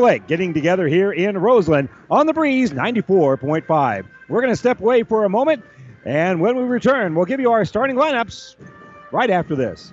Lake getting together here in Roseland on the breeze 94.5. We're going to step away for a moment, and when we return, we'll give you our starting lineups right after this.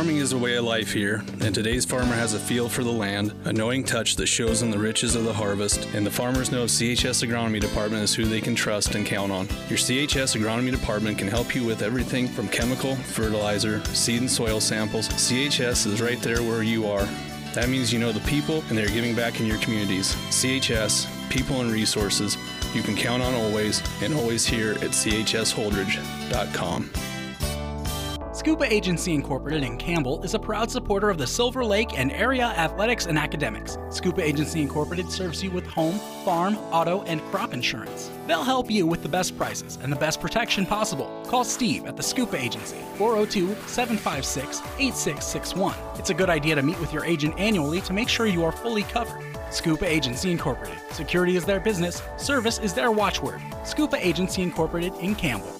Farming is a way of life here, and today's farmer has a feel for the land, a knowing touch that shows in the riches of the harvest, and the farmers know CHS Agronomy Department is who they can trust and count on. Your CHS Agronomy Department can help you with everything from chemical, fertilizer, seed and soil samples. CHS is right there where you are. That means you know the people and they're giving back in your communities. CHS, people and resources, you can count on always and always here at chsholdrege.com. Scuba Agency Incorporated in Campbell is a proud supporter of the Silver Lake and area athletics and academics. Scuba Agency Incorporated serves you with home, farm, auto, and crop insurance. They'll help you with the best prices and the best protection possible. Call Steve at the Scuba Agency, 402 756 8661. It's a good idea to meet with your agent annually to make sure you are fully covered. Scuba Agency Incorporated. Security is their business, service is their watchword. Scuba Agency Incorporated in Campbell.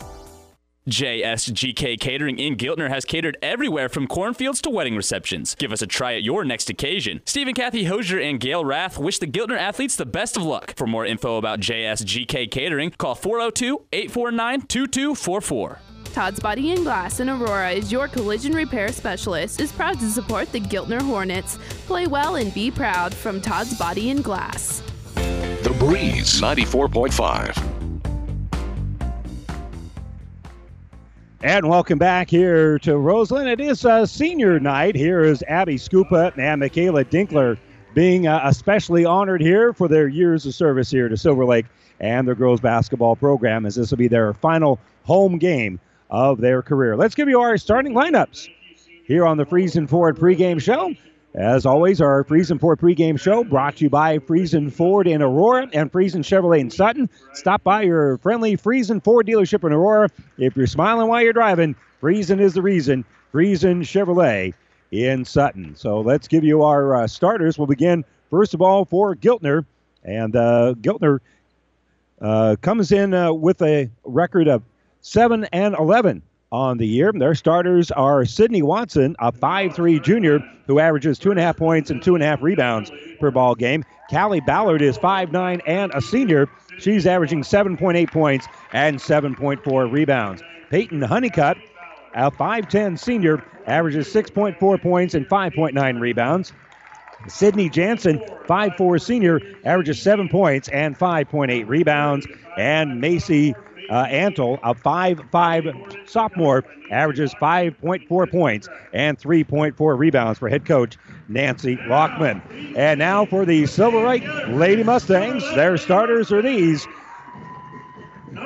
JSGK Catering in Giltner has catered everywhere from cornfields to wedding receptions. Give us a try at your next occasion. Steve and Kathy Hosier and Gail Rath wish the Giltner athletes the best of luck. For more info about JSGK Catering, call 402 849 2244. Todd's Body and Glass in Aurora is your collision repair specialist. Is proud to support the Giltner Hornets. Play well and be proud from Todd's Body and Glass. The Breeze 94.5. And welcome back here to Roseland. It is a senior night. Here is Abby Scupa and Michaela Dinkler being uh, especially honored here for their years of service here to Silver Lake and their girls basketball program, as this will be their final home game of their career. Let's give you our starting lineups here on the Friesen Ford pregame show. As always, our Friesen Ford pregame show brought to you by Friesen Ford in Aurora and Friesen Chevrolet in Sutton. Stop by your friendly Friesen Ford dealership in Aurora. If you're smiling while you're driving, Friesen is the reason. Friesen Chevrolet in Sutton. So let's give you our uh, starters. We'll begin, first of all, for Giltner. And uh, Giltner uh, comes in uh, with a record of 7 and 11 on the year. Their starters are Sydney Watson, a 5'3 junior who averages two and a half points and two and a half rebounds per ball game. Callie Ballard is 5'9 and a senior. She's averaging 7.8 points and 7.4 rebounds. Peyton Honeycutt, a 5'10 senior, averages 6.4 points and 5.9 rebounds. Sydney Jansen, 5'4 senior, averages 7 points and 5.8 rebounds. And Macy uh, Antle, a 5'5 sophomore, averages 5.4 points and 3.4 rebounds for head coach Nancy Lockman. And now for the Silver Lake Lady Mustangs, their starters are these.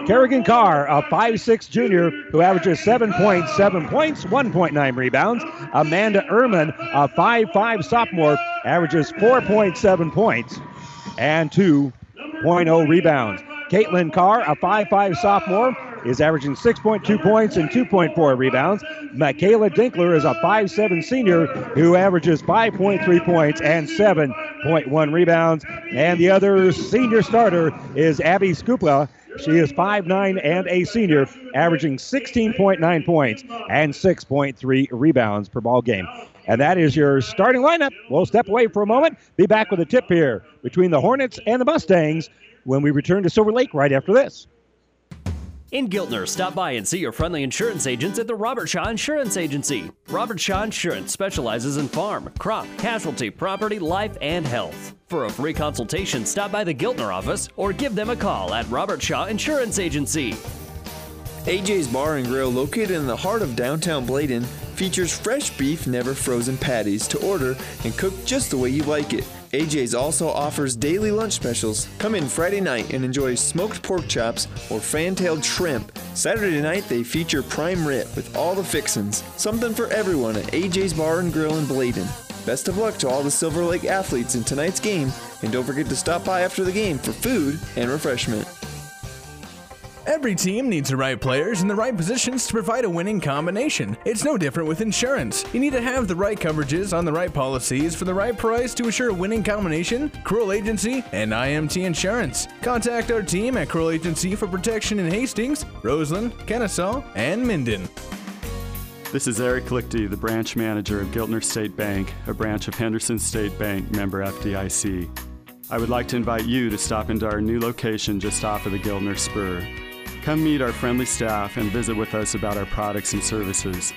Kerrigan Carr, a 5'6 junior who averages 7.7 points, 1.9 rebounds. Amanda Ehrman, a 5'5 sophomore, averages 4.7 points and 2.0 rebounds. Caitlin Carr, a 5'5 sophomore, is averaging 6.2 points and 2.4 rebounds. Michaela Dinkler is a 5'7 senior who averages 5.3 points and 7.1 rebounds. And the other senior starter is Abby Scupa. She is 5'9 and a senior, averaging 16.9 points and 6.3 rebounds per ball game. And that is your starting lineup. We'll step away for a moment. Be back with a tip here between the Hornets and the Mustangs when we return to Silver Lake right after this. In Giltner, stop by and see your friendly insurance agents at the Robert Shaw Insurance Agency. Robert Shaw Insurance specializes in farm, crop, casualty, property, life, and health. For a free consultation, stop by the Giltner office or give them a call at Robert Shaw Insurance Agency. AJ's Bar and Grill, located in the heart of downtown Bladen, features fresh beef, never frozen patties to order and cook just the way you like it. AJ's also offers daily lunch specials. Come in Friday night and enjoy smoked pork chops or fan-tailed shrimp Saturday night, they feature prime rib with all the fixins. Something for everyone at AJ's Bar and Grill in Bladen. Best of luck to all the Silver Lake athletes in tonight's game, and don't forget to stop by after the game for food and refreshment. Every team needs the right players in the right positions to provide a winning combination. It's no different with insurance. You need to have the right coverages on the right policies for the right price to assure a winning combination. Cruel Agency and IMT Insurance. Contact our team at Cruel Agency for protection in Hastings, Roseland, Kenesaw, and Minden. This is Eric Lichty, the branch manager of Giltner State Bank, a branch of Henderson State Bank, member FDIC. I would like to invite you to stop into our new location just off of the Giltner Spur. Come meet our friendly staff and visit with us about our products and services.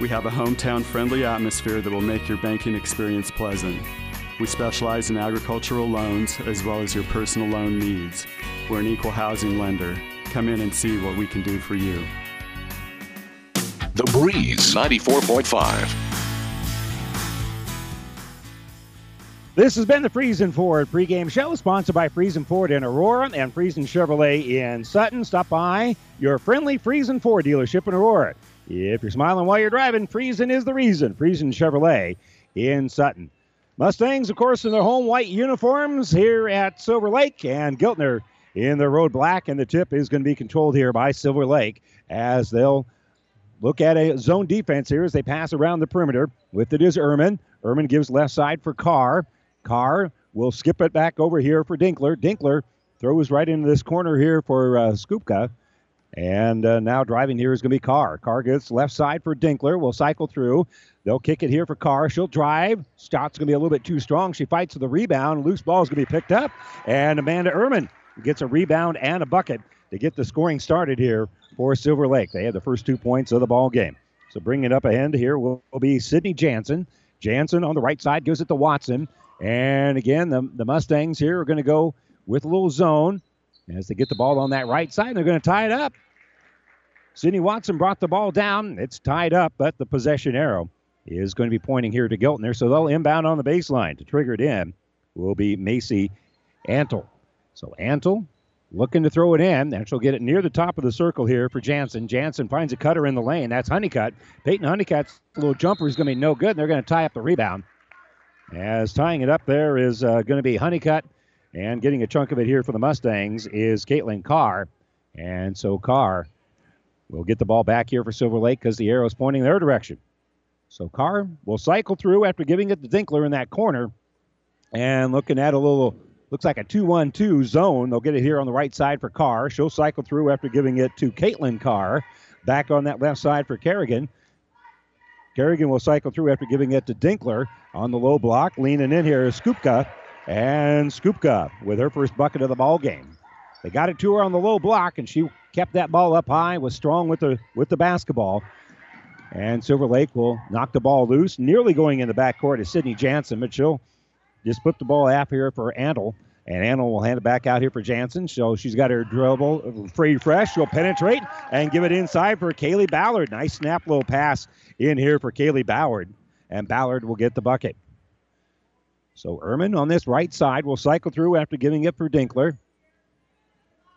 We have a hometown friendly atmosphere that will make your banking experience pleasant. We specialize in agricultural loans as well as your personal loan needs. We're an equal housing lender. Come in and see what we can do for you. The Breeze 94.5. This has been the Friesen Ford pregame show, sponsored by Friesen Ford in Aurora and Friesen Chevrolet in Sutton. Stop by your friendly Friesen Ford dealership in Aurora. If you're smiling while you're driving, Friesen is the reason. Friesen Chevrolet in Sutton. Mustangs, of course, in their home white uniforms here at Silver Lake, and Giltner in their road black, and the tip is going to be controlled here by Silver Lake as they'll look at a zone defense here as they pass around the perimeter. With it is Ehrman. Ehrman gives left side for Carr. Carr will skip it back over here for Dinkler. Dinkler throws right into this corner here for uh, Skupka. And uh, now driving here is going to be Carr. Carr gets left side for Dinkler. Will cycle through. They'll kick it here for Carr. She'll drive. Shot's going to be a little bit too strong. She fights for the rebound. Loose ball is going to be picked up. And Amanda Ehrman gets a rebound and a bucket to get the scoring started here for Silver Lake. They had the first two points of the ball game. So bringing it up ahead here will, will be Sydney Jansen. Jansen on the right side gives it to Watson. And again, the, the Mustangs here are going to go with a little zone as they get the ball on that right side. They're going to tie it up. Sydney Watson brought the ball down. It's tied up, but the possession arrow is going to be pointing here to Giltner. So they'll inbound on the baseline to trigger it in. Will be Macy Antle. So Antle looking to throw it in, and she'll get it near the top of the circle here for Jansen. Jansen finds a cutter in the lane. That's Honeycutt. Peyton Honeycutt's little jumper is going to be no good, and they're going to tie up the rebound. As tying it up there is uh, going to be Honeycutt, and getting a chunk of it here for the Mustangs is Caitlin Carr. And so Carr will get the ball back here for Silver Lake because the arrow is pointing their direction. So Carr will cycle through after giving it to Dinkler in that corner. And looking at a little, looks like a 2 1 2 zone. They'll get it here on the right side for Carr. She'll cycle through after giving it to Caitlin Carr. Back on that left side for Kerrigan. Kerrigan will cycle through after giving it to Dinkler on the low block. Leaning in here is Skupka. And Skupka with her first bucket of the ball game. They got it to her on the low block, and she kept that ball up high, was strong with the with the basketball. And Silver Lake will knock the ball loose, nearly going in the backcourt is Sydney Jansen, but she'll just put the ball out here for Antle. And Antle will hand it back out here for Jansen. So she's got her dribble free fresh. She'll penetrate and give it inside for Kaylee Ballard. Nice snap little pass in here for Kaylee Ballard. And Ballard will get the bucket. So Ehrman on this right side will cycle through after giving it for Dinkler.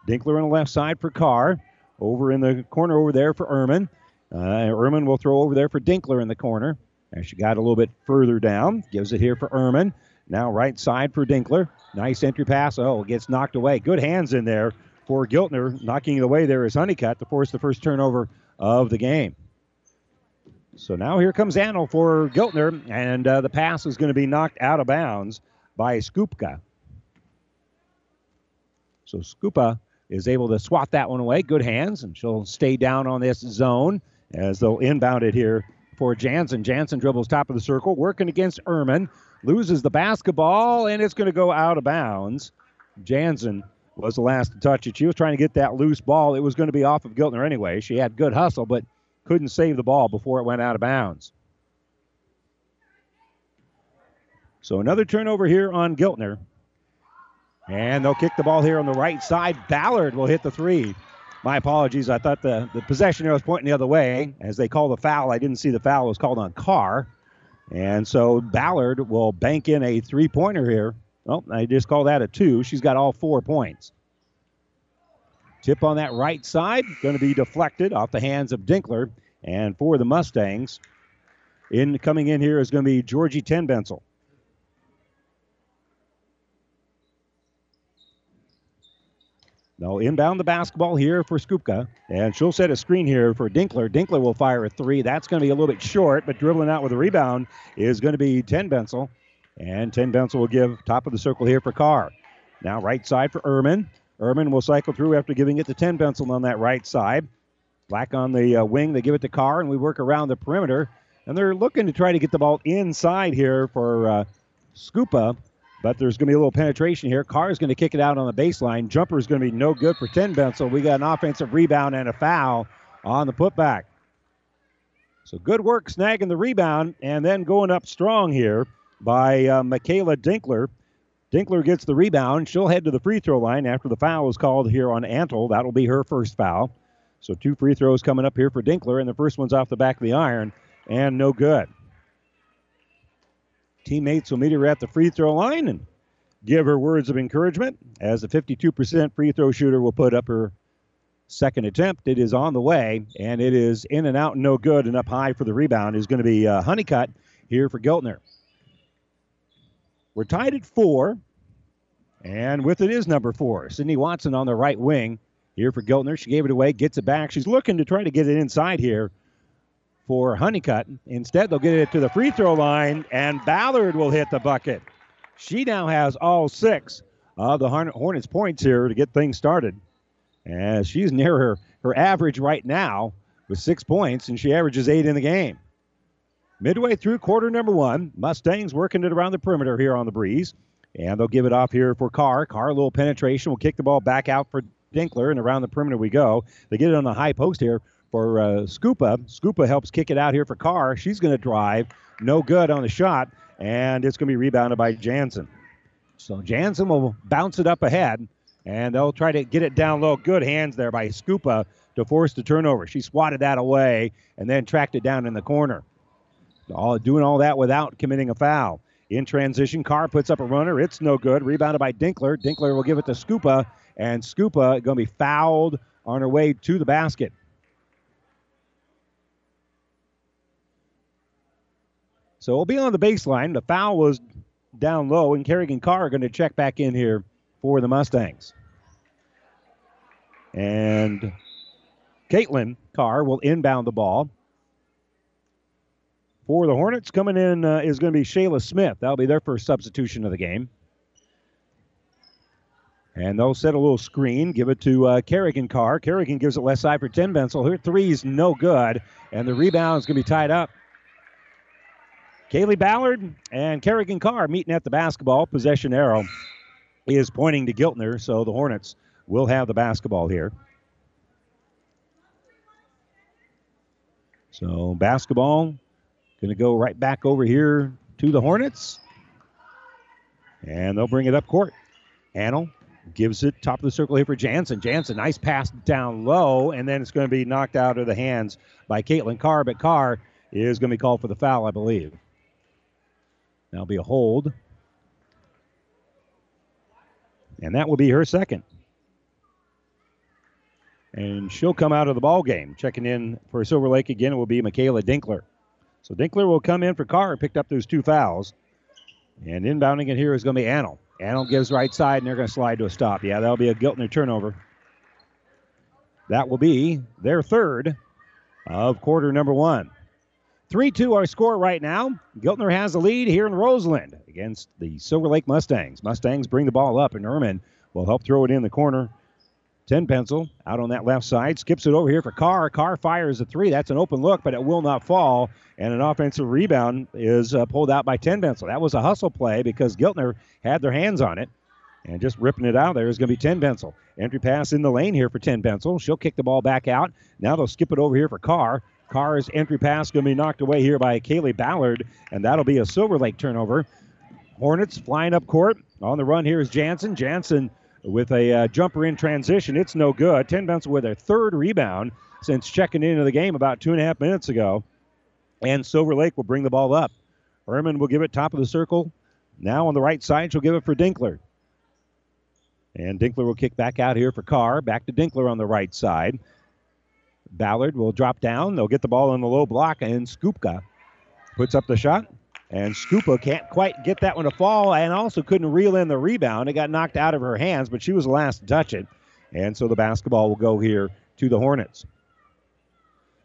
Dinkler on the left side for Carr. Over in the corner over there for Ehrman. Uh, Ehrman will throw over there for Dinkler in the corner. And she got a little bit further down. Gives it here for Ehrman. Now right side for Dinkler. Nice entry pass. Oh, gets knocked away. Good hands in there for Giltner. Knocking it away there is Honeycutt to force the first turnover of the game. So now here comes Antle for Giltner, and uh, the pass is going to be knocked out of bounds by Skupka. So Skupa is able to swat that one away. Good hands, and she'll stay down on this zone as they'll inbound it here for Jansen. Jansen dribbles top of the circle, working against Ehrman. Loses the basketball, and it's going to go out of bounds. Jansen was the last to touch it. She was trying to get that loose ball. It was going to be off of Giltner anyway. She had good hustle, but couldn't save the ball before it went out of bounds. So another turnover here on Giltner. And they'll kick the ball here on the right side. Ballard will hit the three. My apologies. I thought the, the possession arrow was pointing the other way. As they call the foul, I didn't see the foul it was called on Carr. And so Ballard will bank in a three pointer here. Well, I just call that a two. She's got all four points. Tip on that right side, going to be deflected off the hands of Dinkler. And for the Mustangs, in coming in here is going to be Georgie Tenbensel. They'll inbound the basketball here for Skupka, and she'll set a screen here for Dinkler. Dinkler will fire a three. That's going to be a little bit short, but dribbling out with a rebound is going to be Tenbensel. And Tenbensel will give top of the circle here for Carr. Now right side for Ehrman. Ehrman will cycle through after giving it to Tenbensel on that right side. Black on the uh, wing, they give it to Carr, and we work around the perimeter. And they're looking to try to get the ball inside here for uh, Scupa. But there's going to be a little penetration here. Carr is going to kick it out on the baseline. Jumper is going to be no good for Tenbensel. We got an offensive rebound and a foul on the putback. So good work snagging the rebound and then going up strong here by uh, Michaela Dinkler. Dinkler gets the rebound. She'll head to the free throw line after the foul is called here on Antle. That'll be her first foul. So two free throws coming up here for Dinkler, and the first one's off the back of the iron and no good. Teammates will meet her at the free throw line and give her words of encouragement as the 52% free throw shooter will put up her second attempt. It is on the way, and it is in and out, no good, and up high for the rebound is going to be uh, Honeycutt here for Giltner. We're tied at four, and with it is number four, Sydney Watson on the right wing here for Giltner. She gave it away, gets it back. She's looking to try to get it inside here for Honeycutt. Instead, they'll get it to the free throw line, and Ballard will hit the bucket. She now has all six of the Hornets points here to get things started. And she's near her, her average right now with six points, and she averages eight in the game. Midway through quarter number one, Mustangs working it around the perimeter here on the breeze. And they'll give it off here for Carr. Carr, a little penetration, will kick the ball back out for Dinkler, and around the perimeter we go. They get it on the high post here for uh, Scupa. Scupa helps kick it out here for Carr. She's going to drive. No good on the shot, and it's going to be rebounded by Jansen. So Jansen will bounce it up ahead, and they'll try to get it down low. Good hands there by Scupa to force the turnover. She swatted that away and then tracked it down in the corner. All doing all that without committing a foul. In transition, Carr puts up a runner. It's no good. Rebounded by Dinkler. Dinkler will give it to Scupa, and Scupa going to be fouled on her way to the basket. So we'll be on the baseline. The foul was down low, and Kerrigan Carr are going to check back in here for the Mustangs. And Caitlin Carr will inbound the ball. For the Hornets, coming in uh, is going to be Shayla Smith. That'll be their first substitution of the game. And they'll set a little screen, give it to uh, Kerrigan Carr. Kerrigan gives it left side for Tenbensel. Her three's no good, and the rebound is going to be tied up. Kaylee Ballard and Kerrigan Carr meeting at the basketball. Possession arrow is pointing to Giltner, so the Hornets will have the basketball here. So basketball going to go right back over here to the Hornets. And they'll bring it up court. Annell gives it top of the circle here for Jansen. Jansen, nice pass down low, and then it's going to be knocked out of the hands by Caitlin Carr, but Carr is going to be called for the foul, I believe. That'll be a hold. And that will be her second. And she'll come out of the ball game. Checking in for Silver Lake again, will be Michaela Dinkler. So Dinkler will come in for Carr, picked up those two fouls. And inbounding it here is going to be Annell. Annell gives right side, and they're going to slide to a stop. Yeah, that'll be a Giltner turnover. That will be their third of quarter number one. 3 2 our score right now. Giltner has the lead here in Roseland against the Silver Lake Mustangs. Mustangs bring the ball up, and Ehrman will help throw it in the corner. Tenbensel out on that left side, skips it over here for Carr. Carr fires a three. That's an open look, but it will not fall. And an offensive rebound is uh, pulled out by Tenbensel. That was a hustle play because Giltner had their hands on it. And just ripping it out there is going to be Tenbensel. Entry pass in the lane here for Tenbensel. She'll kick the ball back out. Now they'll skip it over here for Carr. Carr's entry pass going to be knocked away here by Kaylee Ballard, and that'll be a Silver Lake turnover. Hornets flying up court. On the run here is Jansen. Jansen with a uh, jumper in transition. It's no good. Tenbensel with a third rebound since checking into the game about two and a half minutes ago. And Silver Lake will bring the ball up. Ehrman will give it top of the circle. Now on the right side, she'll give it for Dinkler. And Dinkler will kick back out here for Carr. Back to Dinkler on the right side. Ballard will drop down. They'll get the ball in the low block, and Skupka puts up the shot. And Skupa can't quite get that one to fall and also couldn't reel in the rebound. It got knocked out of her hands, but she was the last to touch it. And so the basketball will go here to the Hornets.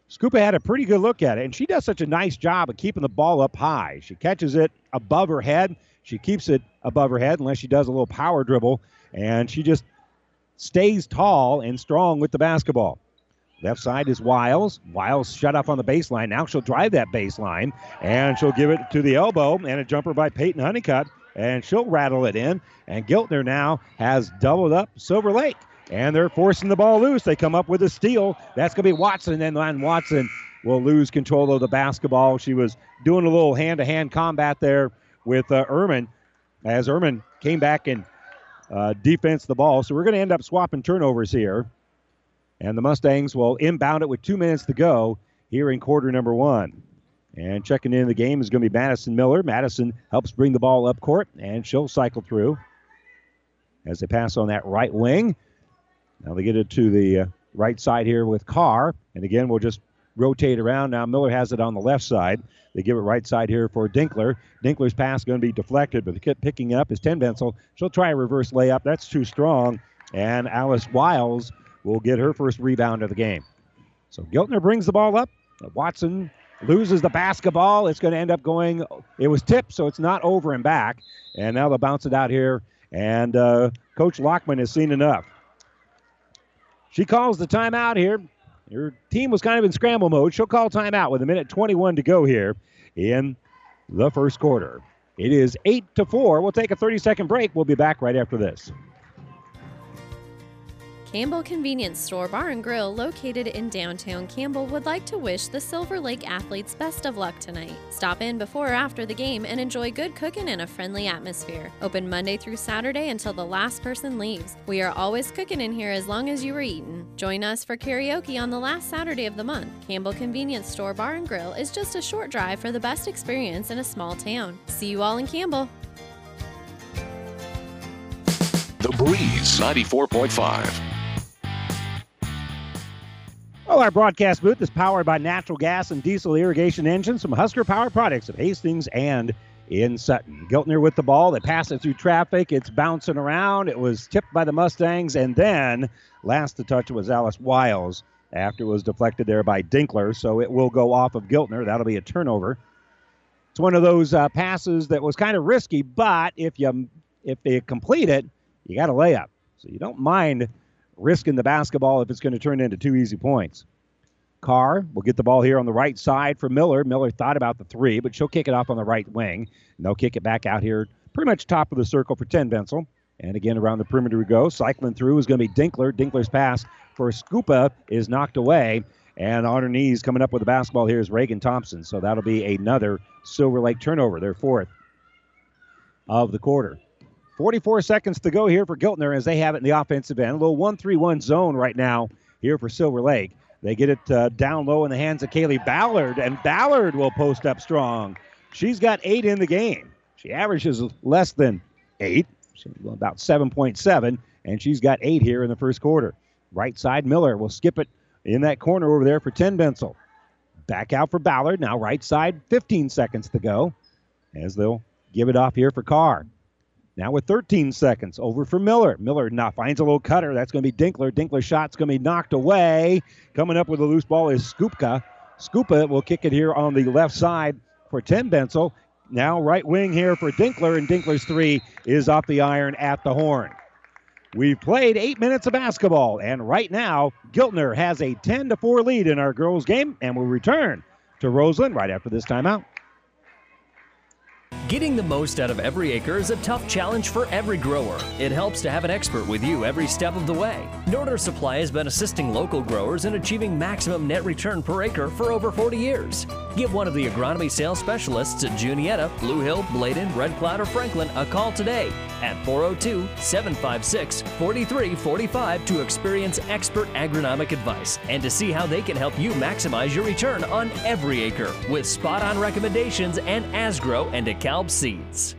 Skupa had a pretty good look at it, and she does such a nice job of keeping the ball up high. She catches it above her head. She keeps it above her head unless she does a little power dribble, and she just stays tall and strong with the basketball. Left side is Wiles. Wiles shut off on the baseline. Now she'll drive that baseline, and she'll give it to the elbow, and a jumper by Peyton Honeycutt, and she'll rattle it in. And Giltner now has doubled up Silver Lake, and they're forcing the ball loose. They come up with a steal. That's going to be Watson, and then Watson will lose control of the basketball. She was doing a little hand-to-hand combat there with uh, Ehrman, as Ehrman came back and uh, defense the ball. So we're going to end up swapping turnovers here. And the Mustangs will inbound it with two minutes to go here in quarter number one. And checking in the game is going to be Madison Miller. Madison helps bring the ball up court, and she'll cycle through as they pass on that right wing. Now they get it to the uh, right side here with Carr. And again, we'll just rotate around. Now Miller has it on the left side. They give it right side here for Dinkler. Dinkler's pass going to be deflected, but picking up is Ten Bensel. She'll try a reverse layup. That's too strong. And Alice Wiles will get her first rebound of the game. So Giltner brings the ball up. Watson loses the basketball. It's going to end up going, it was tipped, so it's not over and back. And now they'll bounce it out here. And uh, Coach Lockman has seen enough. She calls the timeout here. Your team was kind of in scramble mode. She'll call timeout with a minute 21 to go here in the first quarter. It is 8 to 4. We'll take a 30 second break. We'll be back right after this. Campbell Convenience Store Bar and Grill, located in downtown Campbell, would like to wish the Silver Lake athletes best of luck tonight. Stop in before or after the game and enjoy good cooking and a friendly atmosphere. Open Monday through Saturday until the last person leaves. We are always cooking in here as long as you are eating. Join us for karaoke on the last Saturday of the month. Campbell Convenience Store Bar and Grill is just a short drive for the best experience in a small town. See you all in Campbell. The Breeze 94.5. Well, our broadcast booth is powered by natural gas and diesel irrigation engines from Husker Power Products of Hastings and in Sutton. Giltner with the ball. They pass it through traffic. It's bouncing around. It was tipped by the Mustangs. And then last to touch was Alice Wiles after it was deflected there by Dinkler. So it will go off of Giltner. That'll be a turnover. It's one of those uh, passes that was kind of risky, but if you if they complete it, you got a layup. So you don't mind risking the basketball if it's going to turn into two easy points. Carr will get the ball here on the right side for Miller. Miller thought about the three, but she'll kick it off on the right wing. And they'll kick it back out here, pretty much top of the circle for Tenbensel. And again, around the perimeter we go. Cycling through is going to be Dinkler. Dinkler's pass for Skupa is knocked away. And on her knees, coming up with the basketball here is Reagan Thompson. So that'll be another Silver Lake turnover, their fourth of the quarter. 44 seconds to go here for Giltner as they have it in the offensive end. A little 1 3 1 zone right now here for Silver Lake. They get it uh, down low in the hands of Kaylee Ballard, and Ballard will post up strong. She's got eight in the game. She averages less than eight, about 7.7, and she's got eight here in the first quarter. Right side, Miller will skip it in that corner over there for Tenbensel. Back out for Ballard. Now right side, 15 seconds to go as they'll give it off here for Carr. Now with 13 seconds, over for Miller. Miller now finds a little cutter. That's going to be Dinkler. Dinkler's shot's going to be knocked away. Coming up with a loose ball is Skupka. Skupa will kick it here on the left side for Ten Bensel. Now right wing here for Dinkler, and Dinkler's three is off the iron at the horn. We've played eight minutes of basketball, and right now, Giltner has a 10 to 4 lead in our girls' game, and we'll return to Roseland right after this timeout. Getting the most out of every acre is a tough challenge for every grower. It helps to have an expert with you every step of the way. Northern Supply has been assisting local growers in achieving maximum net return per acre for over 40 years. Give one of the agronomy sales specialists at Juniata, Blue Hill, Bladen, Red Cloud, or Franklin a call today at 402 756 4345 to experience expert agronomic advice and to see how they can help you maximize your return on every acre with spot on recommendations and Asgrow and DeKalb seeds.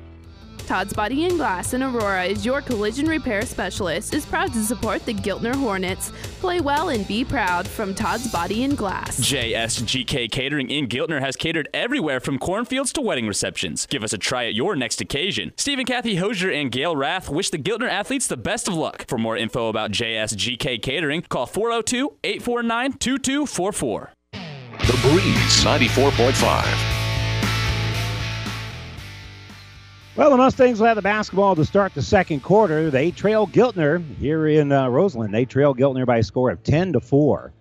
Todd's Body and Glass in Aurora is your collision repair specialist. Is proud to support the Giltner Hornets. Play well and be proud from Todd's Body and Glass. JSGK Catering in Giltner has catered everywhere from cornfields to wedding receptions. Give us a try at your next occasion. Stephen Kathy Hosier and Gail Rath wish the Giltner athletes the best of luck. For more info about JSGK Catering, call 402 849 2244. The Breeze 94.5. Well, the Mustangs will have the basketball to start the second quarter. They trail Giltner here in uh, Roseland. They trail Giltner by a score of 10 to 4.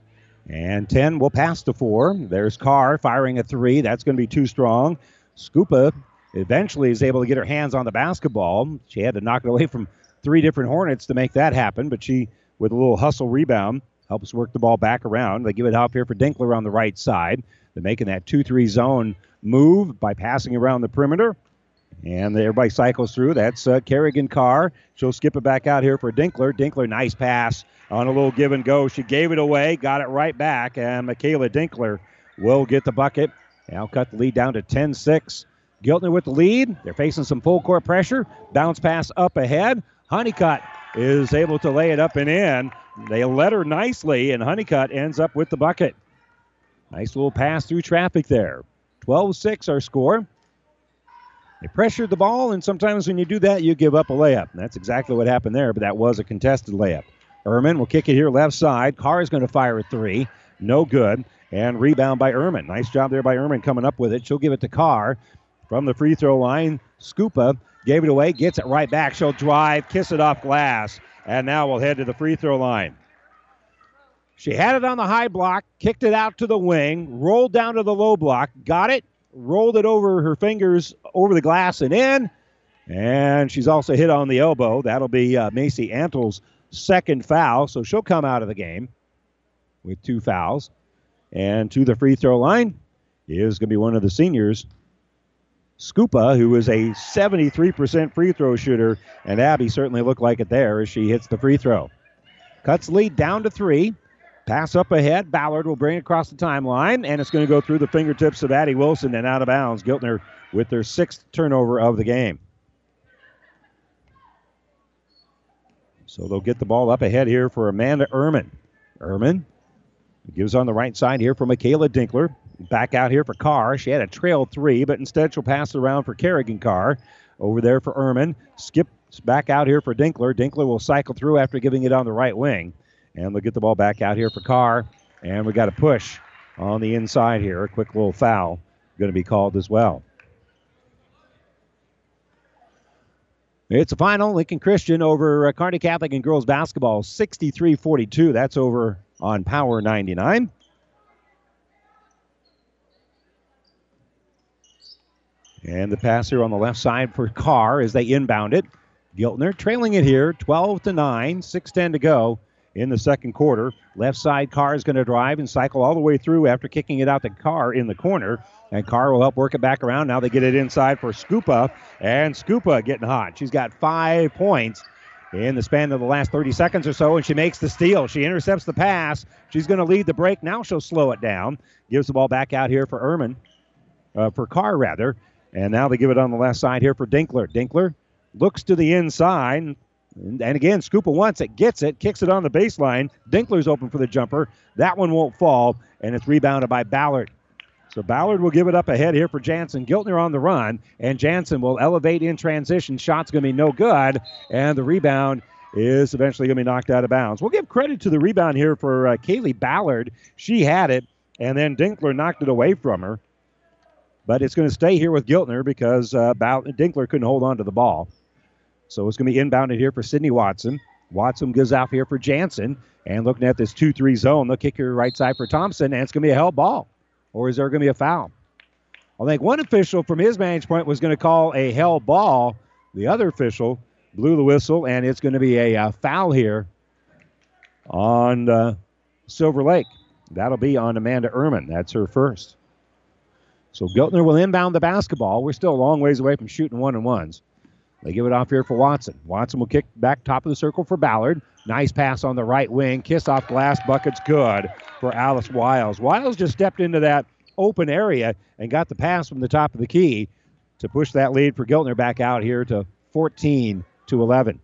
And 10 will pass to 4. There's Carr firing a three. That's going to be too strong. Scupa eventually is able to get her hands on the basketball. She had to knock it away from three different Hornets to make that happen, but she, with a little hustle rebound, helps work the ball back around. They give it up here for Dinkler on the right side. They're making that 2 3 zone move by passing around the perimeter. And everybody cycles through. That's uh, Kerrigan Carr. She'll skip it back out here for Dinkler. Dinkler, nice pass on a little give and go. She gave it away, got it right back, and Michaela Dinkler will get the bucket. Now cut the lead down to 10 6. Giltner with the lead. They're facing some full court pressure. Bounce pass up ahead. Honeycutt is able to lay it up and in. They let her nicely, and Honeycutt ends up with the bucket. Nice little pass through traffic there. 12 6 our score. They pressured the ball, and sometimes when you do that, you give up a layup. And that's exactly what happened there, but that was a contested layup. Ehrman will kick it here left side. Carr is going to fire a three. No good. And rebound by Ehrman. Nice job there by Ehrman coming up with it. She'll give it to Carr from the free throw line. Scupa gave it away, gets it right back. She'll drive, kiss it off glass, and now we'll head to the free throw line. She had it on the high block, kicked it out to the wing, rolled down to the low block, got it, rolled it over her fingers over the glass and in. And she's also hit on the elbow. That'll be uh, Macy Antle's second foul. So she'll come out of the game with two fouls. And to the free throw line is going to be one of the seniors, Scupa, who is a 73% free throw shooter. And Abby certainly looked like it there as she hits the free throw. Cuts lead down to three. Pass up ahead. Ballard will bring it across the timeline, and it's going to go through the fingertips of Addie Wilson and out of bounds. Giltner with their sixth turnover of the game. So they'll get the ball up ahead here for Amanda Ehrman. Ehrman gives on the right side here for Michaela Dinkler. Back out here for Carr. She had a trail three, but instead she'll pass it around for Kerrigan Carr. Over there for Ehrman. Skips back out here for Dinkler. Dinkler will cycle through after giving it on the right wing. And they'll get the ball back out here for Carr. And we got a push on the inside here. A quick little foul going to be called as well. It's a final. Lincoln Christian over uh, Kearney Catholic and girls basketball 63 42. That's over on Power 99. And the pass here on the left side for Carr as they inbound it. Giltner trailing it here 12 to 9, 6:10 to go in the second quarter. Left side, Carr is going to drive and cycle all the way through after kicking it out to Carr in the corner. And Carr will help work it back around. Now they get it inside for Scupa. And Scupa getting hot. She's got five points in the span of the last 30 seconds or so, and she makes the steal. She intercepts the pass. She's going to lead the break. Now she'll slow it down. Gives the ball back out here for Ehrman, uh, for Carr, rather. And now they give it on the left side here for Dinkler. Dinkler looks to the inside, and, again, Scupa wants it, gets it, kicks it on the baseline. Dinkler's open for the jumper. That one won't fall, and it's rebounded by Ballard. So Ballard will give it up ahead here for Jansen. Giltner on the run, and Jansen will elevate in transition. Shot's going to be no good, and the rebound is eventually going to be knocked out of bounds. We'll give credit to the rebound here for uh, Kaylee Ballard. She had it, and then Dinkler knocked it away from her. But it's going to stay here with Giltner because uh, Dinkler couldn't hold on to the ball. So it's going to be inbounded here for Sydney Watson. Watson goes out here for Jansen. And looking at this 2 3 zone, they'll kick your right side for Thompson, and it's going to be a held ball. Or is there going to be a foul? I think one official from his vantage point was going to call a held ball. The other official blew the whistle, and it's going to be a, a uh, foul here on uh, Silver Lake. That'll be on Amanda Ehrman. That's her first. So Giltner will inbound the basketball. We're still a long ways away from shooting one and ones. They give it off here for Watson. Watson will kick back top of the circle for Ballard. Nice pass on the right wing. Kiss off glass bucket's good for Alice Wiles. Wiles just stepped into that open area and got the pass from the top of the key to push that lead for Giltner back out here to 14 to 11.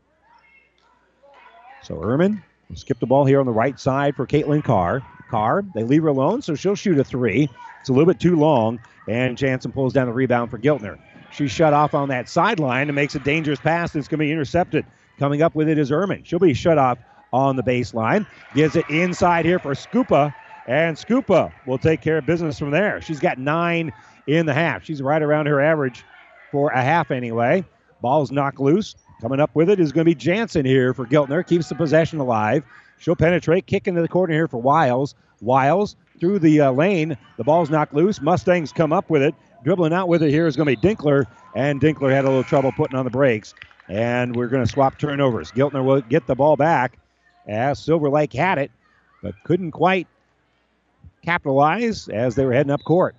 So Ehrman will skip the ball here on the right side for Caitlin Carr. Carr, they leave her alone, so she'll shoot a three. It's a little bit too long, and Jansen pulls down the rebound for Giltner. She's shut off on that sideline and makes a dangerous pass that's going to be intercepted. Coming up with it is Ehrman. She'll be shut off on the baseline. Gives it inside here for Scupa, and Scupa will take care of business from there. She's got nine in the half. She's right around her average for a half anyway. Ball's knocked loose. Coming up with it is going to be Jansen here for Giltner. Keeps the possession alive. She'll penetrate, kick into the corner here for Wiles. Wiles through the uh, lane. The ball's knocked loose. Mustangs come up with it. Dribbling out with it here is going to be Dinkler, and Dinkler had a little trouble putting on the brakes. And we're going to swap turnovers. Giltner will get the ball back as Silver Lake had it, but couldn't quite capitalize as they were heading up court.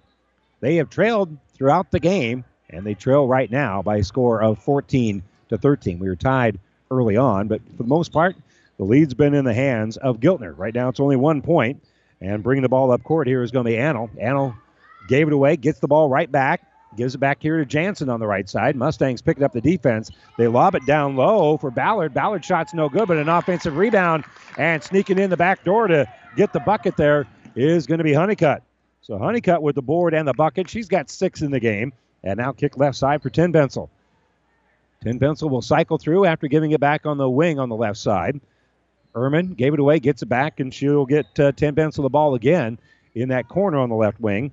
They have trailed throughout the game, and they trail right now by a score of 14 to 13. We were tied early on, but for the most part, the lead's been in the hands of Giltner. Right now, it's only one point, and bringing the ball up court here is going to be Annell. Annell gave it away, gets the ball right back, gives it back here to Jansen on the right side. Mustangs picking up the defense. They lob it down low for Ballard. Ballard shot's no good, but an offensive rebound and sneaking in the back door to get the bucket there is going to be Honeycutt. So Honeycutt with the board and the bucket. She's got six in the game. And now kick left side for Tenbensel. Tin Pencil will cycle through after giving it back on the wing on the left side. Ehrman gave it away, gets it back, and she'll get uh, Tenbensel the ball again in that corner on the left wing.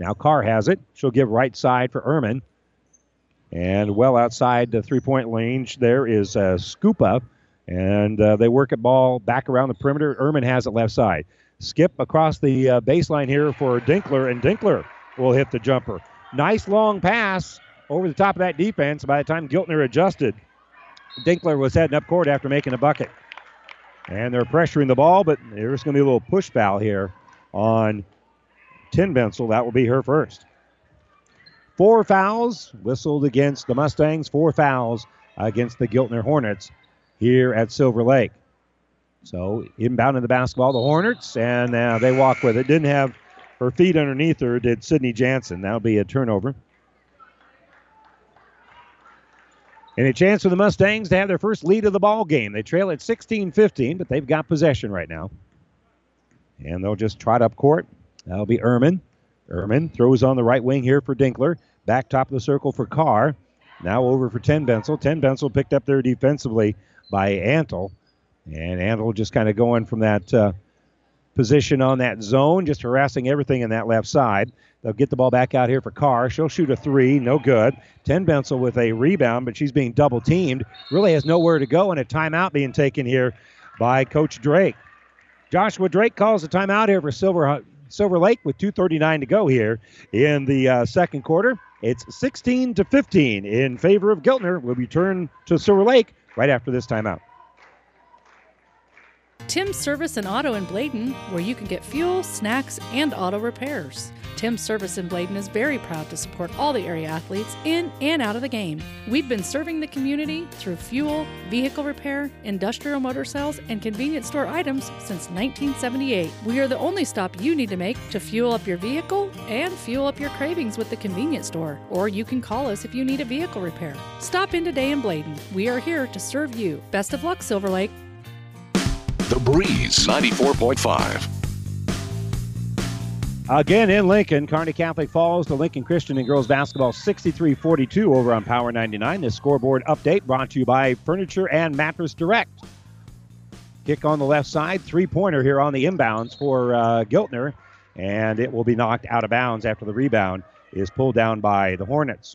Now Carr has it. She'll give right side for Ehrman. And well outside the three point range, there is a scoop up. And uh, they work it ball back around the perimeter. Ehrman has it left side. Skip across the uh, baseline here for Dinkler, and Dinkler will hit the jumper. Nice long pass over the top of that defense. By the time Giltner adjusted, Dinkler was heading up court after making a bucket. And they're pressuring the ball, but there's going to be a little push foul here on Tenbensel. That will be her first. Four fouls whistled against the Mustangs, four fouls against the Giltner Hornets here at Silver Lake. So inbounding the basketball, the Hornets, and uh, they walk with it. Didn't have her feet underneath her, did Sydney Jansen. That'll be a turnover. And a chance for the Mustangs to have their first lead of the ball game. They trail at 16-15, but they've got possession right now. And they'll just trot up court. That'll be Ehrman. Ehrman throws on the right wing here for Dinkler. Back top of the circle for Carr. Now over for Tenbensel. Ten Bencel picked up there defensively by Antle. And Antle just kind of going from that uh, position on that zone, just harassing everything in that left side. They'll get the ball back out here for Carr. She'll shoot a three, no good. Tenbensel with a rebound, but she's being double teamed. Really has nowhere to go, and a timeout being taken here by Coach Drake. Joshua Drake calls a timeout here for Silver Silver Lake with 2:39 to go here in the uh, second quarter. It's 16 to 15 in favor of Giltner. We'll return to Silver Lake right after this timeout. Tim's Service and Auto in Bladen, where you can get fuel, snacks, and auto repairs. Tim's Service in Bladen is very proud to support all the area athletes in and out of the game. We've been serving the community through fuel, vehicle repair, industrial motor sales, and convenience store items since 1978. We are the only stop you need to make to fuel up your vehicle and fuel up your cravings with the convenience store. Or you can call us if you need a vehicle repair. Stop in today in Bladen. We are here to serve you. Best of luck, Silver Lake. The Breeze 94.5. Again in Lincoln, Kearney Catholic falls to Lincoln Christian in girls basketball 63 42 over on Power 99. This scoreboard update brought to you by Furniture and Mattress Direct. Kick on the left side, three pointer here on the inbounds for uh, Giltner, and it will be knocked out of bounds after the rebound is pulled down by the Hornets.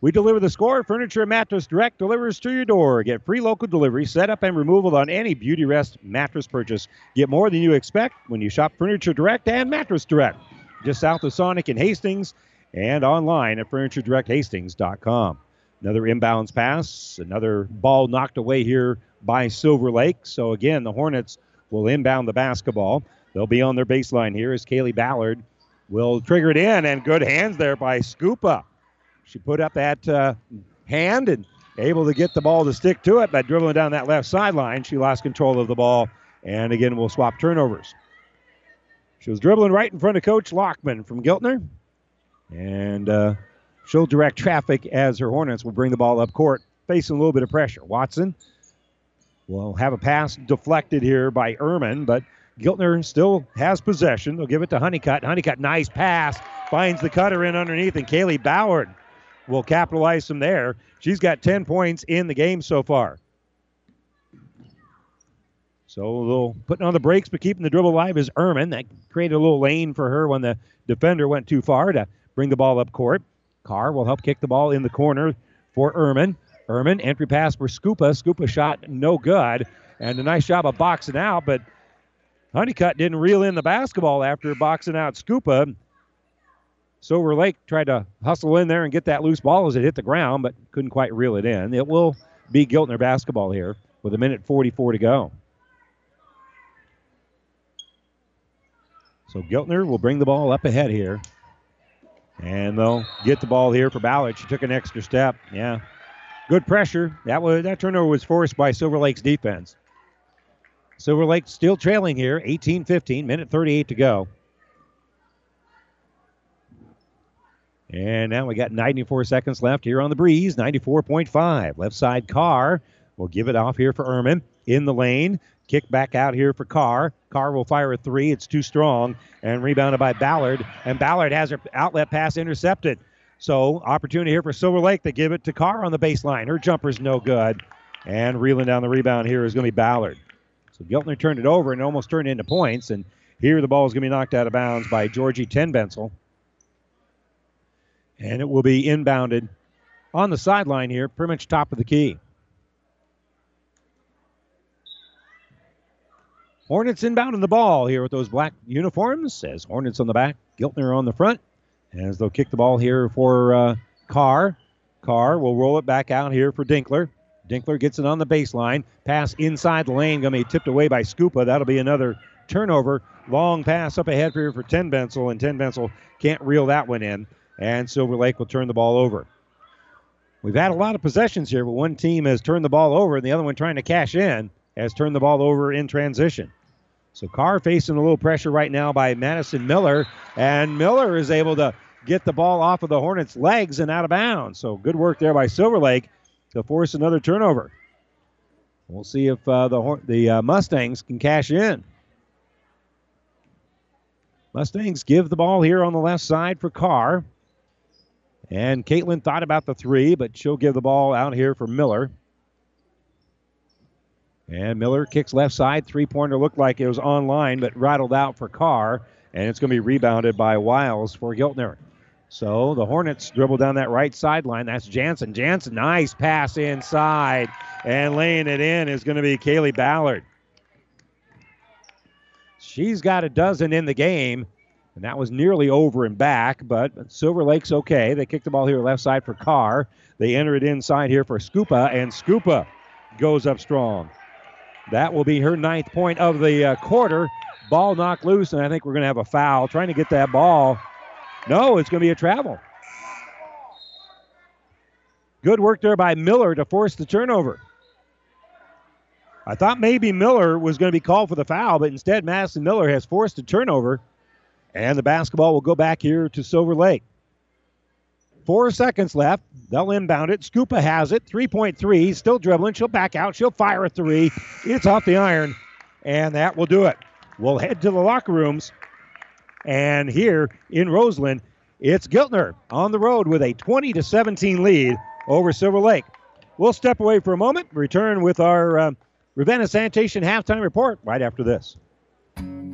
We deliver the score. Furniture and Mattress Direct delivers to your door. Get free local delivery, setup, and removal on any Beauty Rest mattress purchase. Get more than you expect when you shop Furniture Direct and Mattress Direct. Just south of Sonic in Hastings and online at FurnitureDirectHastings.com. Another inbounds pass, another ball knocked away here by Silver Lake. So again, the Hornets will inbound the basketball. They'll be on their baseline here as Kaylee Ballard will trigger it in, and good hands there by Scupa. She put up that uh, hand and able to get the ball to stick to it by dribbling down that left sideline. She lost control of the ball, and again, we'll swap turnovers. She was dribbling right in front of Coach Lockman from Giltner, and uh, she'll direct traffic as her Hornets will bring the ball up court, facing a little bit of pressure. Watson will have a pass deflected here by Ehrman, but Giltner still has possession. They'll give it to Honeycutt. Honeycutt, nice pass, finds the cutter in underneath, and Kaylee Ballard will capitalize from there. She's got 10 points in the game so far. So they'll putting on the brakes but keeping the dribble alive is Ehrman. That created a little lane for her when the defender went too far to bring the ball up court. Carr will help kick the ball in the corner for Ehrman. Ehrman, entry pass for Scupa. Scupa shot no good. And a nice job of boxing out, but Honeycutt didn't reel in the basketball after boxing out Scupa. Silver Lake tried to hustle in there and get that loose ball as it hit the ground, but couldn't quite reel it in. It will be Giltner basketball here with a minute 44 to go. So Giltner will bring the ball up ahead here. And they'll get the ball here for Ballard. She took an extra step. Yeah. Good pressure. That was that turnover was forced by Silver Lake's defense. Silver Lake still trailing here, 18-15, minute 38 to go. And now we got 94 seconds left here on the breeze, 94.5. Left side Carr will give it off here for Ehrman in the lane. Kick back out here for Carr. Carr will fire a three. It's too strong and rebounded by Ballard. And Ballard has her outlet pass intercepted. So opportunity here for Silver Lake to give it to Carr on the baseline. Her jumper's no good. And reeling down the rebound here is going to be Ballard. So Giltner turned it over and almost turned into points. And here the ball is going to be knocked out of bounds by Georgie Tenbensel. And it will be inbounded on the sideline here, pretty much top of the key. Hornets inbounding the ball here with those black uniforms. Says Hornets on the back, Giltner on the front. As they'll kick the ball here for uh, Carr. Carr will roll it back out here for Dinkler. Dinkler gets it on the baseline. Pass inside the lane, going to be tipped away by Scupa. That'll be another turnover. Long pass up ahead here for Tenbensel, and Tenbensel can't reel that one in. And Silver Lake will turn the ball over. We've had a lot of possessions here, but one team has turned the ball over, and the other one trying to cash in has turned the ball over in transition. So Carr facing a little pressure right now by Madison Miller, and Miller is able to get the ball off of the Hornets' legs and out of bounds. So good work there by Silver Lake to force another turnover. We'll see if uh, the the uh, Mustangs can cash in. Mustangs give the ball here on the left side for Carr. And Caitlin thought about the three, but she'll give the ball out here for Miller. And Miller kicks left side. Three pointer looked like it was online, but rattled out for Carr. And it's going to be rebounded by Wiles for Giltner. So the Hornets dribble down that right sideline. That's Jansen. Jansen, nice pass inside. And laying it in is going to be Kaylee Ballard. She's got a dozen in the game. And that was nearly over and back, but Silver Lake's okay. They kick the ball here left side for Carr. They enter it inside here for Scupa, and Scupa goes up strong. That will be her ninth point of the uh, quarter. Ball knocked loose, and I think we're going to have a foul. Trying to get that ball. No, it's going to be a travel. Good work there by Miller to force the turnover. I thought maybe Miller was going to be called for the foul, but instead Madison Miller has forced a turnover, and the basketball will go back here to Silver Lake. Four seconds left. They'll inbound it. Scupa has it. 3.3. Still dribbling. She'll back out. She'll fire a three. It's off the iron, and that will do it. We'll head to the locker rooms. And here in Roseland, it's Giltner on the road with a 20 to 17 lead over Silver Lake. We'll step away for a moment, return with our uh, Ravenna Sanitation halftime report right after this.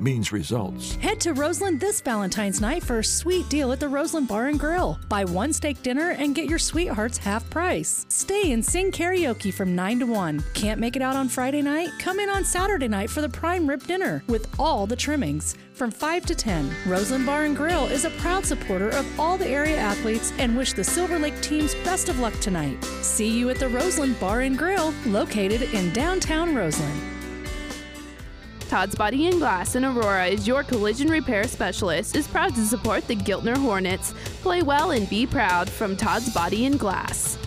means results. Head to Roseland this Valentine's night for a sweet deal at the Roseland Bar and Grill. Buy one steak dinner and get your sweethearts half price. Stay and sing karaoke from 9 to 1. Can't make it out on Friday night? Come in on Saturday night for the prime rib dinner with all the trimmings from 5 to 10. Roseland Bar and Grill is a proud supporter of all the area athletes and wish the Silver Lake teams best of luck tonight. See you at the Roseland Bar and Grill, located in downtown Roseland. Todd's Body and Glass in Aurora is your collision repair specialist. Is proud to support the Giltner Hornets. Play well and be proud from Todd's Body and Glass.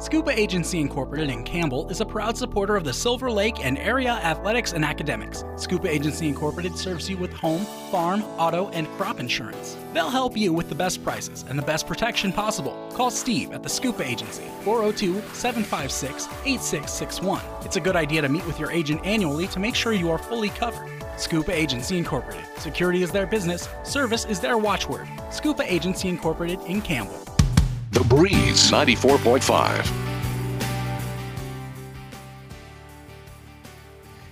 Scuba Agency Incorporated in Campbell is a proud supporter of the Silver Lake and area athletics and academics. Scuba Agency Incorporated serves you with home, farm, auto, and crop insurance. They'll help you with the best prices and the best protection possible. Call Steve at the Scuba Agency, 402 756 8661. It's a good idea to meet with your agent annually to make sure you are fully covered. Scuba Agency Incorporated. Security is their business, service is their watchword. Scuba Agency Incorporated in Campbell. The Breeze 94.5.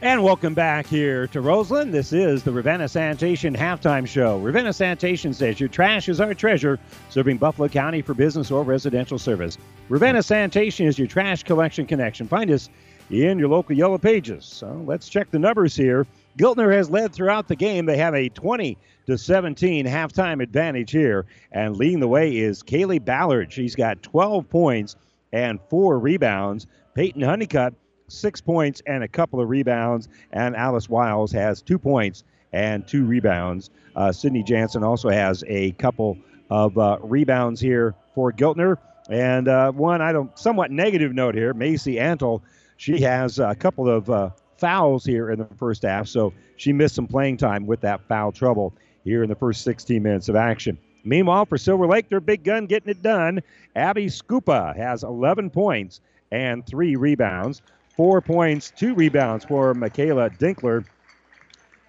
And welcome back here to Roseland. This is the Ravenna Sanitation halftime show. Ravenna Sanitation says your trash is our treasure, serving Buffalo County for business or residential service. Ravenna Sanitation is your trash collection connection. Find us in your local Yellow Pages. So let's check the numbers here. Giltner has led throughout the game. They have a 20 to 17 halftime advantage here. And leading the way is Kaylee Ballard. She's got 12 points and four rebounds. Peyton Honeycutt, six points and a couple of rebounds. And Alice Wiles has two points and two rebounds. Uh, Sydney Jansen also has a couple of uh, rebounds here for Giltner. And uh, one, I don't, somewhat negative note here, Macy Antle. She has a couple of uh, fouls here in the first half, so she missed some playing time with that foul trouble here in the first 16 minutes of action. Meanwhile, for Silver Lake, their big gun getting it done. Abby Scupa has 11 points and three rebounds. Four points, two rebounds for Michaela Dinkler.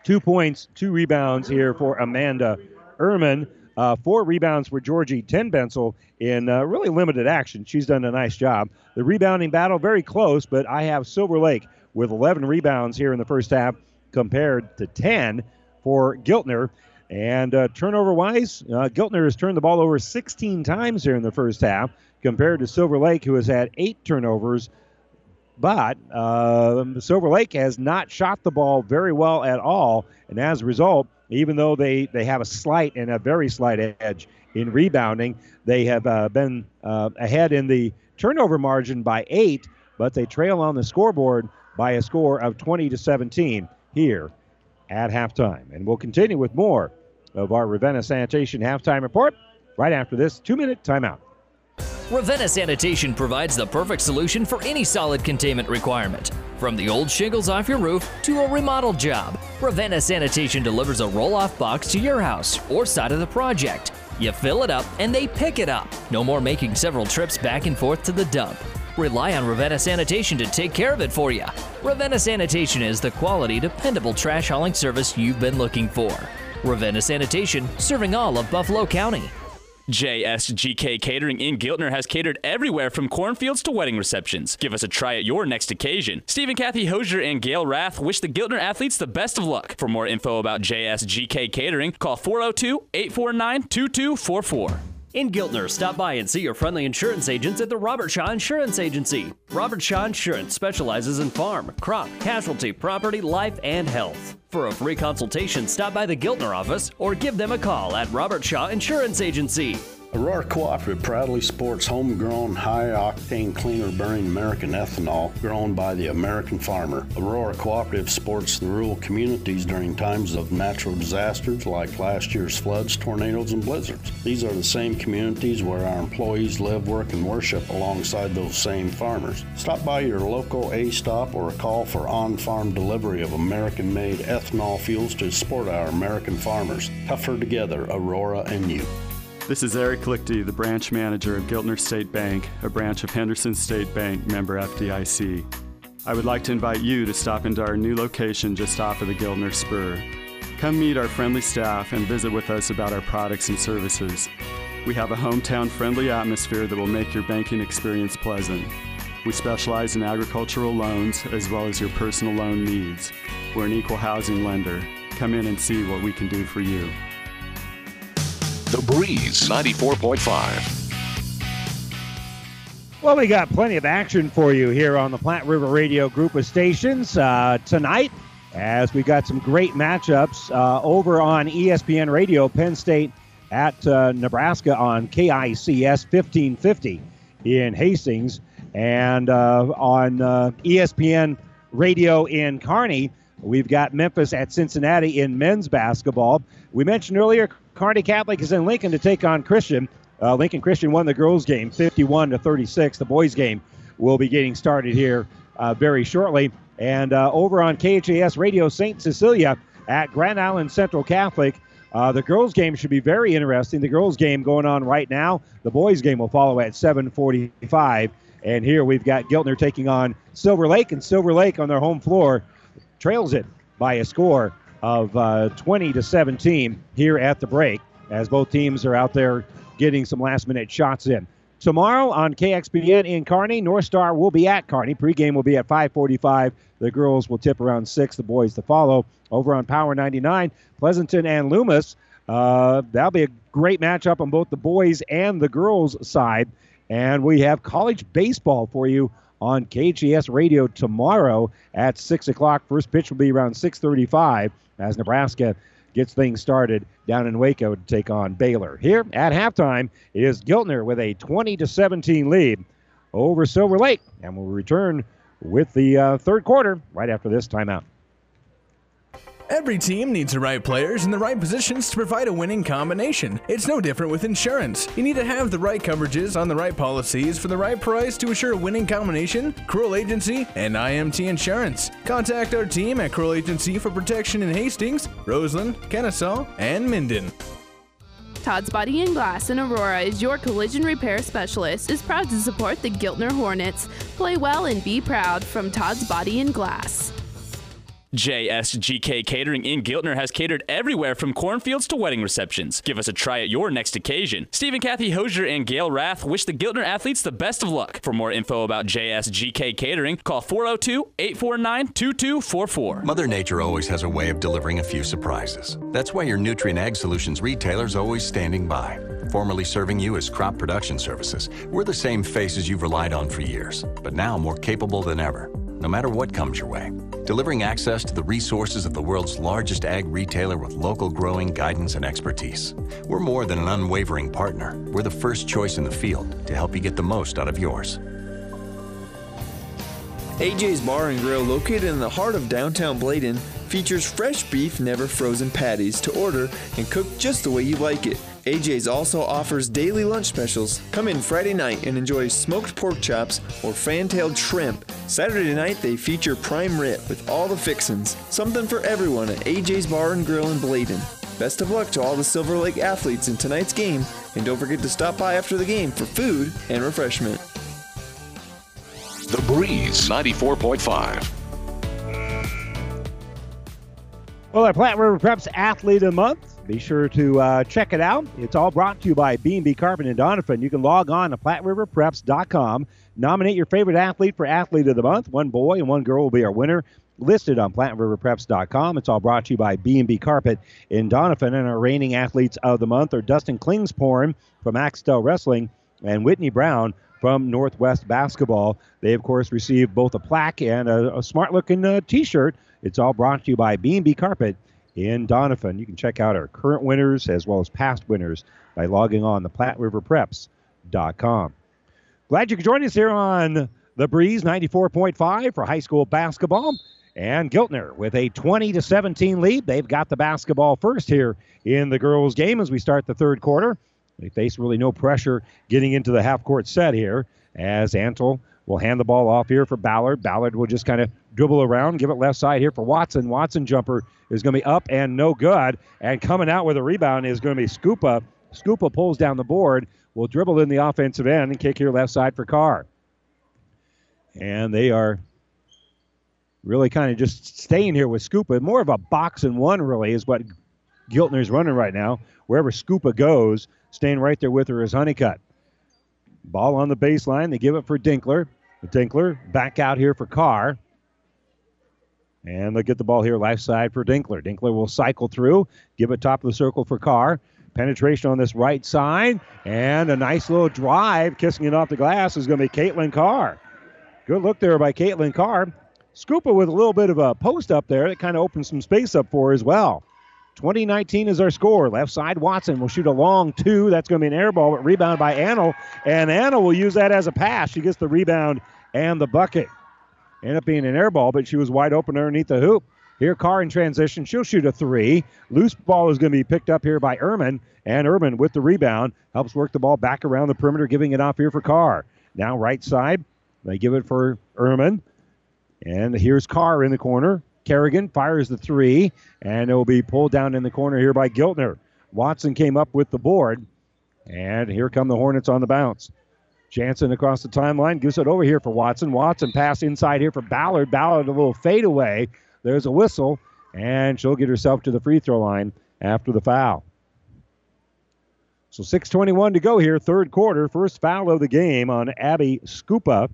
Two points, two rebounds here for Amanda Ehrman. Uh, four rebounds for Georgie Tenbensel in uh, really limited action. She's done a nice job. The rebounding battle very close, but I have Silver Lake with 11 rebounds here in the first half compared to 10 for Giltner. And uh, turnover wise, uh, Giltner has turned the ball over 16 times here in the first half compared to Silver Lake, who has had eight turnovers. But uh, Silver Lake has not shot the ball very well at all. And as a result, even though they, they have a slight and a very slight edge in rebounding, they have uh, been uh, ahead in the turnover margin by eight, but they trail on the scoreboard by a score of 20 to 17 here at halftime. And we'll continue with more of our Ravenna Sanitation halftime report right after this two minute timeout. Ravenna Sanitation provides the perfect solution for any solid containment requirement. From the old shingles off your roof to a remodel job, Ravenna Sanitation delivers a roll off box to your house or side of the project. You fill it up and they pick it up. No more making several trips back and forth to the dump. Rely on Ravenna Sanitation to take care of it for you. Ravenna Sanitation is the quality, dependable trash hauling service you've been looking for. Ravenna Sanitation, serving all of Buffalo County. JSGK Catering in Giltner has catered everywhere from cornfields to wedding receptions. Give us a try at your next occasion. Steve and Kathy Hosier and Gail Rath wish the Giltner athletes the best of luck. For more info about JSGK Catering, call 402 849 2244. In Giltner, stop by and see your friendly insurance agents at the Robert Shaw Insurance Agency. Robert Shaw Insurance specializes in farm, crop, casualty, property, life, and health. For a free consultation, stop by the Giltner office or give them a call at Robert Shaw Insurance Agency. Aurora Cooperative proudly sports homegrown, high octane, cleaner burning American ethanol grown by the American farmer. Aurora Cooperative supports the rural communities during times of natural disasters like last year's floods, tornadoes, and blizzards. These are the same communities where our employees live, work, and worship alongside those same farmers. Stop by your local A stop or call for on farm delivery of American made ethanol fuels to support our American farmers. Tougher together, Aurora and you. This is Eric Lichty, the branch manager of Giltner State Bank, a branch of Henderson State Bank, member FDIC. I would like to invite you to stop into our new location just off of the Giltner Spur. Come meet our friendly staff and visit with us about our products and services. We have a hometown friendly atmosphere that will make your banking experience pleasant. We specialize in agricultural loans as well as your personal loan needs. We're an equal housing lender. Come in and see what we can do for you. The Breeze 94.5. Well, we got plenty of action for you here on the Platte River Radio group of stations uh, tonight, as we got some great matchups uh, over on ESPN Radio, Penn State at uh, Nebraska on KICS 1550 in Hastings, and uh, on uh, ESPN Radio in Kearney. We've got Memphis at Cincinnati in men's basketball. We mentioned earlier Kearney Catholic is in Lincoln to take on Christian. Uh, Lincoln Christian won the girls' game 51 to 36. The boys' game will be getting started here uh, very shortly. And uh, over on KHAS Radio, St. Cecilia at Grand Island Central Catholic. Uh, the girls' game should be very interesting. The girls' game going on right now. The boys' game will follow at 7:45. And here we've got Giltner taking on Silver Lake, and Silver Lake on their home floor trails it by a score of uh, 20 to 17 here at the break, as both teams are out there getting some last minute shots in. Tomorrow on KXPN in Kearney, North Star will be at Kearney. Pregame will be at 5:45. The girls will tip around six. The boys to follow. Over on Power 99, Pleasanton and Loomis. Uh, that'll be a great matchup on both the boys and the girls side. And we have college baseball for you on KGS Radio tomorrow at six o'clock. First pitch will be around 6:35 as Nebraska gets things started down in Waco to take on Baylor. Here at halftime is Giltner with a 20 to 17 lead over Silver Lake, and we'll return with the uh, third quarter right after this timeout. Every team needs the right players in the right positions to provide a winning combination. It's no different with insurance. You need to have the right coverages on the right policies for the right price to assure a winning combination. Cruel Agency and IMT Insurance. Contact our team at Cruel Agency for protection in Hastings, Roseland, Kenesaw, and Minden. Todd's Body and Glass in Aurora is your collision repair specialist. Is proud to support the Giltner Hornets. Play well and be proud from Todd's Body and Glass. JSGK Catering in Giltner has catered everywhere from cornfields to wedding receptions. Give us a try at your next occasion. Steve and Kathy Hosier and Gail Rath wish the Giltner athletes the best of luck. For more info about JSGK Catering, call 402 849 2244. Mother Nature always has a way of delivering a few surprises. That's why your Nutrien Ag Solutions retailer is always standing by. Formerly serving you as crop production services, we're the same faces you've relied on for years, but now more capable than ever no matter what comes your way. Delivering access to the resources of the world's largest ag retailer with local growing guidance and expertise. We're more than an unwavering partner. We're the first choice in the field to help you get the most out of yours. AJ's Bar and Grill, located in the heart of downtown Bladen, features fresh beef, never frozen patties to order and cook just the way you like it. AJ's also offers daily lunch specials. Come in Friday night and enjoy smoked pork chops or fan-tailed shrimp. Saturday night they feature prime rib with all the fixins. Something for everyone at AJ's Bar and Grill in Bladen. Best of luck to all the Silver Lake athletes in tonight's game, and don't forget to stop by after the game for food and refreshment. The Breeze 94.5. Well, our Platte River Preps Athlete of the Month. Be sure to uh, check it out. It's all brought to you by B&B Carpet and Doniphan. You can log on to PlatteRiverPreps.com. Nominate your favorite athlete for Athlete of the Month. One boy and one girl will be our winner. Listed on PlatteRiverPreps.com. It's all brought to you by B&B Carpet in Doniphan. And our reigning athletes of the month are Dustin Klingsporn from Axtell Wrestling and Whitney Brown from Northwest Basketball. They, of course, received both a plaque and a, a smart-looking uh, T-shirt. It's all brought to you by B&B Carpet in Doniphan. You can check out our current winners as well as past winners by logging on to PlatteRiverPreps.com. Glad you could join us here on the Breeze 94.5 for high school basketball. And Giltner with a 20 to 17 lead. They've got the basketball first here in the girls' game as we start the third quarter. They face really no pressure getting into the half court set here as Antle will hand the ball off here for Ballard. Ballard will just kind of dribble around, give it left side here for Watson. Watson jumper is going to be up and no good. And coming out with a rebound is going to be Scupa. Scupa pulls down the board, will dribble in the offensive end and kick here left side for Carr. And they are really kind of just staying here with Scupa. More of a box and one, really, is what Giltner's running right now. Wherever Scupa goes, staying right there with her is Honeycutt. Ball on the baseline. They give it for Dinkler. Dinkler back out here for Carr. And they'll get the ball here left side for Dinkler. Dinkler will cycle through, give it top of the circle for Carr. Penetration on this right side, and a nice little drive, kissing it off the glass is going to be Caitlin Carr. Good look there by Caitlin Carr. Scupa with a little bit of a post up there that kind of opens some space up for her as well. 2019 is our score. Left side, Watson will shoot a long two. That's going to be an air ball, but rebound by Annell. And Annell will use that as a pass. She gets the rebound and the bucket. Ended up being an air ball, but she was wide open underneath the hoop. Here, Carr in transition. She'll shoot a three. Loose ball is going to be picked up here by Ehrman. And Ehrman with the rebound helps work the ball back around the perimeter, giving it off here for Carr. Now, right side, they give it for Ehrman. And here's Carr in the corner. Kerrigan fires the three, and it will be pulled down in the corner here by Giltner. Watson came up with the board, and here come the Hornets on the bounce. Jansen across the timeline gives it over here for Watson. Watson pass inside here for Ballard. Ballard a little fadeaway. There's a whistle, and she'll get herself to the free throw line after the foul. So 6:21 to go here, third quarter, first foul of the game on Abby Scupa.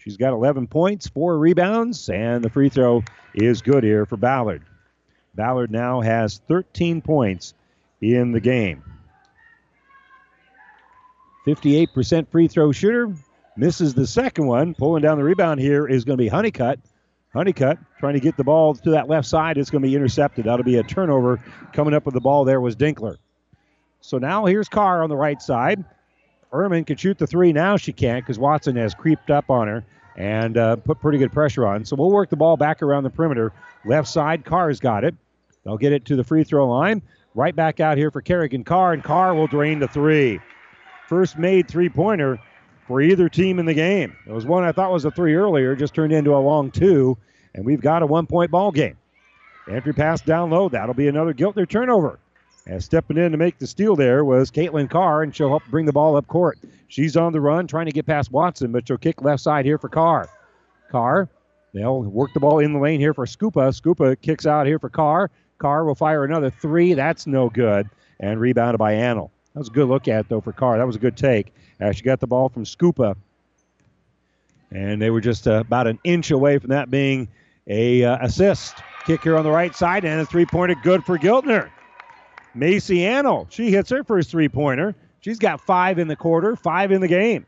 She's got 11 points, four rebounds, and the free throw is good here for Ballard. Ballard now has 13 points in the game. 58% free throw shooter. Misses the second one. Pulling down the rebound here is going to be Honeycutt. Honeycutt trying to get the ball to that left side. It's going to be intercepted. That'll be a turnover. Coming up with the ball there was Dinkler. So now here's Carr on the right side. Ehrman can shoot the three. Now she can't because Watson has creeped up on her and uh, put pretty good pressure on. So we'll work the ball back around the perimeter. Left side, Carr's got it. They'll get it to the free throw line. Right back out here for Kerrigan Carr, and Carr will drain the three. First made three pointer for either team in the game. It was one I thought was a three earlier, just turned into a long two, and we've got a one point ball game. Entry pass down low. That'll be another Giltner turnover. And stepping in to make the steal there was Caitlin Carr, and she'll help bring the ball up court. She's on the run, trying to get past Watson, but she'll kick left side here for Carr. Carr, they'll work the ball in the lane here for Scupa. Scupa kicks out here for Carr. Carr will fire another three. That's no good. And rebounded by Annell. That was a good look at, though, for Carr. That was a good take. As she got the ball from Scupa. And they were just uh, about an inch away from that being a uh, assist. Kick here on the right side, and a three-pointer good for Giltner. Macy Annell, she hits her first three-pointer. She's got five in the quarter, five in the game.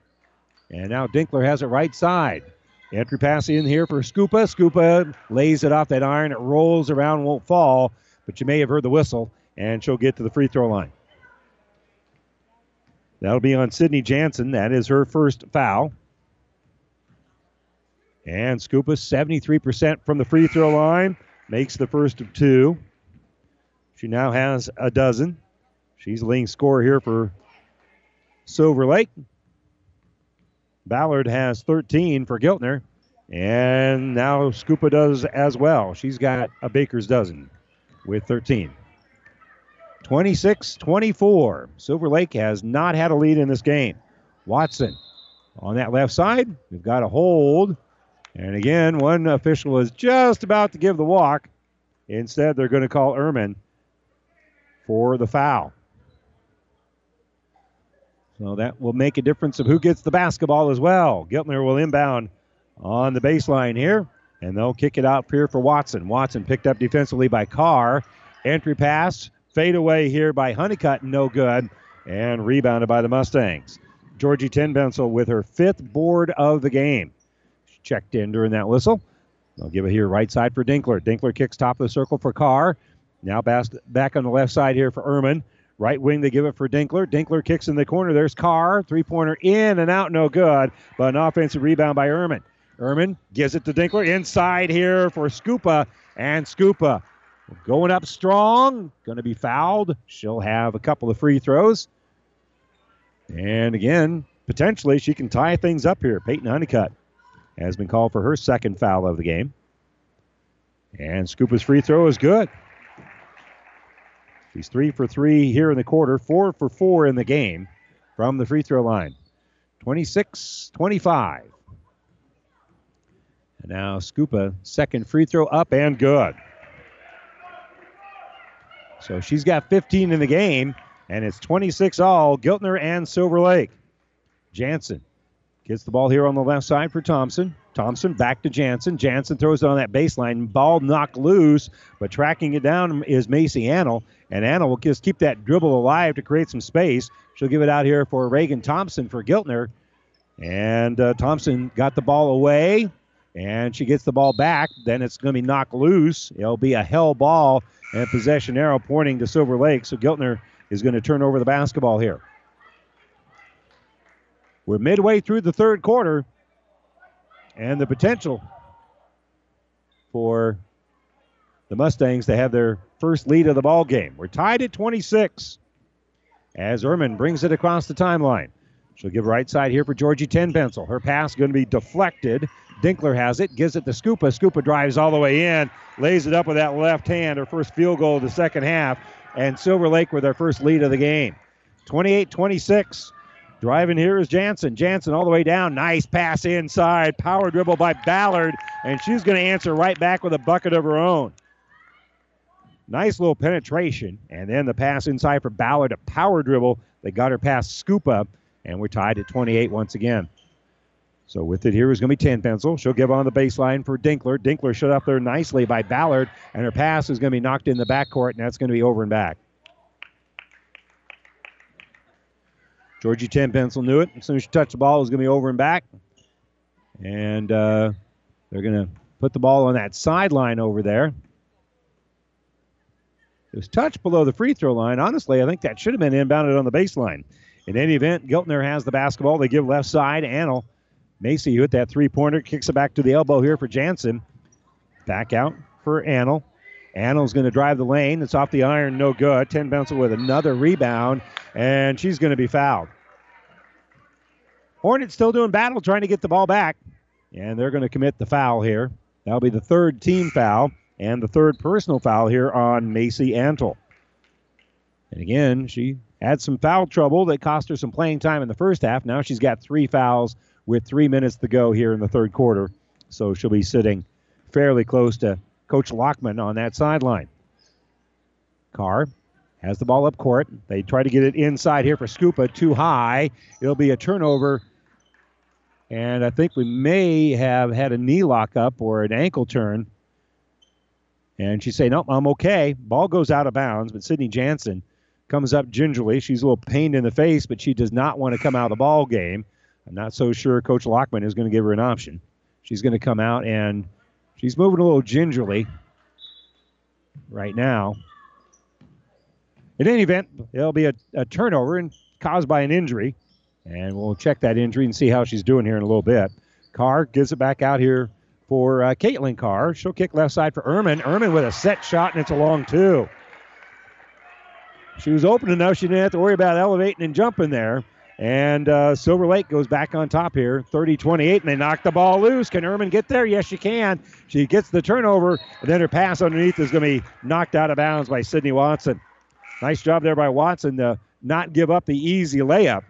And now Dinkler has it right side. Entry pass in here for Scupa. Scupa lays it off that iron. It rolls around, won't fall, but you may have heard the whistle, and she'll get to the free throw line. That'll be on Sydney Jansen. That is her first foul. And Scupa 73% from the free throw line, makes the first of two. She now has a dozen. She's leading scorer here for Silver Lake. Ballard has 13 for Giltner. And now Scupa does as well. She's got a baker's dozen with 13. 26 24. Silver Lake has not had a lead in this game. Watson on that left side. We've got a hold. And again, one official is just about to give the walk. Instead, they're going to call Ehrman for the foul. So that will make a difference of who gets the basketball as well. Giltner will inbound on the baseline here, and they'll kick it out here for Watson. Watson picked up defensively by Carr. Entry pass, fade away here by Honeycutt, no good, and rebounded by the Mustangs. Georgie Tenbensel with her fifth board of the game. She checked in during that whistle. They'll give it here right side for Dinkler. Dinkler kicks top of the circle for Carr. Now back on the left side here for Ehrman. Right wing, they give it for Dinkler. Dinkler kicks in the corner. There's Carr. Three pointer in and out, no good. But an offensive rebound by Ehrman. Ehrman gives it to Dinkler. Inside here for Scupa. And Scupa going up strong. Going to be fouled. She'll have a couple of free throws. And again, potentially she can tie things up here. Peyton Honeycutt has been called for her second foul of the game. And Scupa's free throw is good. She's three for three here in the quarter, four for four in the game from the free throw line. 26 25. And now Scupa, second free throw up and good. So she's got 15 in the game, and it's 26 all, Giltner and Silver Lake. Jansen Gets the ball here on the left side for Thompson. Thompson back to Jansen. Jansen throws it on that baseline. Ball knocked loose, but tracking it down is Macy Annell. And Annell will just keep that dribble alive to create some space. She'll give it out here for Reagan Thompson for Giltner. And uh, Thompson got the ball away, and she gets the ball back. Then it's going to be knocked loose. It'll be a hell ball and possession arrow pointing to Silver Lake. So Giltner is going to turn over the basketball here. We're midway through the third quarter, and the potential for the Mustangs to have their first lead of the ball game. We're tied at 26 as Ehrman brings it across the timeline. She'll give right side here for Georgie Tenbensel. Her pass going to be deflected. Dinkler has it, gives it to Scupa. Scupa drives all the way in, lays it up with that left hand. Her first field goal of the second half, and Silver Lake with their first lead of the game. 28 26. Driving here is Jansen. Jansen all the way down. Nice pass inside. Power dribble by Ballard, and she's going to answer right back with a bucket of her own. Nice little penetration, and then the pass inside for Ballard, a power dribble that got her past Scupa, and we're tied at 28 once again. So with it here is going to be Tenbensel. She'll give on the baseline for Dinkler. Dinkler shut up there nicely by Ballard, and her pass is going to be knocked in the backcourt, and that's going to be over and back. Georgie Tenbensel knew it. As soon as she touched the ball, it was going to be over and back. And uh, they're going to put the ball on that sideline over there. It was touched below the free throw line. Honestly, I think that should have been inbounded on the baseline. In any event, Giltner has the basketball. They give left side. Annell Macy, hit that three pointer, kicks it back to the elbow here for Jansen. Back out for Annell. Annell's going to drive the lane. It's off the iron, no good. Tenbensel with another rebound, and she's going to be fouled. Hornets still doing battle, trying to get the ball back, and they're going to commit the foul here. That'll be the third team foul and the third personal foul here on Macy Antle. And again, she had some foul trouble that cost her some playing time in the first half. Now she's got three fouls with three minutes to go here in the third quarter. So she'll be sitting fairly close to Coach Lockman on that sideline. Carr has the ball up court. They try to get it inside here for Scupa, too high. It'll be a turnover. And I think we may have had a knee lock up or an ankle turn. And she say, Nope, I'm okay. Ball goes out of bounds, but Sydney Jansen comes up gingerly. She's a little pained in the face, but she does not want to come out of the ball game. I'm not so sure Coach Lockman is going to give her an option. She's going to come out and she's moving a little gingerly right now. In any event, it'll be a, a turnover and caused by an injury. And we'll check that injury and see how she's doing here in a little bit. Carr gives it back out here for uh, Caitlin Carr. She'll kick left side for Ehrman. Ehrman with a set shot, and it's a long two. She was open enough, she didn't have to worry about elevating and jumping there. And uh, Silver Lake goes back on top here, 30 28, and they knock the ball loose. Can Ehrman get there? Yes, she can. She gets the turnover, and then her pass underneath is going to be knocked out of bounds by Sydney Watson. Nice job there by Watson to not give up the easy layup.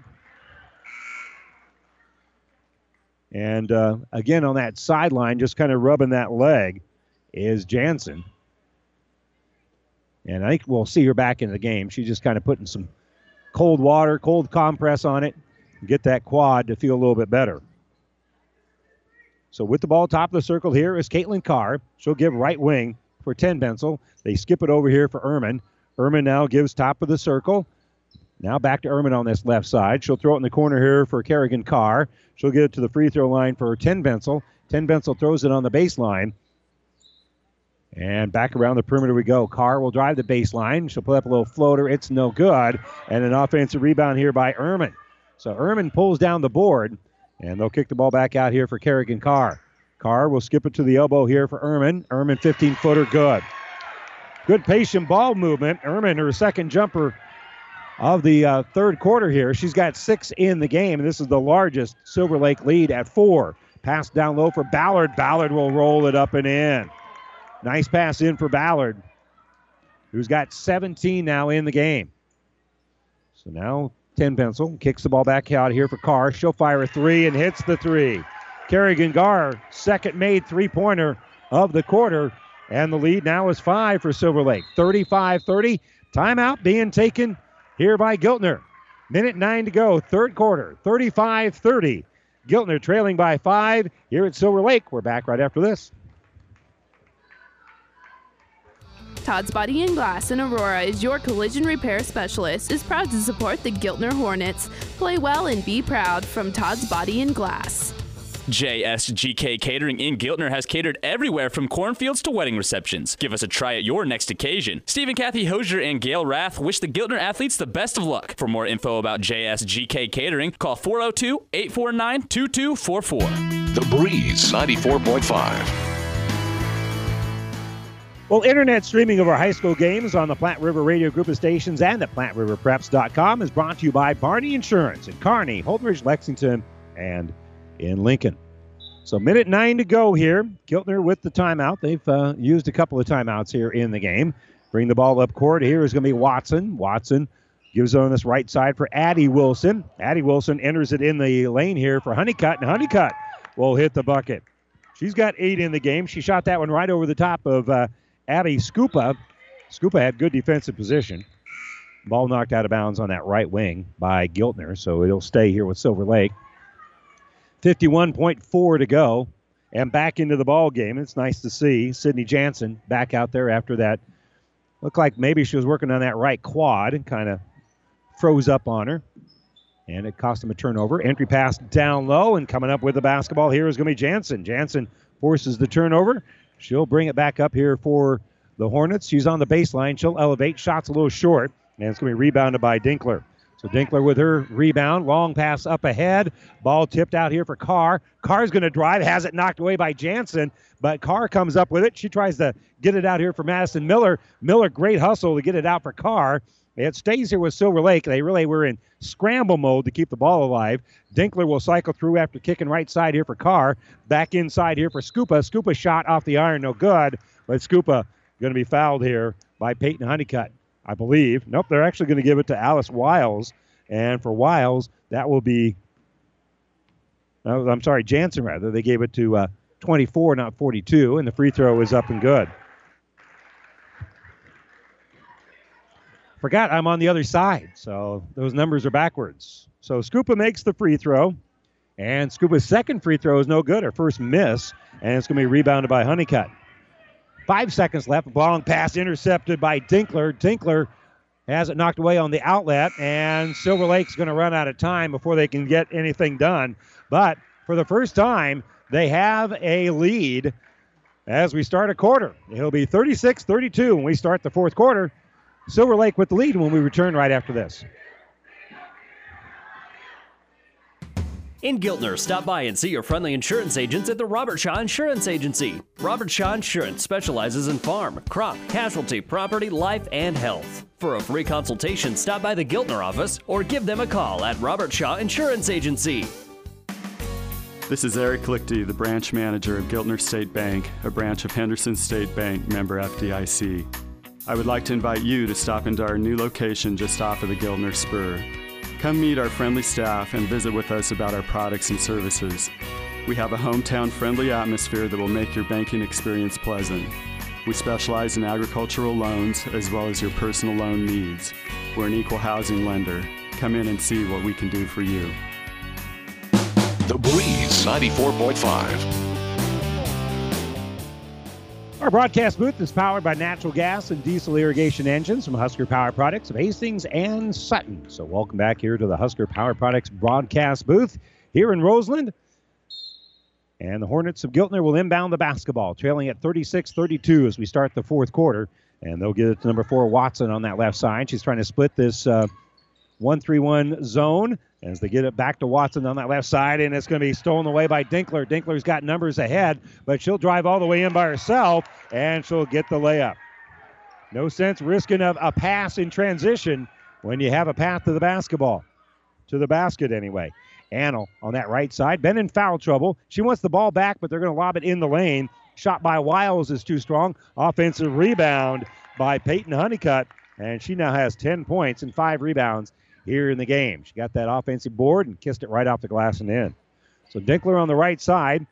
And uh, again, on that sideline, just kind of rubbing that leg, is Jansen. And I think we'll see her back in the game. She's just kind of putting some cold water, cold compress on it, get that quad to feel a little bit better. So with the ball top of the circle here is Caitlin Carr. She'll give right wing for Tenbensel. They skip it over here for Ehrman. Ehrman now gives top of the circle. Now back to Ehrman on this left side. She'll throw it in the corner here for Kerrigan Carr. She'll get it to the free throw line for Tenbensel. 10 Bensel throws it on the baseline. And back around the perimeter we go. Carr will drive the baseline. She'll put up a little floater. It's no good. And an offensive rebound here by Ehrman. So Ehrman pulls down the board, and they'll kick the ball back out here for Kerrigan Carr. Carr will skip it to the elbow here for Ehrman. Ehrman 15 footer, good. Good patient ball movement. Ehrman, her second jumper of the uh, third quarter here. She's got six in the game, and this is the largest Silver Lake lead at four. Pass down low for Ballard. Ballard will roll it up and in. Nice pass in for Ballard, who's got 17 now in the game. So now Tenbensel kicks the ball back out here for Carr. She'll fire a three and hits the three. Kerrigan Carr, second made three pointer of the quarter. And the lead now is five for Silver Lake. 35 30. Timeout being taken here by Giltner. Minute nine to go, third quarter. 35 30. Giltner trailing by five here at Silver Lake. We're back right after this. Todd's Body and Glass in Aurora is your collision repair specialist. Is proud to support the Giltner Hornets. Play well and be proud from Todd's Body and Glass. JSGK Catering in Giltner has catered everywhere from cornfields to wedding receptions. Give us a try at your next occasion. Stephen Kathy Hosier and Gail Rath wish the Giltner athletes the best of luck. For more info about JSGK Catering, call 402 849 2244. The Breeze 94.5. Well, internet streaming of our high school games on the Platte River Radio Group of Stations and at PlatteRiverPreps.com is brought to you by Barney Insurance in Kearney, Holdrege, Lexington, and in Lincoln. So, minute nine to go here. Giltner with the timeout. They've uh, used a couple of timeouts here in the game. Bring the ball up court. Here is going to be Watson. Watson gives it on this right side for Addie Wilson. Addie Wilson enters it in the lane here for Honeycutt, and Honeycutt will hit the bucket. She's got eight in the game. She shot that one right over the top of uh, Abby Scupa. Scupa had good defensive position. Ball knocked out of bounds on that right wing by Giltner, so it'll stay here with Silver Lake. 51.4 to go, and back into the ball game. It's nice to see Sydney Jansen back out there after that. Looked like maybe she was working on that right quad and kind of froze up on her. And it cost him a turnover. Entry pass down low, and coming up with the basketball here is going to be Jansen. Jansen forces the turnover. She'll bring it back up here for the Hornets. She's on the baseline. She'll elevate. Shots a little short, and it's going to be rebounded by Dinkler. So Dinkler with her rebound. Long pass up ahead. Ball tipped out here for Carr. Carr's going to drive. Has it knocked away by Jansen, but Carr comes up with it. She tries to get it out here for Madison Miller. Miller, great hustle to get it out for Carr. It stays here with Silver Lake. They really were in scramble mode to keep the ball alive. Dinkler will cycle through after kicking right side here for Carr. Back inside here for Scupa. Scupa shot off the iron, no good. But Scupa going to be fouled here by Peyton Honeycutt, I believe. Nope, they're actually going to give it to Alice Wiles. And for Wiles, that will be. I'm sorry, Jansen rather. They gave it to uh, 24, not 42, and the free throw is up and good. Forgot I'm on the other side, so those numbers are backwards. So Scupa makes the free throw, and Scupa's second free throw is no good. Her first miss, and it's going to be rebounded by Honeycutt. Five seconds left. Long pass intercepted by Dinkler. Dinkler has it knocked away on the outlet, and Silver Lake's going to run out of time before they can get anything done. But for the first time, they have a lead as we start a quarter. It'll be 36 32 when we start the fourth quarter. Silver Lake with the lead when we return right after this. In Giltner, stop by and see your friendly insurance agents at the Robert Shaw Insurance Agency. Robert Shaw Insurance specializes in farm, crop, casualty, property, life, and health. For a free consultation, stop by the Giltner office or give them a call at Robert Shaw Insurance Agency. This is Eric Lichty, the branch manager of Giltner State Bank, a branch of Henderson State Bank, member FDIC. I would like to invite you to stop into our new location just off of the Giltner Spur. Come meet our friendly staff and visit with us about our products and services. We have a hometown friendly atmosphere that will make your banking experience pleasant. We specialize in agricultural loans as well as your personal loan needs. We're an equal housing lender. Come in and see what we can do for you. The Breeze 94.5. Our broadcast booth is powered by natural gas and diesel irrigation engines from Husker Power Products of Hastings and Sutton. So, welcome back here to the Husker Power Products broadcast booth here in Roseland. And the Hornets of Giltner will inbound the basketball, trailing at 36 32 as we start the fourth quarter. And they'll get it to number four, Watson, on that left side. She's trying to split this uh, 1 3 1 zone as they get it back to Watson on that left side, and it's going to be stolen away by Dinkler. Dinkler's got numbers ahead, but she'll drive all the way in by herself, and she'll get the layup. No sense risking a, a pass in transition when you have a path to the basketball, to the basket anyway. Annell on that right side. Been in foul trouble. She wants the ball back, but they're going to lob it in the lane. Shot by Wiles is too strong. Offensive rebound by Peyton Honeycutt, and she now has 10 points and five rebounds here in the game. She got that offensive board and kissed it right off the glass and in. So Dinkler on the right side,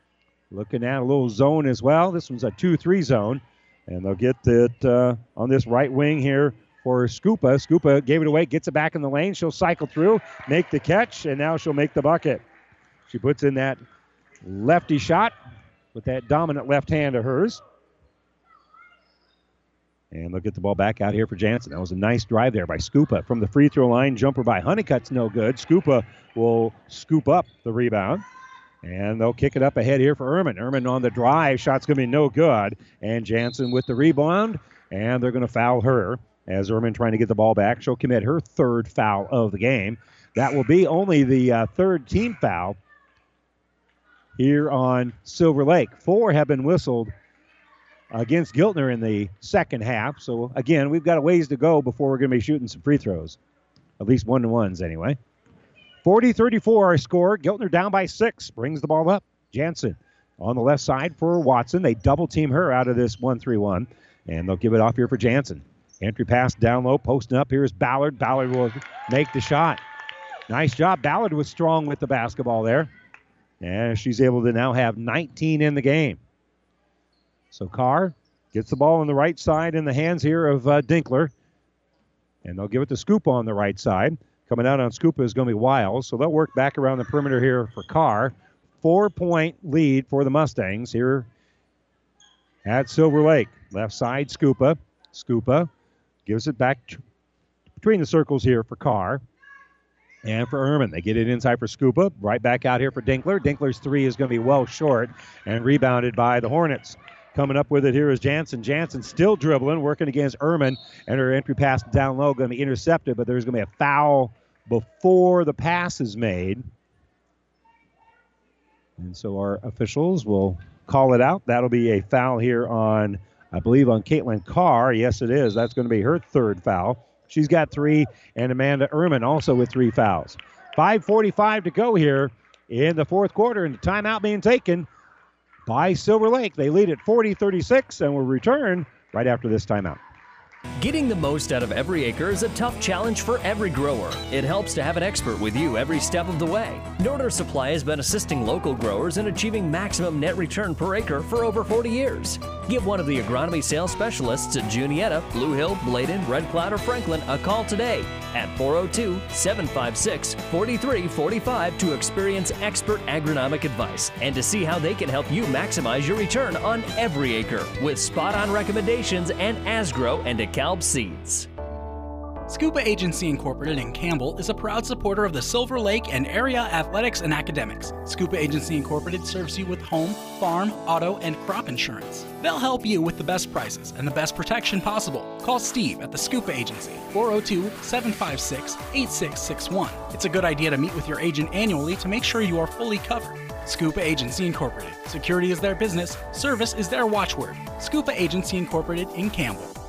looking at a little zone as well. This one's a 2 3 zone, and they'll get it uh, on this right wing here for Scupa. Scupa gave it away, gets it back in the lane. She'll cycle through, make the catch, and now she'll make the bucket. She puts in that lefty shot with that dominant left hand of hers. And they'll get the ball back out here for Jansen. That was a nice drive there by Scupa from the free throw line. Jumper by Honeycutt's no good. Scupa will scoop up the rebound. And they'll kick it up ahead here for Ehrman. Ehrman on the drive. Shot's going to be no good. And Jansen with the rebound. And they're going to foul her as Ehrman trying to get the ball back. She'll commit her third foul of the game. That will be only the uh, third team foul here on Silver Lake. Four have been whistled against Giltner in the second half. So, again, we've got a ways to go before we're going to be shooting some free throws, at least one to ones anyway. 40 34 our score. Giltner down by six. Brings the ball up. Jansen on the left side for Watson. They double team her out of this 1 3 1. And they'll give it off here for Jansen. Entry pass down low, posting up. Here's Ballard. Ballard will make the shot. Nice job. Ballard was strong with the basketball there. And she's able to now have 19 in the game. So Carr gets the ball on the right side in the hands here of uh, Dinkler. And they'll give it to Scoop on the right side. Coming out on Scoop is going to be Wiles. So they'll work back around the perimeter here for Carr. Four point lead for the Mustangs here at Silver Lake. Left side, Scupa. Scupa gives it back t- between the circles here for Carr. And for Ehrman, they get it inside for Scupa. Right back out here for Dinkler. Dinkler's three is going to be well short and rebounded by the Hornets. Coming up with it here is Jansen. Jansen still dribbling, working against Ehrman, and her entry pass down low going to be intercepted, but there's going to be a foul before the pass is made. And so our officials will call it out. That'll be a foul here on, I believe, on Caitlin Carr. Yes, it is. That's going to be her third foul. She's got three, and Amanda Ehrman also with three fouls. 5.45 to go here in the fourth quarter, and the timeout being taken by Silver Lake. They lead at 40 36 and will return right after this timeout. Getting the most out of every acre is a tough challenge for every grower. It helps to have an expert with you every step of the way. Northern Supply has been assisting local growers in achieving maximum net return per acre for over 40 years. Give one of the agronomy sales specialists at Juniata, Blue Hill, Bladen, Red Cloud, or Franklin a call today at 402 756 4345 to experience expert agronomic advice and to see how they can help you maximize your return on every acre with spot on recommendations and Asgrow and DeKalb seeds. Scupa Agency Incorporated in Campbell is a proud supporter of the Silver Lake and area athletics and academics. Scupa Agency Incorporated serves you with home, farm, auto, and crop insurance. They'll help you with the best prices and the best protection possible. Call Steve at the Scupa Agency, 402 756 8661. It's a good idea to meet with your agent annually to make sure you are fully covered. Scupa Agency Incorporated. Security is their business, service is their watchword. Scupa Agency Incorporated in Campbell.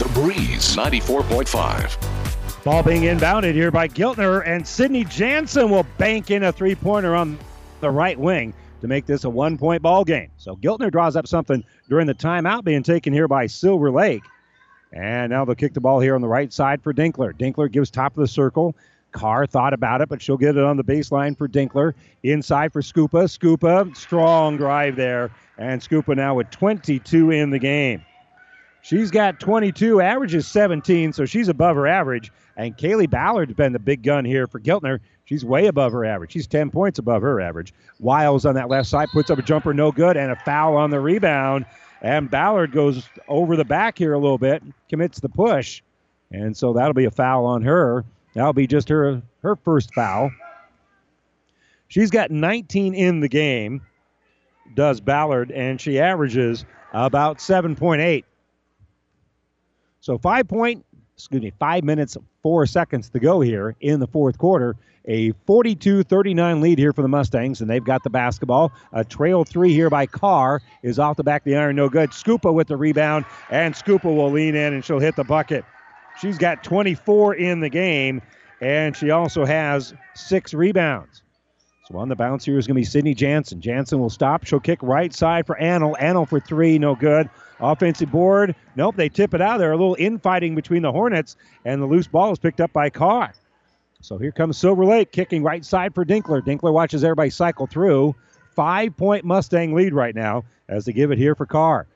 The Breeze 94.5. Ball being inbounded here by Giltner, and Sidney Jansen will bank in a three pointer on the right wing to make this a one point ball game. So Giltner draws up something during the timeout being taken here by Silver Lake. And now they'll kick the ball here on the right side for Dinkler. Dinkler gives top of the circle. Carr thought about it, but she'll get it on the baseline for Dinkler. Inside for Scupa. Scupa, strong drive there. And Scupa now with 22 in the game. She's got 22, averages 17, so she's above her average. And Kaylee Ballard's been the big gun here for Giltner. She's way above her average. She's 10 points above her average. Wiles on that left side puts up a jumper, no good, and a foul on the rebound. And Ballard goes over the back here a little bit, commits the push. And so that'll be a foul on her. That'll be just her her first foul. She's got 19 in the game, does Ballard, and she averages about 7.8. So five point, excuse me, five minutes, four seconds to go here in the fourth quarter. A 42-39 lead here for the Mustangs, and they've got the basketball. A trail three here by Carr is off the back of the iron, no good. Scupa with the rebound, and Scupa will lean in and she'll hit the bucket. She's got 24 in the game, and she also has six rebounds. So on the bounce here is going to be Sydney Jansen. Jansen will stop. She'll kick right side for Antle. Antle for three, no good. Offensive board. Nope, they tip it out there. A little infighting between the Hornets, and the loose ball is picked up by Carr. So here comes Silver Lake kicking right side for Dinkler. Dinkler watches everybody cycle through. Five point Mustang lead right now as they give it here for Carr.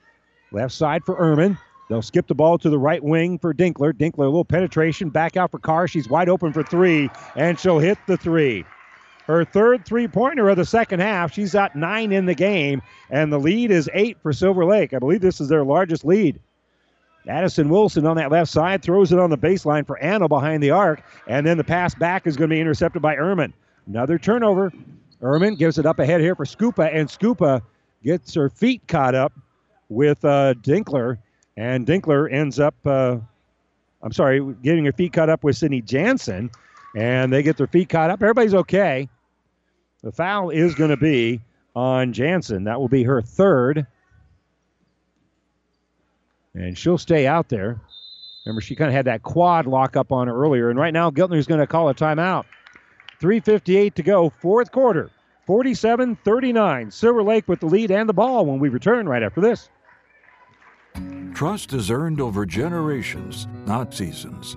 Left side for Ehrman. They'll skip the ball to the right wing for Dinkler. Dinkler, a little penetration, back out for Carr. She's wide open for three, and she'll hit the three. Her third three pointer of the second half. She's at nine in the game, and the lead is eight for Silver Lake. I believe this is their largest lead. Addison Wilson on that left side throws it on the baseline for Anna behind the arc, and then the pass back is going to be intercepted by Ehrman. Another turnover. Ehrman gives it up ahead here for Scupa, and Scupa gets her feet caught up with uh, Dinkler, and Dinkler ends up, uh, I'm sorry, getting her feet caught up with Sydney Jansen, and they get their feet caught up. Everybody's okay. The foul is going to be on Jansen. That will be her third. And she'll stay out there. Remember, she kind of had that quad lock up on her earlier. And right now, Giltner's going to call a timeout. 3.58 to go, fourth quarter. 47 39. Silver Lake with the lead and the ball when we return right after this. Trust is earned over generations, not seasons.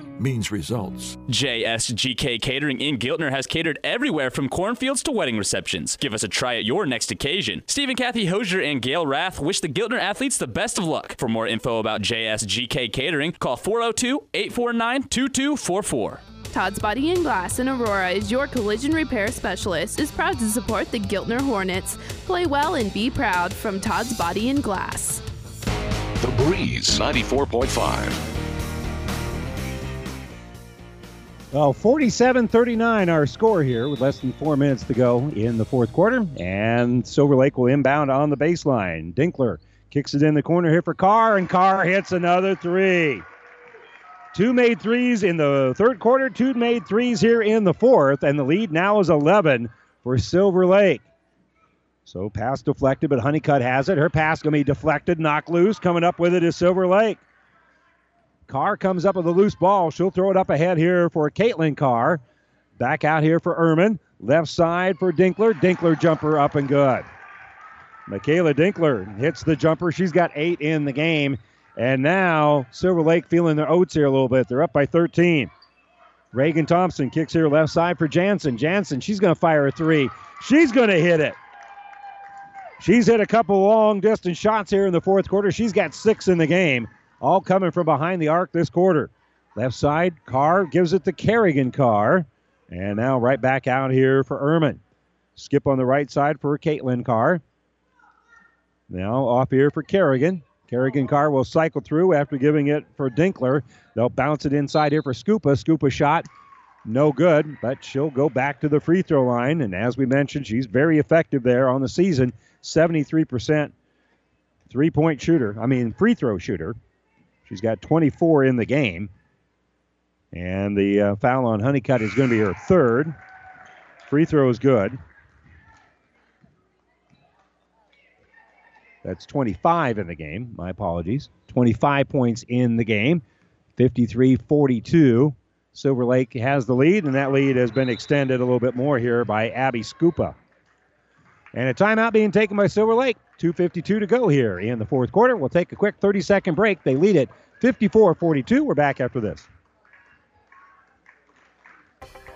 means results. JSGK Catering in Giltner has catered everywhere from cornfields to wedding receptions. Give us a try at your next occasion. Stephen Kathy Hosier and Gail Rath wish the Giltner athletes the best of luck. For more info about JSGK Catering, call 402 849 2244. Todd's Body and Glass in Aurora is your collision repair specialist. Is proud to support the Giltner Hornets. Play well and be proud from Todd's Body and Glass. The Breeze 94.5. Well, 47 39 our score here with less than four minutes to go in the fourth quarter. And Silver Lake will inbound on the baseline. Dinkler kicks it in the corner here for Carr, and Carr hits another three. Two made threes in the third quarter, two made threes here in the fourth, and the lead now is 11 for Silver Lake. So pass deflected, but Honeycutt has it. Her pass going to be deflected, knocked loose. Coming up with it is Silver Lake. Carr comes up with a loose ball. She'll throw it up ahead here for Caitlin Carr. Back out here for Ehrman. Left side for Dinkler. Dinkler jumper up and good. Michaela Dinkler hits the jumper. She's got eight in the game. And now Silver Lake feeling their oats here a little bit. They're up by 13. Reagan Thompson kicks here left side for Jansen. Jansen, she's going to fire a three. She's going to hit it. She's hit a couple long distance shots here in the fourth quarter. She's got six in the game all coming from behind the arc this quarter. Left side, Carr gives it to Kerrigan Carr. And now right back out here for Ehrman. Skip on the right side for Caitlin Carr. Now off here for Kerrigan. Kerrigan Carr will cycle through after giving it for Dinkler. They'll bounce it inside here for Scupa. Scupa shot, no good, but she'll go back to the free throw line. And as we mentioned, she's very effective there on the season 73% three point shooter, I mean, free throw shooter. She's got 24 in the game. And the uh, foul on Honeycutt is going to be her third. Free throw is good. That's 25 in the game. My apologies. 25 points in the game. 53 42. Silver Lake has the lead, and that lead has been extended a little bit more here by Abby Scupa. And a timeout being taken by Silver Lake. 2.52 to go here in the fourth quarter. We'll take a quick 30 second break. They lead it 54 42. We're back after this.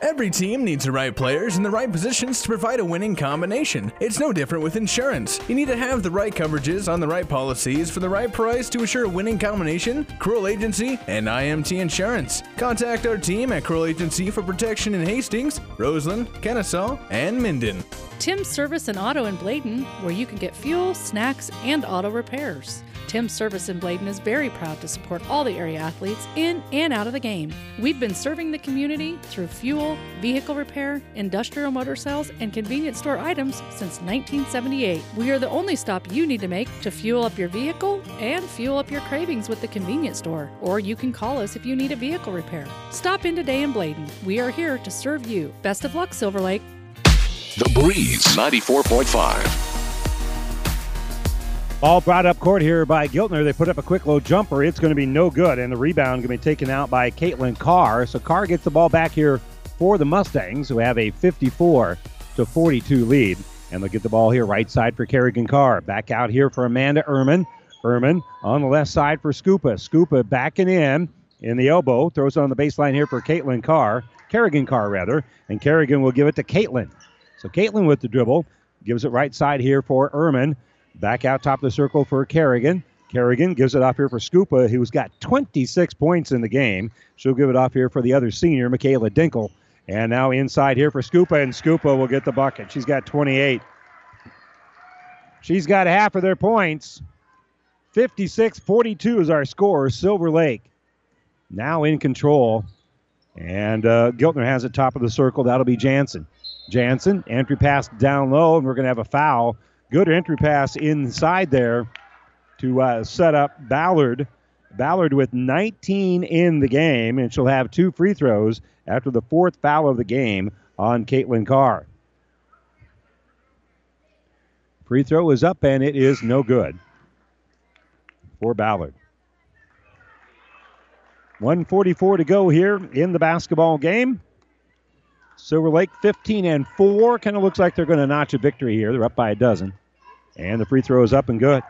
Every team needs the right players in the right positions to provide a winning combination. It's no different with insurance. You need to have the right coverages on the right policies for the right price to assure a winning combination. Cruel Agency and IMT Insurance. Contact our team at Cruel Agency for protection in Hastings, Roseland, Kenesaw, and Minden. Tim's Service and Auto in Bladen, where you can get fuel, snacks, and auto repairs. Tim's Service in Bladen is very proud to support all the area athletes in and out of the game. We've been serving the community through fuel, vehicle repair, industrial motor sales, and convenience store items since 1978. We are the only stop you need to make to fuel up your vehicle and fuel up your cravings with the convenience store. Or you can call us if you need a vehicle repair. Stop in today in Bladen. We are here to serve you. Best of luck, Silver Lake. The Breeze 94.5. All brought up court here by Giltner. They put up a quick low jumper. It's going to be no good, and the rebound going to be taken out by Caitlin Carr. So Carr gets the ball back here for the Mustangs, who have a 54 to 42 lead, and they'll get the ball here right side for Kerrigan Carr. Back out here for Amanda Ehrman. Ehrman on the left side for Scupa. Scupa backing in in the elbow, throws it on the baseline here for Caitlin Carr, Kerrigan Carr rather, and Kerrigan will give it to Caitlin. So Caitlin with the dribble gives it right side here for Ehrman. Back out top of the circle for Kerrigan. Kerrigan gives it off here for Scupa, who's got 26 points in the game. She'll give it off here for the other senior, Michaela Dinkler. And now inside here for Scupa, and Scupa will get the bucket. She's got 28. She's got half of their points. 56 42 is our score. Silver Lake now in control. And uh, Giltner has it top of the circle. That'll be Jansen. Jansen, entry pass down low, and we're going to have a foul. Good entry pass inside there to uh, set up Ballard. Ballard with 19 in the game, and she'll have two free throws after the fourth foul of the game on Caitlin Carr. Free throw is up, and it is no good for Ballard. 144 to go here in the basketball game. Silver Lake 15 and 4. Kind of looks like they're going to notch a victory here. They're up by a dozen. And the free throw is up and good.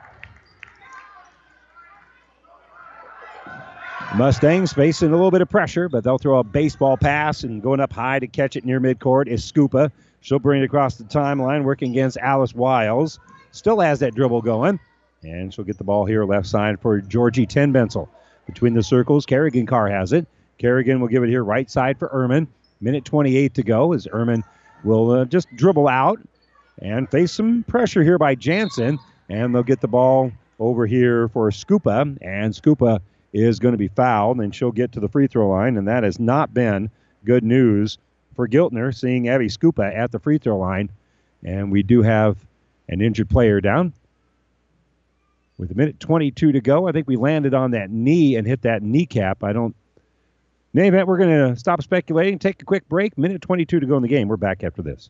Mustangs facing a little bit of pressure, but they'll throw a baseball pass and going up high to catch it near midcourt is Scupa. She'll bring it across the timeline, working against Alice Wiles. Still has that dribble going. And she'll get the ball here left side for Georgie Tenbensel. Between the circles, Kerrigan Carr has it. Kerrigan will give it here right side for Ehrman. Minute 28 to go as Ehrman will uh, just dribble out and face some pressure here by Jansen. And they'll get the ball over here for Scupa. And Scupa is going to be fouled, and she'll get to the free throw line. And that has not been good news for Giltner, seeing Abby Scupa at the free throw line. And we do have an injured player down. With a minute 22 to go, I think we landed on that knee and hit that kneecap. I don't. In any event, we're going to stop speculating, take a quick break. Minute 22 to go in the game. We're back after this.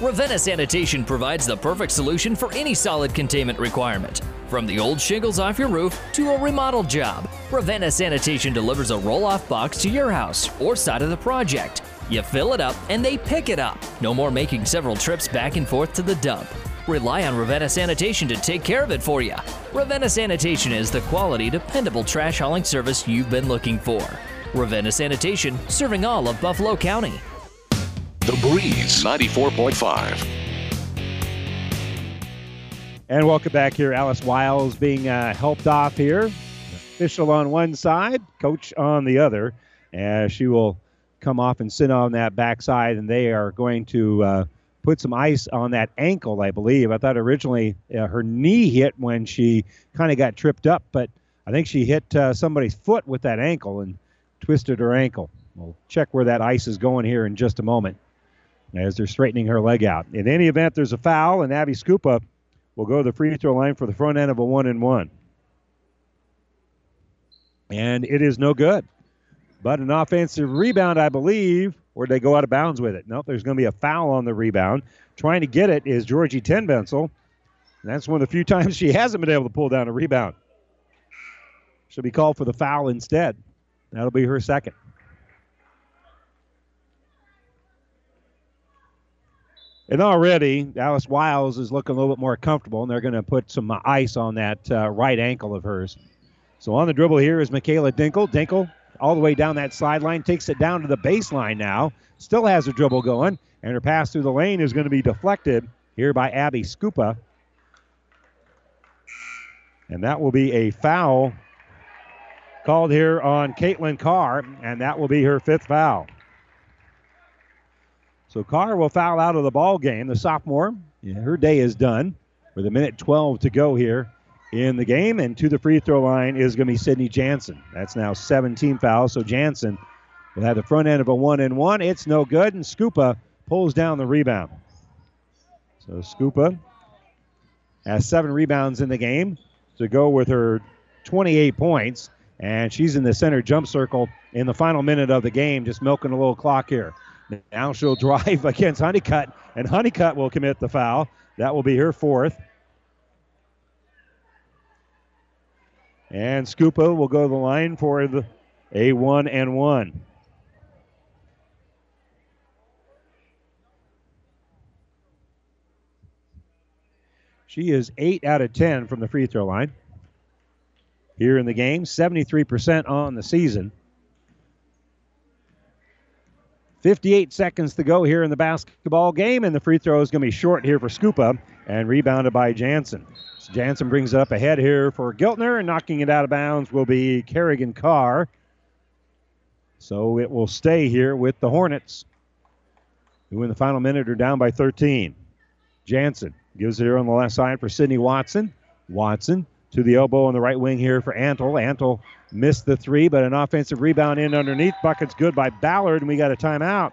Ravenna Sanitation provides the perfect solution for any solid containment requirement. From the old shingles off your roof to a remodel job, Ravenna Sanitation delivers a roll off box to your house or side of the project. You fill it up and they pick it up. No more making several trips back and forth to the dump. Rely on Ravenna Sanitation to take care of it for you. Ravenna Sanitation is the quality, dependable trash hauling service you've been looking for. Ravenna Sanitation, serving all of Buffalo County. The Breeze 94.5. And welcome back here. Alice Wiles being uh, helped off here. Official on one side, coach on the other. As she will come off and sit on that backside, and they are going to uh, put some ice on that ankle, I believe. I thought originally uh, her knee hit when she kind of got tripped up, but I think she hit uh, somebody's foot with that ankle and twisted her ankle. We'll check where that ice is going here in just a moment as they're straightening her leg out. In any event, there's a foul, and Abby Scupa will go to the free throw line for the front end of a one and one. And it is no good. But an offensive rebound, I believe, or they go out of bounds with it. Nope, there's going to be a foul on the rebound. Trying to get it is Georgie Tenbensel. That's one of the few times she hasn't been able to pull down a rebound. She'll be called for the foul instead. That'll be her second. And already, Alice Wiles is looking a little bit more comfortable, and they're going to put some ice on that uh, right ankle of hers. So on the dribble here is Michaela Dinkler. Dinkler all the way down that sideline, takes it down to the baseline now. Still has a dribble going, and her pass through the lane is going to be deflected here by Abby Scupa. And that will be a foul called here on Caitlin Carr, and that will be her fifth foul. So Carr will foul out of the ball game. The sophomore, her day is done with a minute 12 to go here in the game. And to the free throw line is going to be Sydney Jansen. That's now 17 fouls. So Jansen will have the front end of a one and one. It's no good. And Scupa pulls down the rebound. So Scupa has seven rebounds in the game to go with her 28 points. And she's in the center jump circle in the final minute of the game, just milking a little clock here. Now she'll drive against Honeycutt, and Honeycutt will commit the foul. That will be her fourth. And Scupa will go to the line for the a one and one. She is 8 out of 10 from the free throw line. Here in the game, 73% on the season. 58 seconds to go here in the basketball game, and the free throw is going to be short here for Scupa and rebounded by Jansen. Jansen brings it up ahead here for Giltner, and knocking it out of bounds will be Kerrigan Carr. So it will stay here with the Hornets, who in the final minute are down by 13. Jansen gives it here on the left side for Sydney Watson. Watson to the elbow on the right wing here for Antle. Antle missed the three, but an offensive rebound in underneath. Bucket's good by Ballard, and we got a timeout.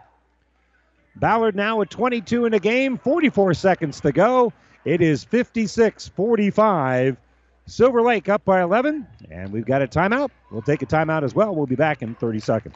Ballard now with 22 in the game, 44 seconds to go. It is 56 45. Silver Lake up by 11, and we've got a timeout. We'll take a timeout as well. We'll be back in 30 seconds.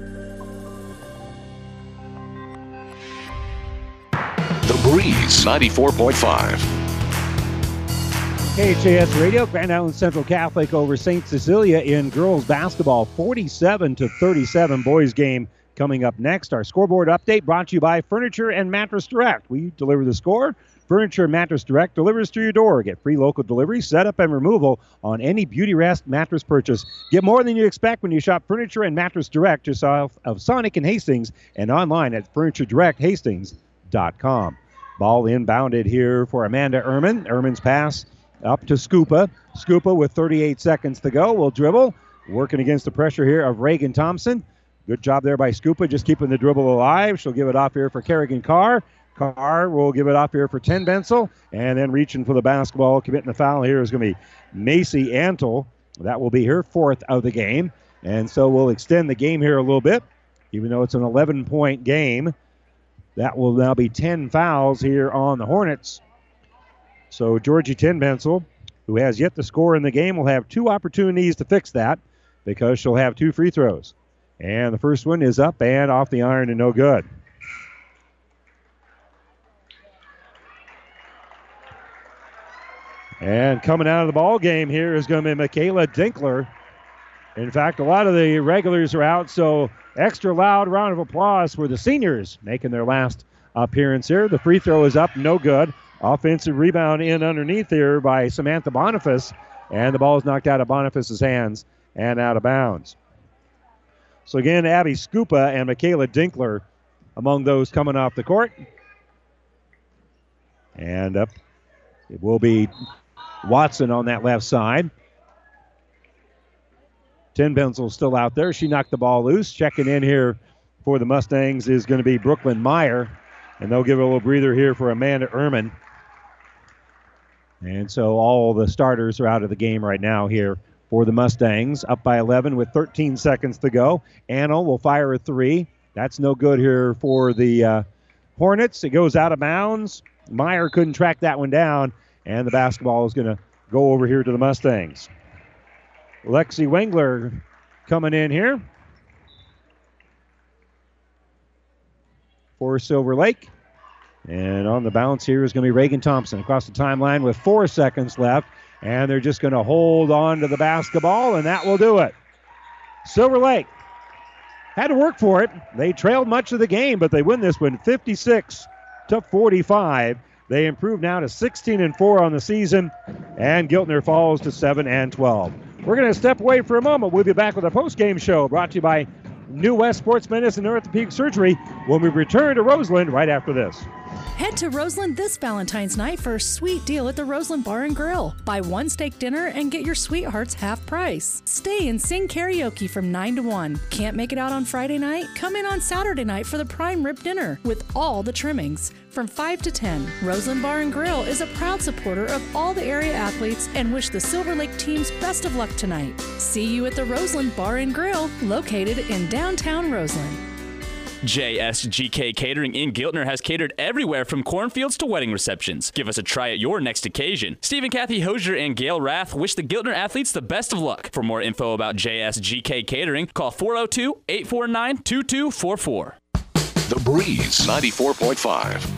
The Breeze 94.5. KHAS Radio, Grand Island Central Catholic over St. Cecilia in girls basketball, 47 to 37 boys game coming up next. Our scoreboard update brought to you by Furniture and Mattress Direct. We deliver the score. Furniture and Mattress Direct delivers to your door. Get free local delivery, setup, and removal on any Beautyrest mattress purchase. Get more than you expect when you shop Furniture and Mattress Direct south of Sonic and Hastings and online at FurnitureDirectHastings.com. Ball inbounded here for Amanda Ehrman. Ehrman's pass up to Scupa. Scupa with 38 seconds to go will dribble. Working against the pressure here of Reagan Thompson. Good job there by Scupa, just keeping the dribble alive. She'll give it off here for Kerrigan Carr. Carr will give it off here for Tenbensel. And then reaching for the basketball, committing the foul here is going to be Macy Antle. That will be her fourth of the game. And so we'll extend the game here a little bit, even though it's an 11 point game. That will now be 10 fouls here on the Hornets. So Georgie Tenbensel, who has yet to score in the game, will have two opportunities to fix that because she'll have two free throws. And the first one is up and off the iron and no good. And coming out of the ball game here is going to be Michaela Dinkler. In fact, a lot of the regulars are out, so extra loud round of applause for the seniors making their last appearance here. The free throw is up, no good. Offensive rebound in underneath here by Samantha Boniface, and the ball is knocked out of Boniface's hands and out of bounds. So again, Abby Scupa and Michaela Dinkler among those coming off the court. And up it will be Watson on that left side. Tenbensel still out there. She knocked the ball loose. Checking in here for the Mustangs is going to be Brooklyn Meyer. And they'll give a little breather here for Amanda Ehrman. And so all the starters are out of the game right now here for the Mustangs. Up by 11 with 13 seconds to go. Anno will fire a three. That's no good here for the uh, Hornets. It goes out of bounds. Meyer couldn't track that one down. And the basketball is going to go over here to the Mustangs. Lexi Wengler coming in here for Silver Lake. And on the bounce here is going to be Reagan Thompson across the timeline with four seconds left. And they're just going to hold on to the basketball, and that will do it. Silver Lake had to work for it. They trailed much of the game, but they win this one 56 to 45. They improve now to 16 and 4 on the season, and Giltner falls to 7 and 12. We're going to step away for a moment. We'll be back with a post-game show brought to you by New West Sports Medicine and Orthopedic Surgery when we return to Roseland right after this. Head to Roseland this Valentine's night for a sweet deal at the Roseland Bar and Grill. Buy one steak dinner and get your sweethearts half price. Stay and sing karaoke from 9 to 1. Can't make it out on Friday night? Come in on Saturday night for the prime rib dinner with all the trimmings from 5 to 10. Roseland Bar and Grill is a proud supporter of all the area athletes and wish the Silver Lake teams best of luck tonight. See you at the Roseland Bar and Grill, located in downtown Roseland. JSGK Catering in Giltner has catered everywhere from cornfields to wedding receptions. Give us a try at your next occasion. Stephen Kathy Hosier and Gail Rath wish the Giltner athletes the best of luck. For more info about JSGK Catering, call 402 849 2244. The Breeze 94.5.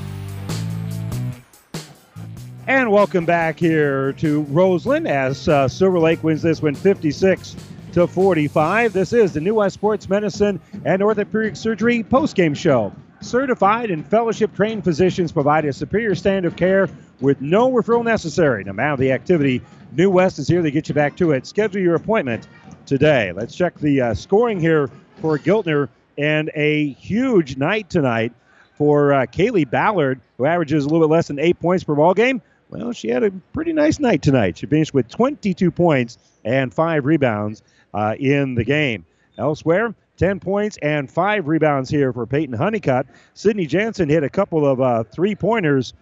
And welcome back here to Roseland as uh, Silver Lake wins this one 56 to 45. This is the New West Sports Medicine and Orthopedic Surgery postgame show. Certified and fellowship trained physicians provide a superior standard of care with no referral necessary. No matter the activity, New West is here to get you back to it. Schedule your appointment today. Let's check the uh, scoring here for Giltner and a huge night tonight for uh, Kaylee Ballard, who averages a little bit less than eight points per ball game. Well, she had a pretty nice night tonight. She finished with 22 points and five rebounds uh, in the game. Elsewhere, 10 points and five rebounds here for Peyton Honeycutt. Sydney Jansen hit a couple of uh, three pointers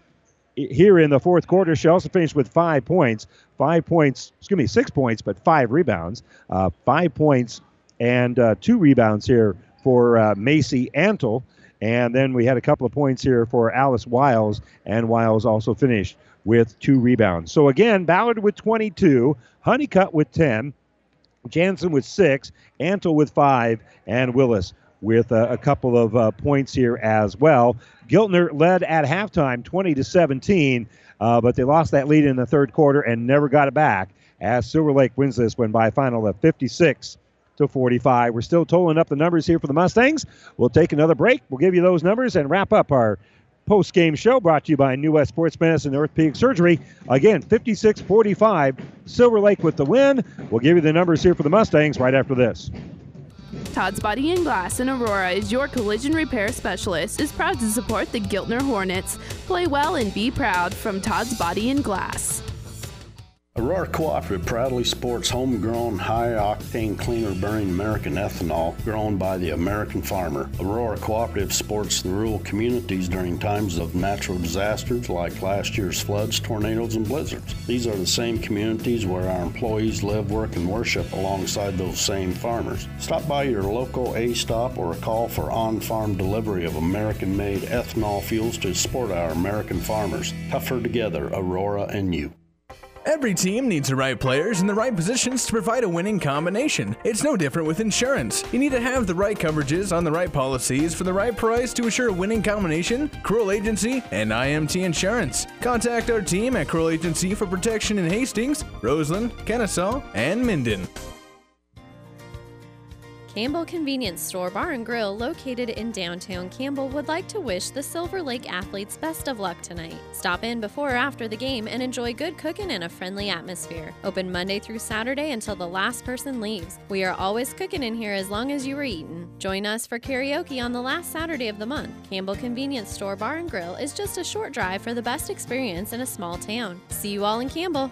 here in the fourth quarter. She also finished with five points. Five points, excuse me, six points, but five rebounds. Uh, five points and uh, two rebounds here for uh, Macy Antle. And then we had a couple of points here for Alice Wiles, and Wiles also finished with two rebounds. So again, Ballard with 22, Honeycutt with 10, Jansen with six, Antle with five, and Willis with a, a couple of uh, points here as well. Giltner led at halftime 20 to 17, uh, but they lost that lead in the third quarter and never got it back as Silver Lake wins this one by a final of 56 to 45. We're still totaling up the numbers here for the Mustangs. We'll take another break. We'll give you those numbers and wrap up our post game show brought to you by New West Sports Medicine Orthopedic Surgery. Again, 56 45, Silver Lake with the win. We'll give you the numbers here for the Mustangs right after this. Todd's Body and Glass in Aurora is your collision repair specialist. Is proud to support the Giltner Hornets. Play well and be proud from Todd's Body and Glass. Aurora Cooperative proudly sports homegrown, high octane, cleaner burning American ethanol grown by the American farmer. Aurora Cooperative supports the rural communities during times of natural disasters like last year's floods, tornadoes, and blizzards. These are the same communities where our employees live, work, and worship alongside those same farmers. Stop by your local A stop or call for on farm delivery of American made ethanol fuels to support our American farmers. Tougher together, Aurora and you. Every team needs the right players in the right positions to provide a winning combination. It's no different with insurance. You need to have the right coverages on the right policies for the right price to assure a winning combination. Cruel Agency and IMT Insurance. Contact our team at Cruel Agency for protection in Hastings, Roseland, Kenesaw, and Minden. Campbell Convenience Store Bar and Grill, located in downtown Campbell, would like to wish the Silver Lake athletes best of luck tonight. Stop in before or after the game and enjoy good cooking in a friendly atmosphere. Open Monday through Saturday until the last person leaves. We are always cooking in here as long as you are eating. Join us for karaoke on the last Saturday of the month. Campbell Convenience Store Bar and Grill is just a short drive for the best experience in a small town. See you all in Campbell.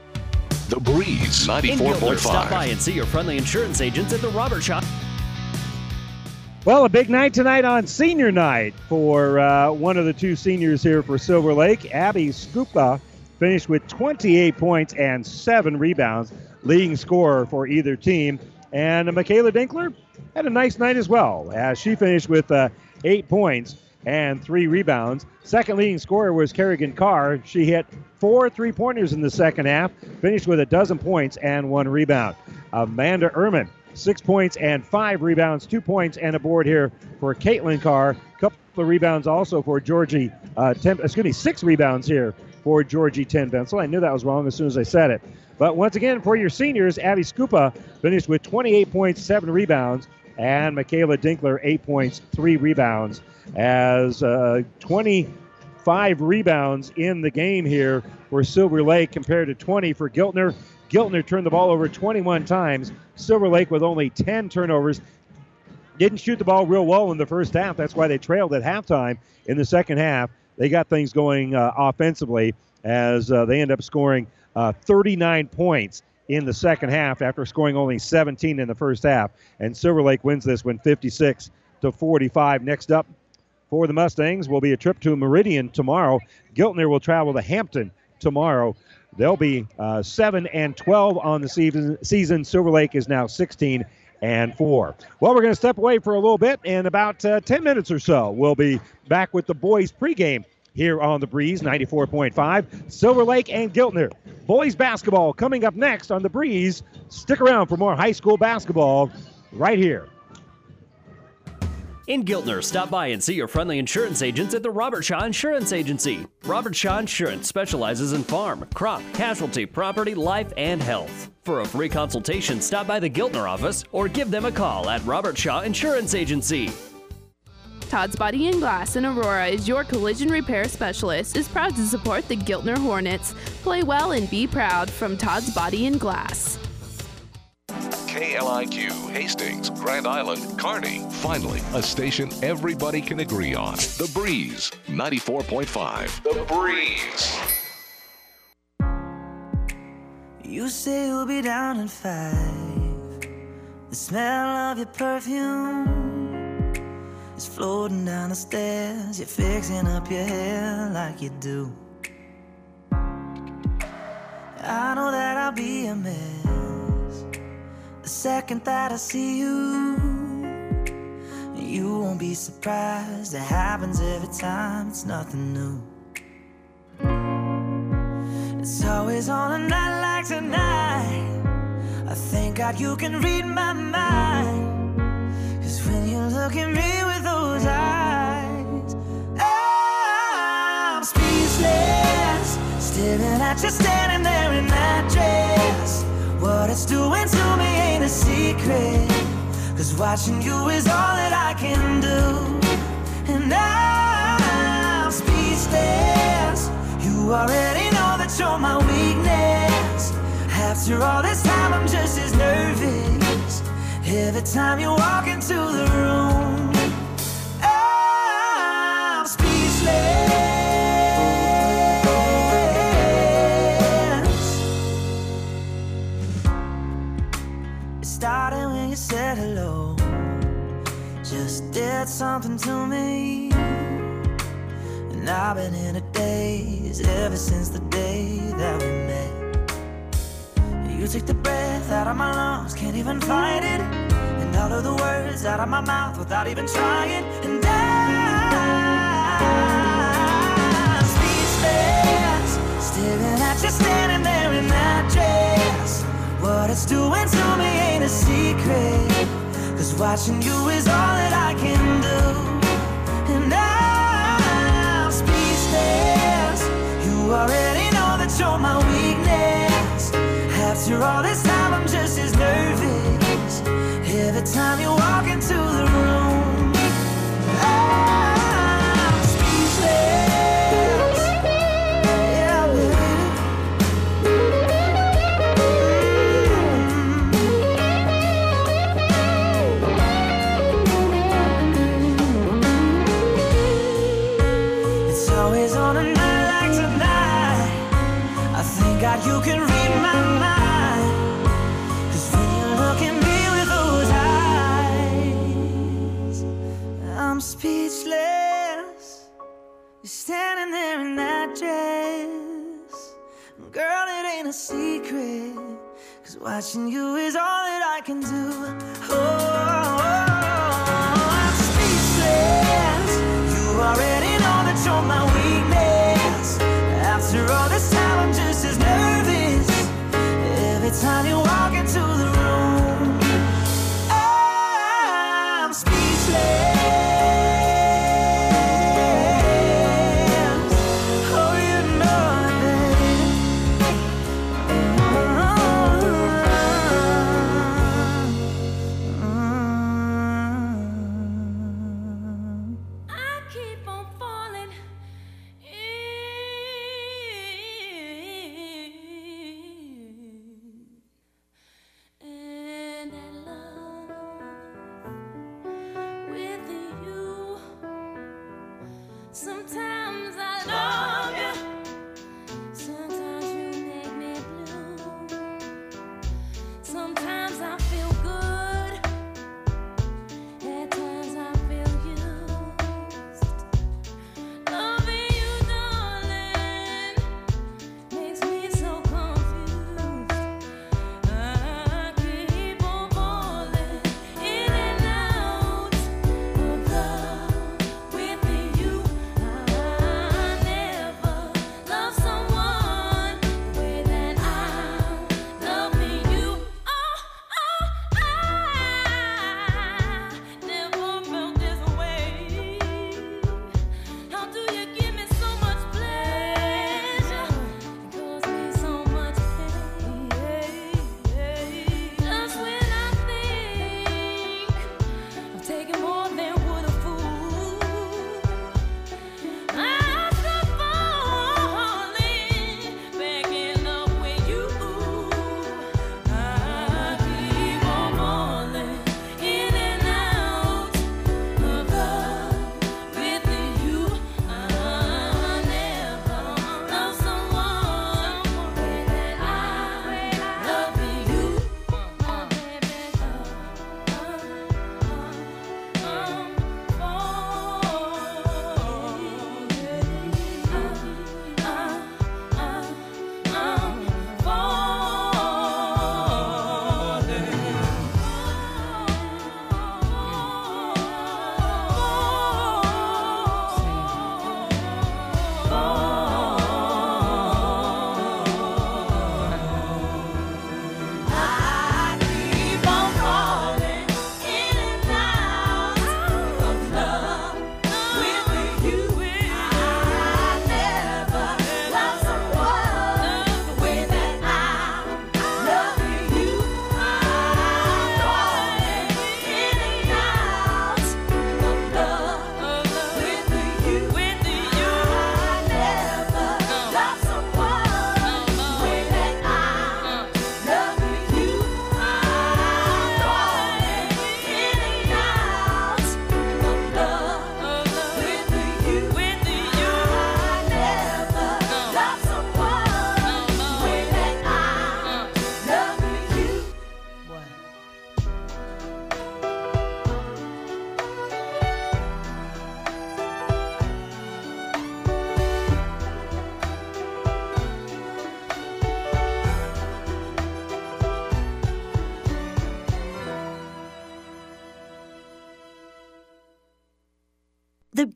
The Breeze In Giltner, stop by and see your friendly insurance agents at the Robert Shaw. Well, a big night tonight on senior night for uh, one of the two seniors here for Silver Lake. Abby Scupa finished with 28 points and seven rebounds, leading scorer for either team. And Michaela Dinkler had a nice night as well, as she finished with uh, eight points and three rebounds. Second leading scorer was Kerrigan Carr. She hit four three pointers in the second half, finished with a dozen points and one rebound. Amanda Ehrman, six points and five rebounds, two points and a board here for Caitlin Carr. Couple of rebounds also for Georgie, uh, Ten, excuse me, six rebounds here for Georgie Tenbensel. I knew that was wrong as soon as I said it. But once again, for your seniors, Abby Scupa finished with 28 points, seven rebounds, and Michaela Dinkler, eight points, three rebounds, as uh, 25 rebounds in the game here for Silver Lake compared to 20 for Giltner. Giltner turned the ball over 21 times. Silver Lake with only 10 turnovers. didn't shoot the ball real well in the first half. That's why they trailed at halftime. In the second half, they got things going uh, offensively as uh, they end up scoring uh, 39 points in the second half after scoring only 17 in the first half. And Silver Lake wins this one 56 to 45. Next up for the Mustangs will be a trip to Meridian tomorrow. Giltner will travel to Hampton tomorrow. They'll be uh, 7 and 12 on the season. season. Silver Lake is now 16 and 4. Well, we're going to step away for a little bit. In about uh, 10 minutes or so, we'll be back with the boys pregame here on the Breeze 94.5. Silver Lake and Giltner. Boys basketball coming up next on the Breeze. Stick around for more high school basketball right here. In Giltner, stop by and see your friendly insurance agents at the Robert Shaw Insurance Agency. Robert Shaw Insurance specializes in farm, crop, casualty, property, life, and health. For a free consultation, stop by the Giltner office or give them a call at Robert Shaw Insurance Agency. Todd's Body and Glass in Aurora is your collision repair specialist. Is proud to support the Giltner Hornets. Play well and be proud from Todd's Body and Glass. KLIQ, Hastings, Grand Island, Kearney. Finally, a station everybody can agree on. The Breeze, 94.5. The Breeze. You say you'll be down in five. The smell of your perfume is floating down the stairs. You're fixing up your hair like you do. I know that I'll be a mess second that I see you. You won't be surprised. It happens every time. It's nothing new. It's always on a night like tonight. I thank God you can read my mind. Cause when you look at me with those eyes, I'm speechless. Staring at you standing there in that dress. It's doing to me ain't a secret. Cause watching you is all that I can do. And I'm speechless. You already know that you're my weakness. After all this time, I'm just as nervous. Every time you walk into the room, said hello. Just did something to me. And I've been in a daze ever since the day that we met. You took the breath out of my lungs, can't even fight it. And all of the words out of my mouth without even trying. And I'm speechless, staring at you standing there in that dress. What it's doing to me ain't a secret. Cause watching you is all that I can do. And I'm speechless. You already know that you're my weakness. After all this time, I'm just as nervous. Every time you walk into the room, I'm watching you is all that I can do. Oh, oh, oh I'm speechless. You already know that you're my weakness. After all this time, I'm just as nervous. Every time you walk into the room,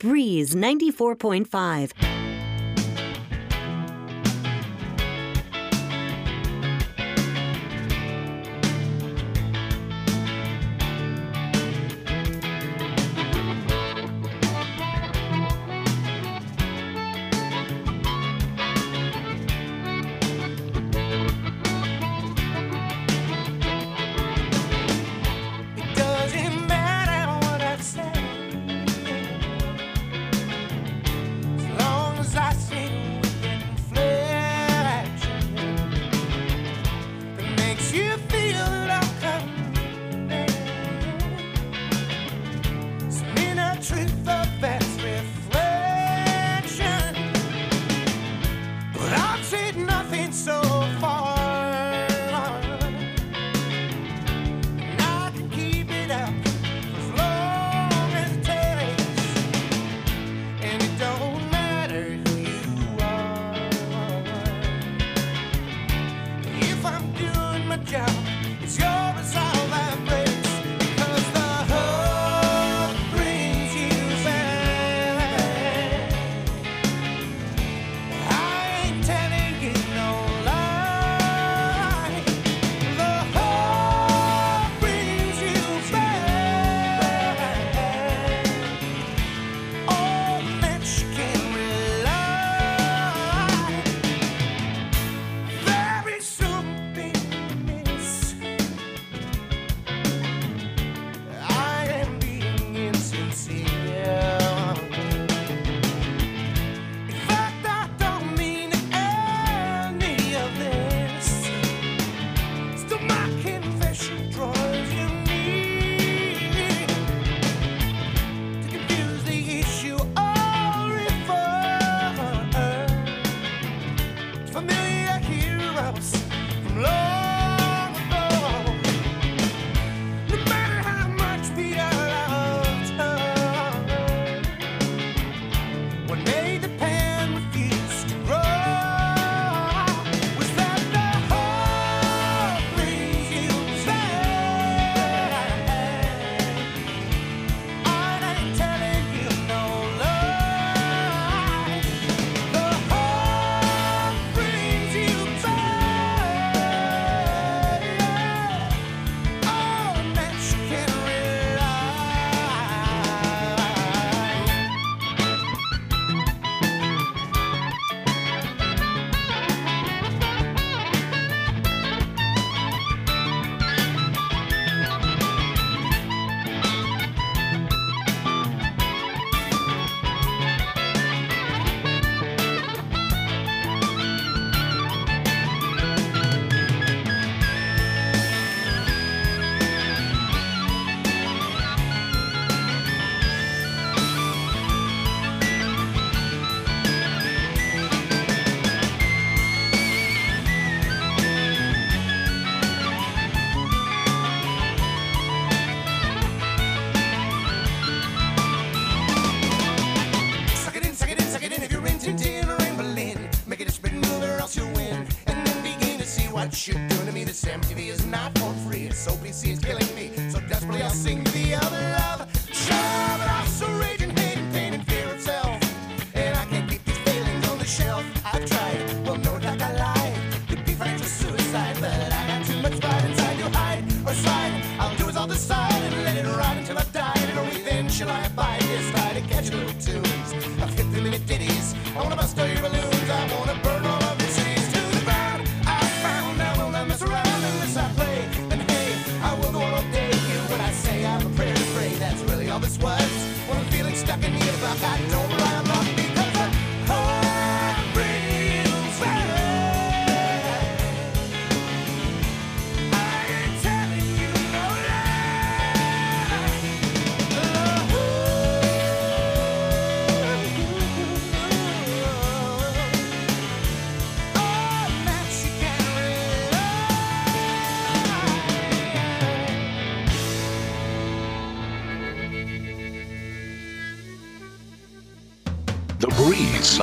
Breeze 94.5.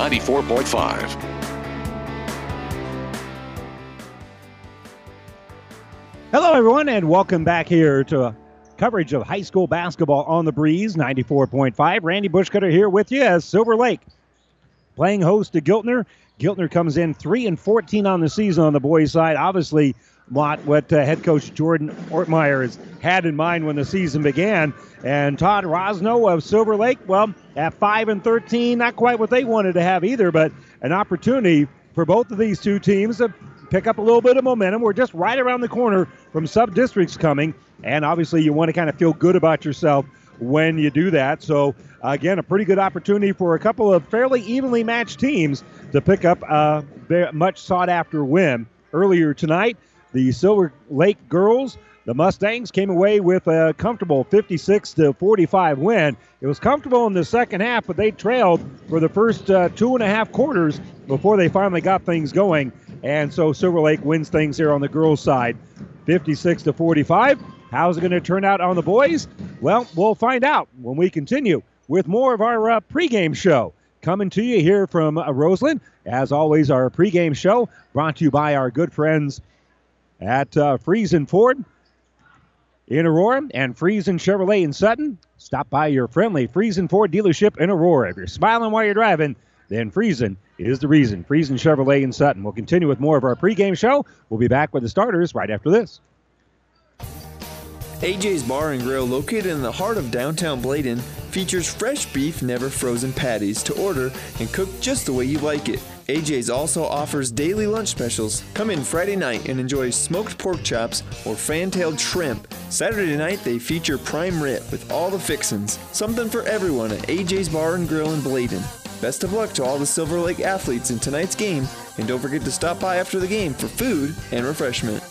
94.5. Hello, everyone, and welcome back here to coverage of high school basketball on the breeze 94.5. Randy Bushcutter here with you as Silver Lake playing host to Giltner. Giltner comes in 3 and 14 on the season on the boys' side. Obviously, not what uh, head coach Jordan Ortmeyer has had in mind when the season began. And Todd Rosno of Silver Lake, well, at 5 and 13, not quite what they wanted to have either, but an opportunity for both of these two teams to pick up a little bit of momentum. We're just right around the corner from sub districts coming, and obviously you want to kind of feel good about yourself when you do that. So again, a pretty good opportunity for a couple of fairly evenly matched teams to pick up a much sought after win earlier tonight. The Silver Lake girls, the Mustangs, came away with a comfortable 56 to 45 win. It was comfortable in the second half, but they trailed for the first uh, two and a half quarters before they finally got things going. And so Silver Lake wins things here on the girls' side, 56 to 45. How's it going to turn out on the boys? Well, we'll find out when we continue with more of our uh, pregame show coming to you here from uh, Roseland. As always, our pregame show brought to you by our good friends at uh, Ford in Aurora and Friesen Chevrolet in Sutton. Stop by your friendly Friesen Ford dealership in Aurora. If you're smiling while you're driving, then Friesen is the reason. Friesen Chevrolet in Sutton. We'll continue with more of our pregame show. We'll be back with the starters right after this. AJ's Bar and Grill, located in the heart of downtown Bladen, features fresh beef, never frozen patties to order and cook just the way you like it. AJ's also offers daily lunch specials. Come in Friday night and enjoy smoked pork chops or fan-tailed shrimp. Saturday night they feature prime rib with all the fixins. Something for everyone at AJ's Bar and Grill in Bladen. Best of luck to all the Silver Lake athletes in tonight's game, and don't forget to stop by after the game for food and refreshment.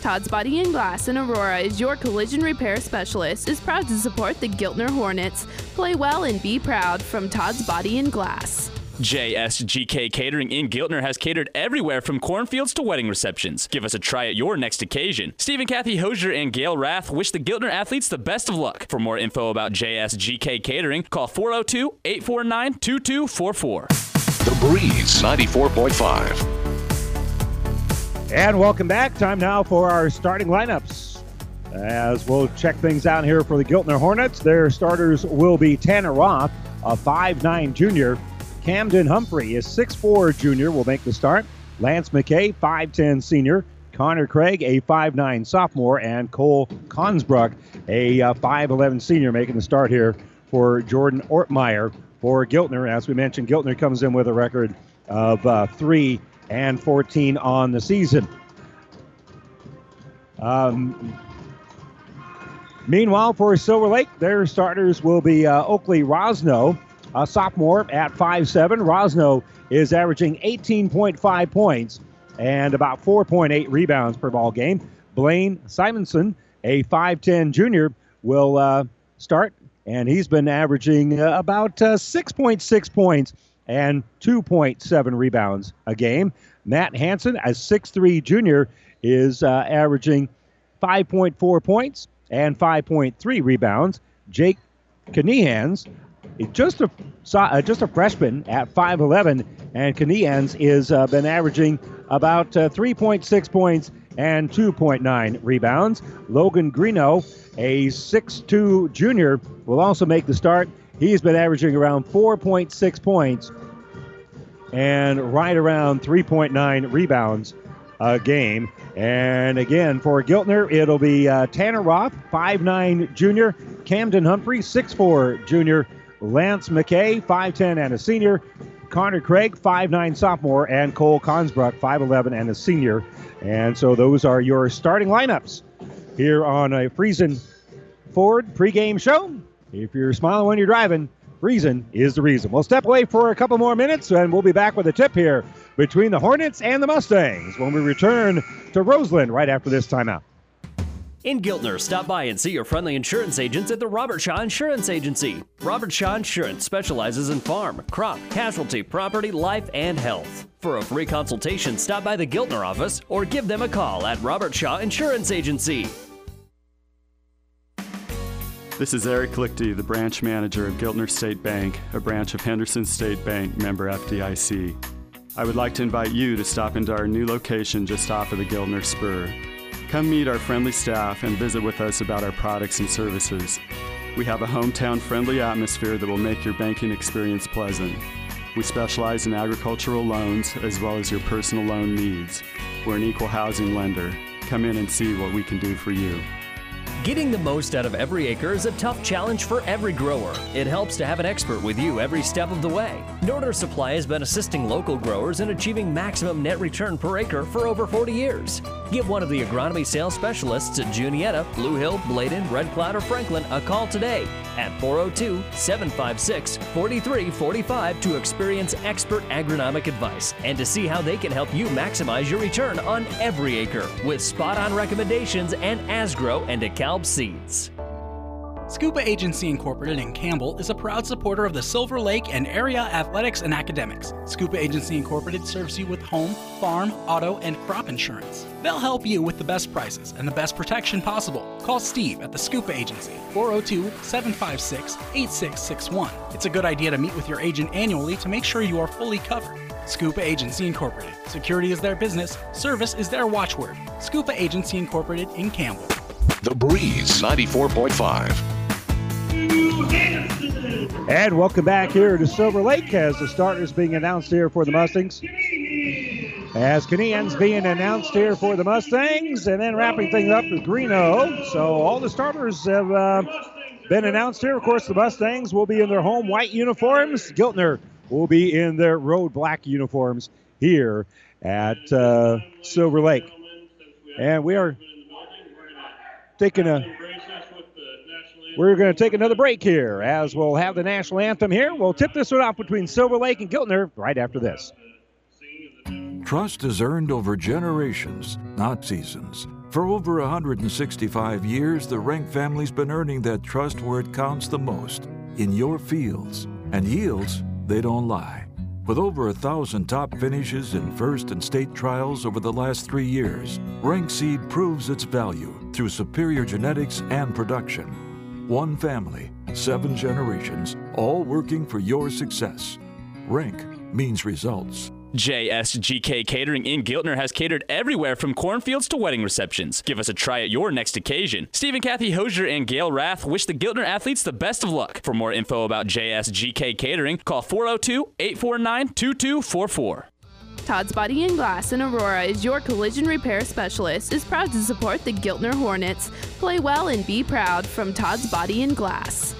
Todd's Body and Glass in Aurora is your collision repair specialist. Is proud to support the Giltner Hornets. Play well and be proud from Todd's Body and Glass. JSGK Catering in Giltner has catered everywhere from cornfields to wedding receptions. Give us a try at your next occasion. Stephen Kathy Hosier and Gail Rath wish the Giltner athletes the best of luck. For more info about JSGK Catering, call 402 849 2244. The Breeze 94.5. And welcome back. Time now for our starting lineups. As we'll check things out here for the Giltner Hornets, their starters will be Tanner Roth, a 5'9 junior. Camden Humphrey is 6'4 junior, will make the start. Lance McKay, 5'10 senior. Connor Craig, a 5'9 sophomore. And Cole Consbrook, a uh, 5'11 senior, making the start here for Jordan Ortmeyer for Giltner. As we mentioned, Giltner comes in with a record of uh, 3 and 14 on the season. Um, meanwhile, for Silver Lake, their starters will be uh, Oakley Rosno, a sophomore at 5'7. Rosno is averaging 18.5 points and about 4.8 rebounds per ball game. Blaine Simonson, a 5'10 junior, will uh, start, and he's been averaging uh, about 6.6 points and 2.7 rebounds a game. Matt Hanson, a 6'3 junior, is uh, averaging 5.4 points and 5.3 rebounds. Jake Kanehans, just a uh, just a freshman at 5'11, and Kanehans is uh, been averaging about uh, 3.6 points and 2.9 rebounds. Logan Greeno, a 6'2 junior, will also make the start. He's been averaging around 4.6 points and right around 3.9 rebounds a game. And again, for Giltner, it'll be uh, Tanner Roth, 5'9 junior, Camden Humphrey, 6'4 junior, Lance McKay, 5'10 and a senior, Connor Craig, 5'9 sophomore, and Cole Consbrook, 5'11 and a senior. And so those are your starting lineups here on a Friesen Ford pregame show. If you're smiling when you're driving, Friesen is the reason. We'll step away for a couple more minutes and we'll be back with a tip here between the Hornets and the Mustangs when we return to Roseland right after this timeout. In Giltner, stop by and see your friendly insurance agents at the Robert Shaw Insurance Agency. Robert Shaw Insurance specializes in farm, crop, casualty, property, life, and health. For a free consultation, stop by the Giltner office or give them a call at Robert Shaw Insurance Agency. This is Eric Lichty, the branch manager of Giltner State Bank, a branch of Henderson State Bank, member FDIC. I would like to invite you to stop into our new location just off of the Giltner Spur. Come meet our friendly staff and visit with us about our products and services. We have a hometown friendly atmosphere that will make your banking experience pleasant. We specialize in agricultural loans as well as your personal loan needs. We're an equal housing lender. Come in and see what we can do for you. Getting the most out of every acre is a tough challenge for every grower. It helps to have an expert with you every step of the way. Northern Supply has been assisting local growers in achieving maximum net return per acre for over 40 years. Give one of the agronomy sales specialists at Juniata, Blue Hill, Bladen, Red Cloud, or Franklin a call today at 402 756 4345 to experience expert agronomic advice and to see how they can help you maximize your return on every acre with spot on recommendations and Asgrow and DeKalb seeds. Scupa Agency Incorporated in Campbell is a proud supporter of the Silver Lake and area athletics and academics. Scupa Agency Incorporated serves you with home, farm, auto, and crop insurance. They'll help you with the best prices and the best protection possible. Call Steve at the Scupa Agency, 402 756 8661. It's a good idea to meet with your agent annually to make sure you are fully covered. Scupa Agency Incorporated. Security is their business, service is their watchword. Scupa Agency Incorporated in Campbell. The Breeze 94.5. And welcome back here to Silver Lake as the starters being announced here for the Mustangs. As Kanehans being announced here for the Mustangs, and then wrapping things up with Greeno. So all the starters have uh, been announced here. Of course, the Mustangs will be in their home white uniforms. Giltner will be in their road black uniforms here at uh, Silver Lake. And we are taking a we're going to take another break here as we'll have the national anthem here. We'll tip this one off between Silver Lake and Giltner right after this. Trust is earned over generations, not seasons. For over 165 years, the Rank family's been earning that trust where it counts the most in your fields. And yields, they don't lie. With over a thousand top finishes in first and state trials over the last three years, Rank Seed proves its value through superior genetics and production. One family, seven generations, all working for your success. Rank means results. JSGK Catering in Giltner has catered everywhere from cornfields to wedding receptions. Give us a try at your next occasion. Steve and Kathy Hosier and Gail Rath wish the Giltner athletes the best of luck. For more info about JSGK Catering, call 402 849 2244. Todd's Body and Glass in Aurora is your collision repair specialist. Is proud to support the Giltner Hornets. Play well and be proud from Todd's Body and Glass.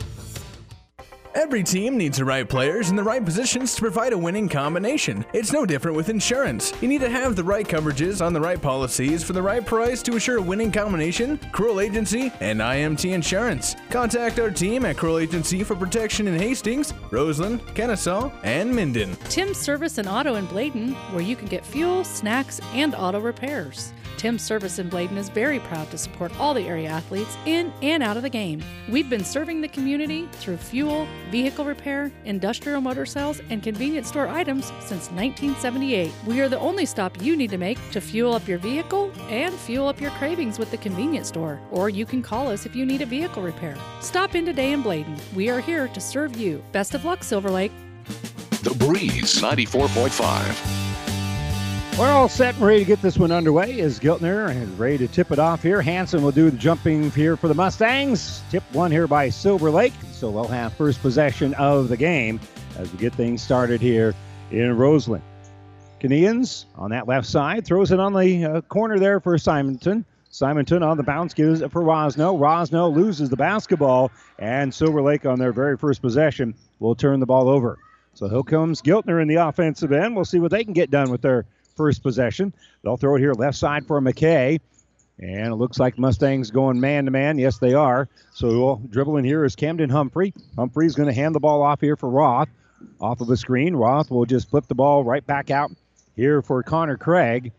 Every team needs the right players in the right positions to provide a winning combination. It's no different with insurance. You need to have the right coverages on the right policies for the right price to assure a winning combination. Kroll Agency and IMT Insurance. Contact our team at Kroll Agency for protection in Hastings, Roseland, Kenesaw, and Minden. Tim's Service and Auto in Bladen, where you can get fuel, snacks, and auto repairs. Tim's Service in Bladen is very proud to support all the area athletes in and out of the game. We've been serving the community through fuel, vehicle repair, industrial motor sales, and convenience store items since 1978. We are the only stop you need to make to fuel up your vehicle and fuel up your cravings with the convenience store. Or you can call us if you need a vehicle repair. Stop in today in Bladen. We are here to serve you. Best of luck, Silver Lake. The Breeze 94.5. We're all set and ready to get this one underway as Giltner is ready to tip it off here. Hanson will do the jumping here for the Mustangs. Tip one here by Silver Lake. So they'll have first possession of the game as we get things started here in Roseland. Kanehans on that left side throws it on the uh, corner there for Simonton. Simonton on the bounce gives it for Rosno. Rosno loses the basketball, and Silver Lake on their very first possession will turn the ball over. So here comes Giltner in the offensive end. We'll see what they can get done with their first possession. They'll throw it here left side for McKay. And it looks like Mustangs going man to man. Yes, they are. So in here is Camden Humphrey. Humphrey's going to hand the ball off here for Roth. Off of the screen. Roth will just flip the ball right back out here for Connor Craig.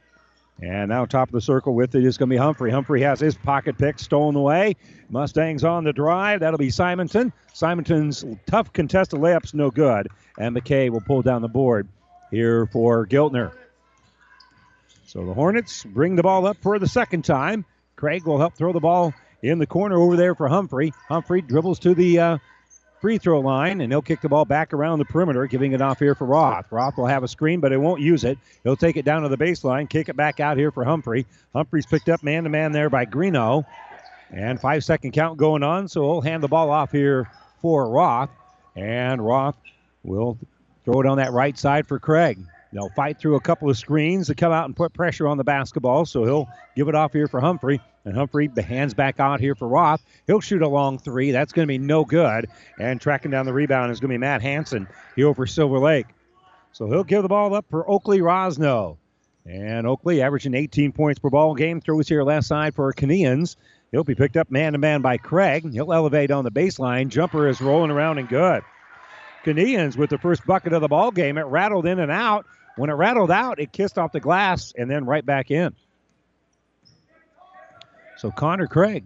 And now top of the circle with it is going to be Humphrey. Humphrey has his pocket pick stolen away. Mustangs on the drive. That'll be Simonton. Simonton's tough contested layup's no good. And McKay will pull down the board here for Giltner. So the Hornets bring the ball up for the second time. Craig will help throw the ball in the corner over there for Humphrey. Humphrey dribbles to the uh, free throw line, and he'll kick the ball back around the perimeter, giving it off here for Roth. Roth will have a screen, but he won't use it. He'll take it down to the baseline, kick it back out here for Humphrey. Humphrey's picked up man to man there by Greeno. And five second count going on, so he'll hand the ball off here for Roth. And Roth will throw it on that right side for Craig. They'll fight through a couple of screens to come out and put pressure on the basketball, so he'll give it off here for Humphrey. And Humphrey hands back out here for Roth. He'll shoot a long three. That's going to be no good. And tracking down the rebound is going to be Matt Hanson here for Silver Lake. So he'll give the ball up for Oakley Rosno. And Oakley averaging 18 points per ball game. Throws here left side for Kanehans. He'll be picked up man to man by Craig. He'll elevate on the baseline. Jumper is rolling around and good. Kanehans with the first bucket of the ball game. It rattled in and out. When it rattled out, it kissed off the glass and then right back in. So Connor Craig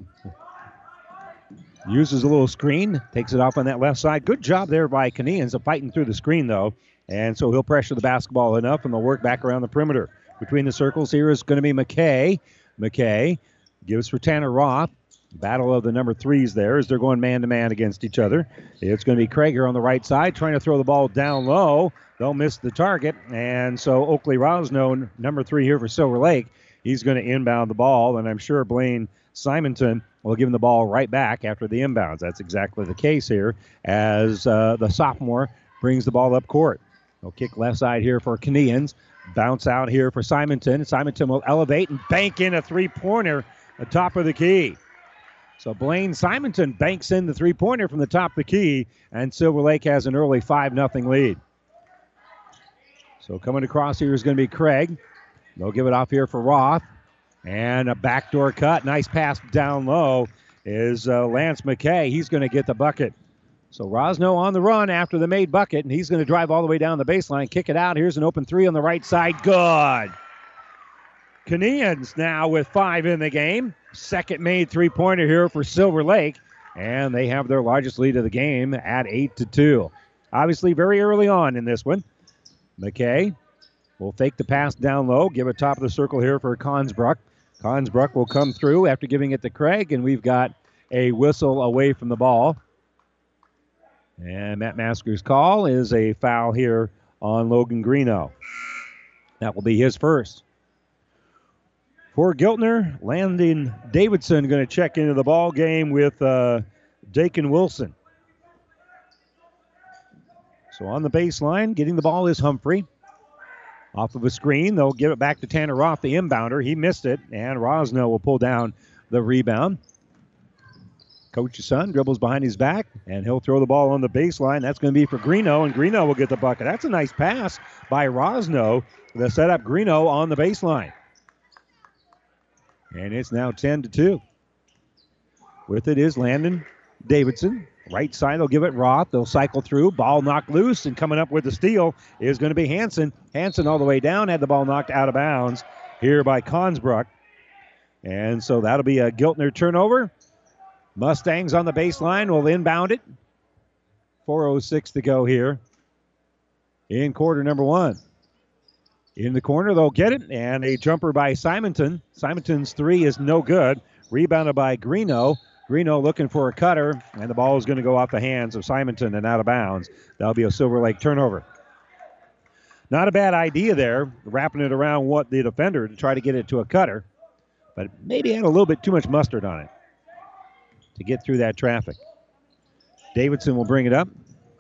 uses a little screen, takes it off on that left side. Good job there by Kanehans of fighting through the screen, though. And so he'll pressure the basketball enough, and they'll work back around the perimeter. Between the circles here is going to be McKay. McKay gives for Tanner Roth. Battle of the number threes there as they're going man to man against each other. It's going to be Krager on the right side trying to throw the ball down low. They'll miss the target. And so Oakley Rosno, number three here for Silver Lake, he's going to inbound the ball. And I'm sure Blaine Simonton will give him the ball right back after the inbounds. That's exactly the case here as uh, the sophomore brings the ball up court. They'll kick left side here for Kanehans. Bounce out here for Simonton. Simonton will elevate and bank in a three pointer atop of the key. So Blaine Simonton banks in the three pointer from the top of the key, and Silver Lake has an early 5 0 lead. So coming across here is going to be Craig. They'll give it off here for Roth. And a backdoor cut. Nice pass down low is uh, Lance McKay. He's going to get the bucket. So Rosno on the run after the made bucket, and he's going to drive all the way down the baseline, kick it out. Here's an open three on the right side. Good. Kanehans now with five in the game. Second made three pointer here for Silver Lake, and they have their largest lead of the game at eight to two. Obviously, very early on in this one. McKay will fake the pass down low, give it top of the circle here for Consbrook. Consbrook will come through after giving it to Craig, and we've got a whistle away from the ball. And Matt Masker's call is a foul here on Logan Greeno. That will be his first. For Giltner, Landon Davidson going to check into the ball game with uh, Dakin Wilson. So on the baseline, getting the ball is Humphrey. Off of a screen, they'll give it back to Tanner Roth, the inbounder. He missed it, and Rosno will pull down the rebound. Coach's son dribbles behind his back, and he'll throw the ball on the baseline. That's going to be for Greeno, and Greeno will get the bucket. That's a nice pass by Rosno to set up Greeno on the baseline. And it's now 10 to 2. With it is Landon Davidson. Right side, they'll give it Roth. They'll cycle through. Ball knocked loose, and coming up with the steal is going to be Hanson. Hanson all the way down, had the ball knocked out of bounds here by Consbrook. And so that'll be a Giltner turnover. Mustangs on the baseline will inbound it. 4.06 to go here in quarter number one. In the corner, they'll get it, and a jumper by Simonton. Simonton's three is no good. Rebounded by Greeno. Greeno looking for a cutter, and the ball is going to go off the hands of Simonton and out of bounds. That'll be a Silver Lake turnover. Not a bad idea there, wrapping it around what the defender to try to get it to a cutter, but maybe had a little bit too much mustard on it to get through that traffic. Davidson will bring it up.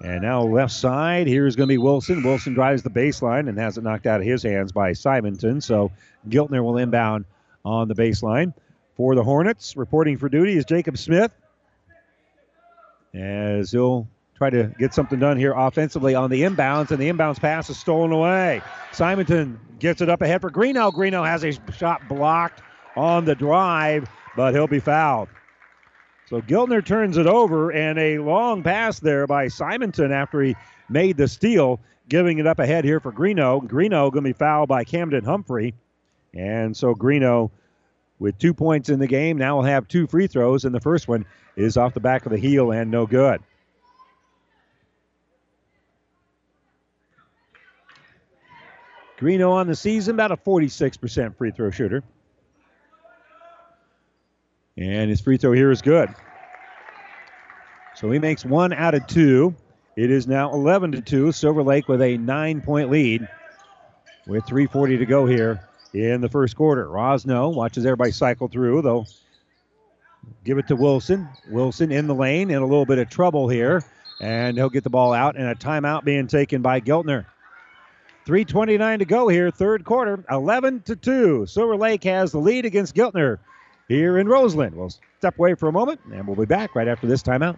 And now left side, here's going to be Wilson. Wilson drives the baseline and has it knocked out of his hands by Simonton. So Giltner will inbound on the baseline. For the Hornets, reporting for duty is Jacob Smith. As he'll try to get something done here offensively on the inbounds, and the inbounds pass is stolen away. Simonton gets it up ahead for Greeno. Greeno has a shot blocked on the drive, but he'll be fouled. So Giltner turns it over, and a long pass there by Simonton after he made the steal, giving it up ahead here for Greeno. Greeno going to be fouled by Camden Humphrey. And so Greeno, with two points in the game, now will have two free throws, and the first one is off the back of the heel and no good. Greeno on the season, about a 46% free throw shooter. And his free throw here is good. So he makes one out of two. It is now 11 to 2. Silver Lake with a nine point lead with 3.40 to go here in the first quarter. Rosno watches everybody cycle through. They'll give it to Wilson. Wilson in the lane in a little bit of trouble here. And he'll get the ball out, and a timeout being taken by Giltner. 3.29 to go here, third quarter, 11 to 2. Silver Lake has the lead against Giltner here in Roseland. We'll step away for a moment, and we'll be back right after this timeout.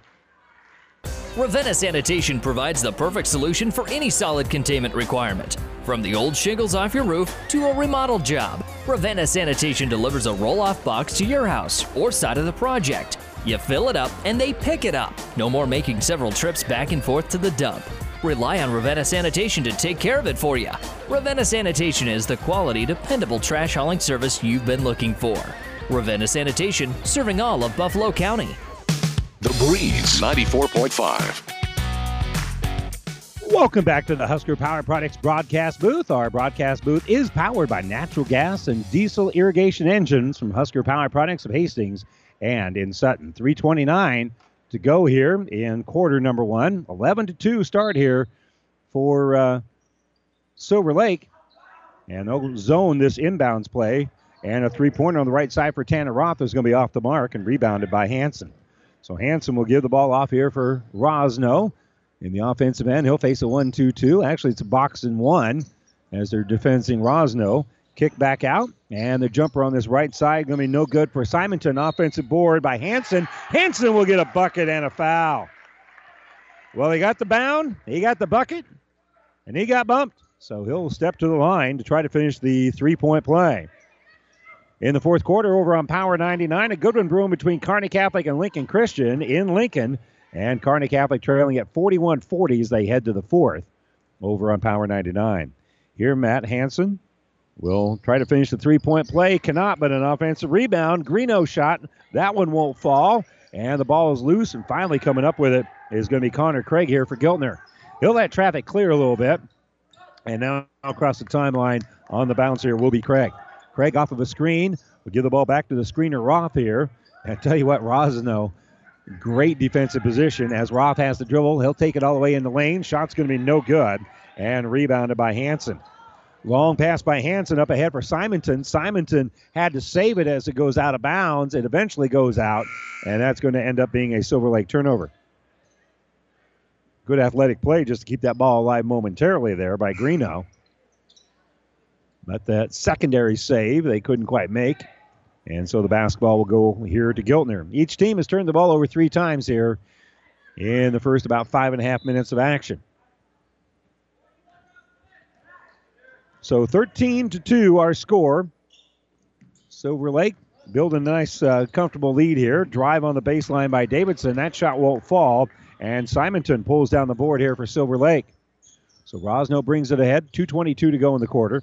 Ravenna Sanitation provides the perfect solution for any solid containment requirement. From the old shingles off your roof to a remodel job, Ravenna Sanitation delivers a roll off box to your house or side of the project. You fill it up and they pick it up. No more making several trips back and forth to the dump. Rely on Ravenna Sanitation to take care of it for you. Ravenna Sanitation is the quality, dependable trash hauling service you've been looking for. Ravenna Sanitation, serving all of Buffalo County. The Breeze 94.5. Welcome back to the Husker Power Products broadcast booth. Our broadcast booth is powered by natural gas and diesel irrigation engines from Husker Power Products of Hastings and in Sutton. 329 to go here in quarter number one. 11 to 2 start here for uh, Silver Lake. And they'll zone this inbounds play. And a three pointer on the right side for Tanner Roth is going to be off the mark and rebounded by Hanson. So Hanson will give the ball off here for Rosno in the offensive end. He'll face a 1 2 2. Actually, it's a box and one as they're defending Rosno. Kick back out, and the jumper on this right side going to be no good for Simonton. Offensive board by Hanson. Hanson will get a bucket and a foul. Well, he got the bound, he got the bucket, and he got bumped. So he'll step to the line to try to finish the three point play. In the fourth quarter, over on Power 99, a good one brewing between Kearney Catholic and Lincoln Christian in Lincoln. And Kearney Catholic trailing at 41 40 as they head to the fourth over on Power 99. Here, Matt Hanson will try to finish the three point play. Cannot, but an offensive rebound. Greeno shot. That one won't fall. And the ball is loose. And finally, coming up with it is going to be Connor Craig here for Giltner. He'll let traffic clear a little bit. And now across the timeline on the bounce here will be Craig. Craig off of a screen. We'll give the ball back to the screener Roth here. And I tell you what, Rosno, great defensive position. As Roth has the dribble, he'll take it all the way in the lane. Shot's going to be no good. And rebounded by Hanson. Long pass by Hanson up ahead for Simonton. Simonton had to save it as it goes out of bounds. It eventually goes out, and that's going to end up being a Silver Lake turnover. Good athletic play just to keep that ball alive momentarily there by Greeno. But that secondary save they couldn't quite make. And so the basketball will go here to Giltner. Each team has turned the ball over three times here in the first about five and a half minutes of action. So 13 to 2 our score. Silver Lake building a nice, uh, comfortable lead here. Drive on the baseline by Davidson. That shot won't fall. And Simonton pulls down the board here for Silver Lake. So Rosno brings it ahead. 2.22 to go in the quarter.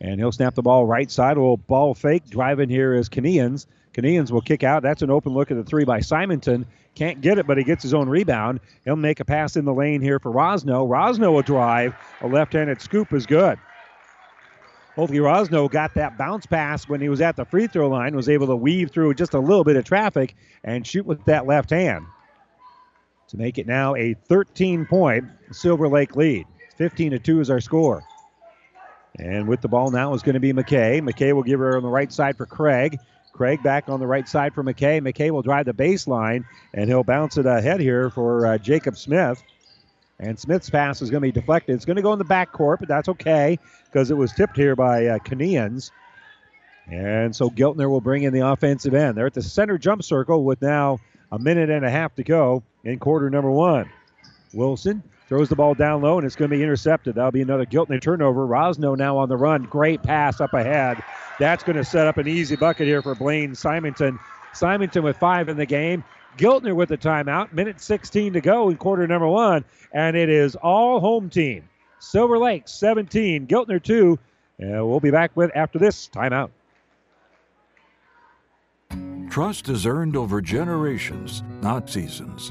And he'll snap the ball right side. A little ball fake. Driving here is Kanehans. Kanehans will kick out. That's an open look at the three by Simonton. Can't get it, but he gets his own rebound. He'll make a pass in the lane here for Rosno. Rosno will drive. A left handed scoop is good. Hopefully, Rosno got that bounce pass when he was at the free throw line, was able to weave through just a little bit of traffic and shoot with that left hand to make it now a 13 point Silver Lake lead. 15 to 2 is our score. And with the ball now is going to be McKay. McKay will give her on the right side for Craig. Craig back on the right side for McKay. McKay will drive the baseline and he'll bounce it ahead here for uh, Jacob Smith. And Smith's pass is going to be deflected. It's going to go in the back court, but that's okay because it was tipped here by uh. And so Giltner will bring in the offensive end. They're at the center jump circle with now a minute and a half to go in quarter number one. Wilson throws the ball down low, and it's going to be intercepted. That'll be another Giltner turnover. Rosno now on the run. Great pass up ahead. That's going to set up an easy bucket here for Blaine Simonton. Simonton with five in the game. Giltner with the timeout. Minute 16 to go in quarter number one. And it is all home team. Silver Lake 17, Giltner 2. And we'll be back with after this timeout. Trust is earned over generations, not seasons.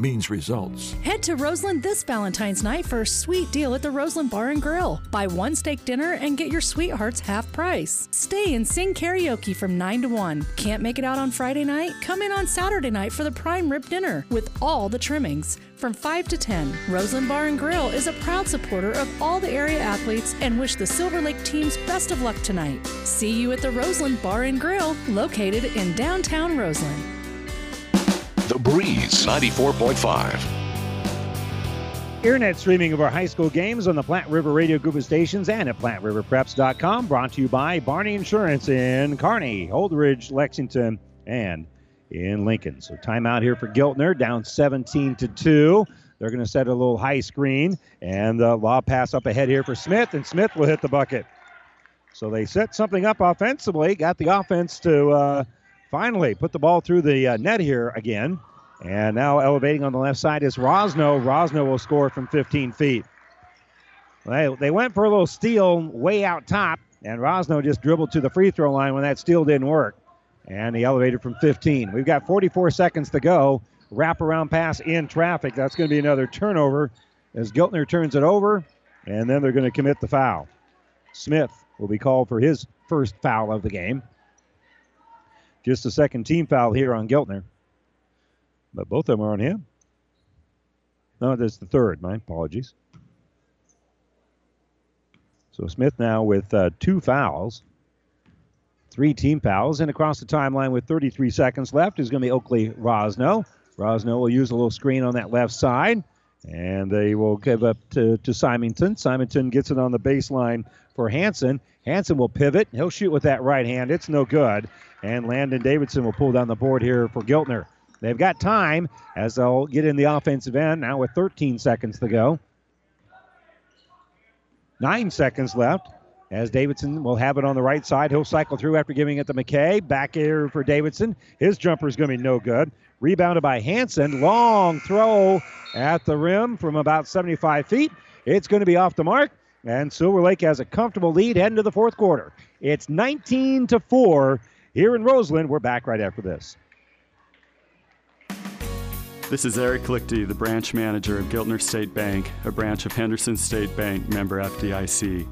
means results. Head to Roseland this Valentine's night for a sweet deal at the Roseland Bar and Grill. Buy one steak dinner and get your sweethearts half price. Stay and sing karaoke from 9 to 1. Can't make it out on Friday night? Come in on Saturday night for the prime rib dinner with all the trimmings from 5 to 10. Roseland Bar and Grill is a proud supporter of all the area athletes and wish the Silver Lake teams best of luck tonight. See you at the Roseland Bar and Grill located in downtown Roseland. The Breeze 94.5. Internet streaming of our high school games on the Platte River Radio Group of Stations and at PlatteRiverPreps.com. Brought to you by Barney Insurance in Kearney, Holdrege, Lexington, and in Lincoln. So timeout here for Giltner, down 17 to 2. They're going to set a little high screen, and the law pass up ahead here for Smith, and Smith will hit the bucket. So they set something up offensively, got the offense to uh, finally put the ball through the uh, net here again. And now elevating on the left side is Rosno. Rosno will score from 15 feet. They, they went for a little steal way out top, and Rosno just dribbled to the free throw line when that steal didn't work. And he elevated from 15. We've got 44 seconds to go. Wraparound pass in traffic. That's going to be another turnover as Giltner turns it over, and then they're going to commit the foul. Smith will be called for his first foul of the game. Just a second team foul here on Giltner. But both of them are on him. No, that's the third. My apologies. So Smith now with uh, two fouls, three team fouls, and across the timeline with 33 seconds left is going to be Oakley Rosno. Rosno will use a little screen on that left side, and they will give up to, to Simonton. Simonton gets it on the baseline for Hanson. Hanson will pivot. He'll shoot with that right hand. It's no good. And Landon Davidson will pull down the board here for Giltner. They've got time as they'll get in the offensive end now with 13 seconds to go. Nine seconds left as Davidson will have it on the right side. He'll cycle through after giving it to McKay. Back here for Davidson. His jumper is going to be no good. Rebounded by Hanson. Long throw at the rim from about 75 feet. It's going to be off the mark. And Silver Lake has a comfortable lead heading to the fourth quarter. It's 19 to 4 here in Roseland. We're back right after this. This is Eric Lichty, the branch manager of Giltner State Bank, a branch of Henderson State Bank, member FDIC.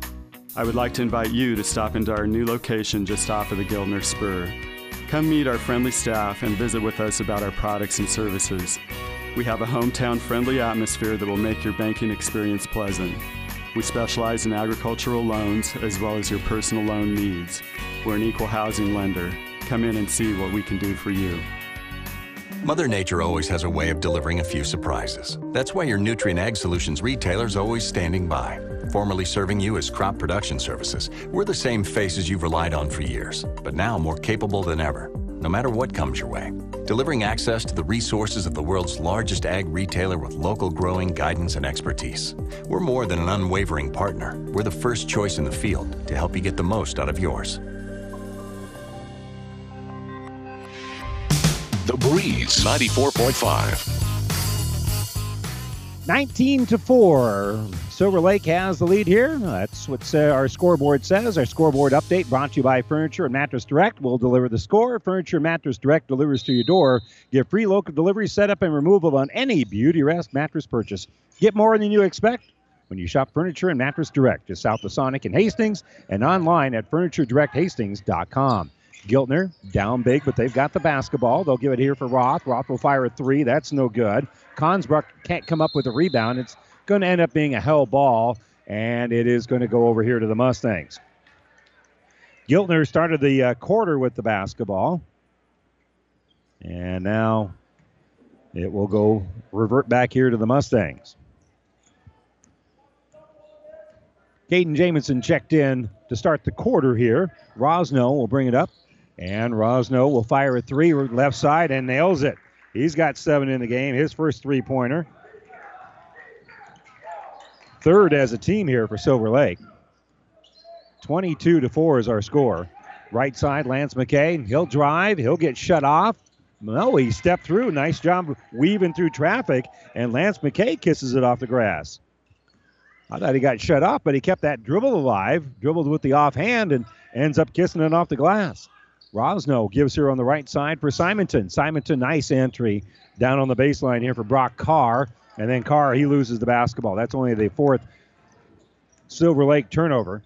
I would like to invite you to stop into our new location just off of the Giltner Spur. Come meet our friendly staff and visit with us about our products and services. We have a hometown friendly atmosphere that will make your banking experience pleasant. We specialize in agricultural loans as well as your personal loan needs. We're an equal housing lender. Come in and see what we can do for you. Mother Nature always has a way of delivering a few surprises. That's why your Nutrien Ag Solutions retailer is always standing by. Formerly serving you as crop production services, we're the same faces you've relied on for years, but now more capable than ever, no matter what comes your way. Delivering access to the resources of the world's largest ag retailer with local growing guidance and expertise. We're more than an unwavering partner. We're the first choice in the field to help you get the most out of yours. The Breeze 94.5. 19 to 4. Silver Lake has the lead here. That's what uh, our scoreboard says. Our scoreboard update brought to you by Furniture and Mattress Direct. We'll deliver the score. Furniture Mattress Direct delivers to your door. Get free local delivery, setup, and removal on any Beautyrest mattress purchase. Get more than you expect when you shop Furniture and Mattress Direct, just south of Sonic and Hastings, and online at FurnitureDirectHastings.com. Giltner down big, but they've got the basketball. They'll give it here for Roth. Roth will fire a three. That's no good. Consbrook can't come up with a rebound. It's going to end up being a held ball, and it is going to go over here to the Mustangs. Giltner started the uh, quarter with the basketball, and now it will go revert back here to the Mustangs. Caden Jamison checked in to start the quarter here. Rosno will bring it up, and Rosno will fire a three left side and nails it. He's got seven in the game, his first three pointer. Third as a team here for Silver Lake. 22 to 4 is our score. Right side, Lance McKay. He'll drive, he'll get shut off. No, he stepped through. Nice job weaving through traffic, and Lance McKay kisses it off the grass. I thought he got shut off, but he kept that dribble alive, dribbled with the offhand, and ends up kissing it off the glass. Rosno gives her on the right side for Simonton. Simonton, nice entry down on the baseline here for Brock Carr. And then Carr, he loses the basketball. That's only the fourth Silver Lake turnover.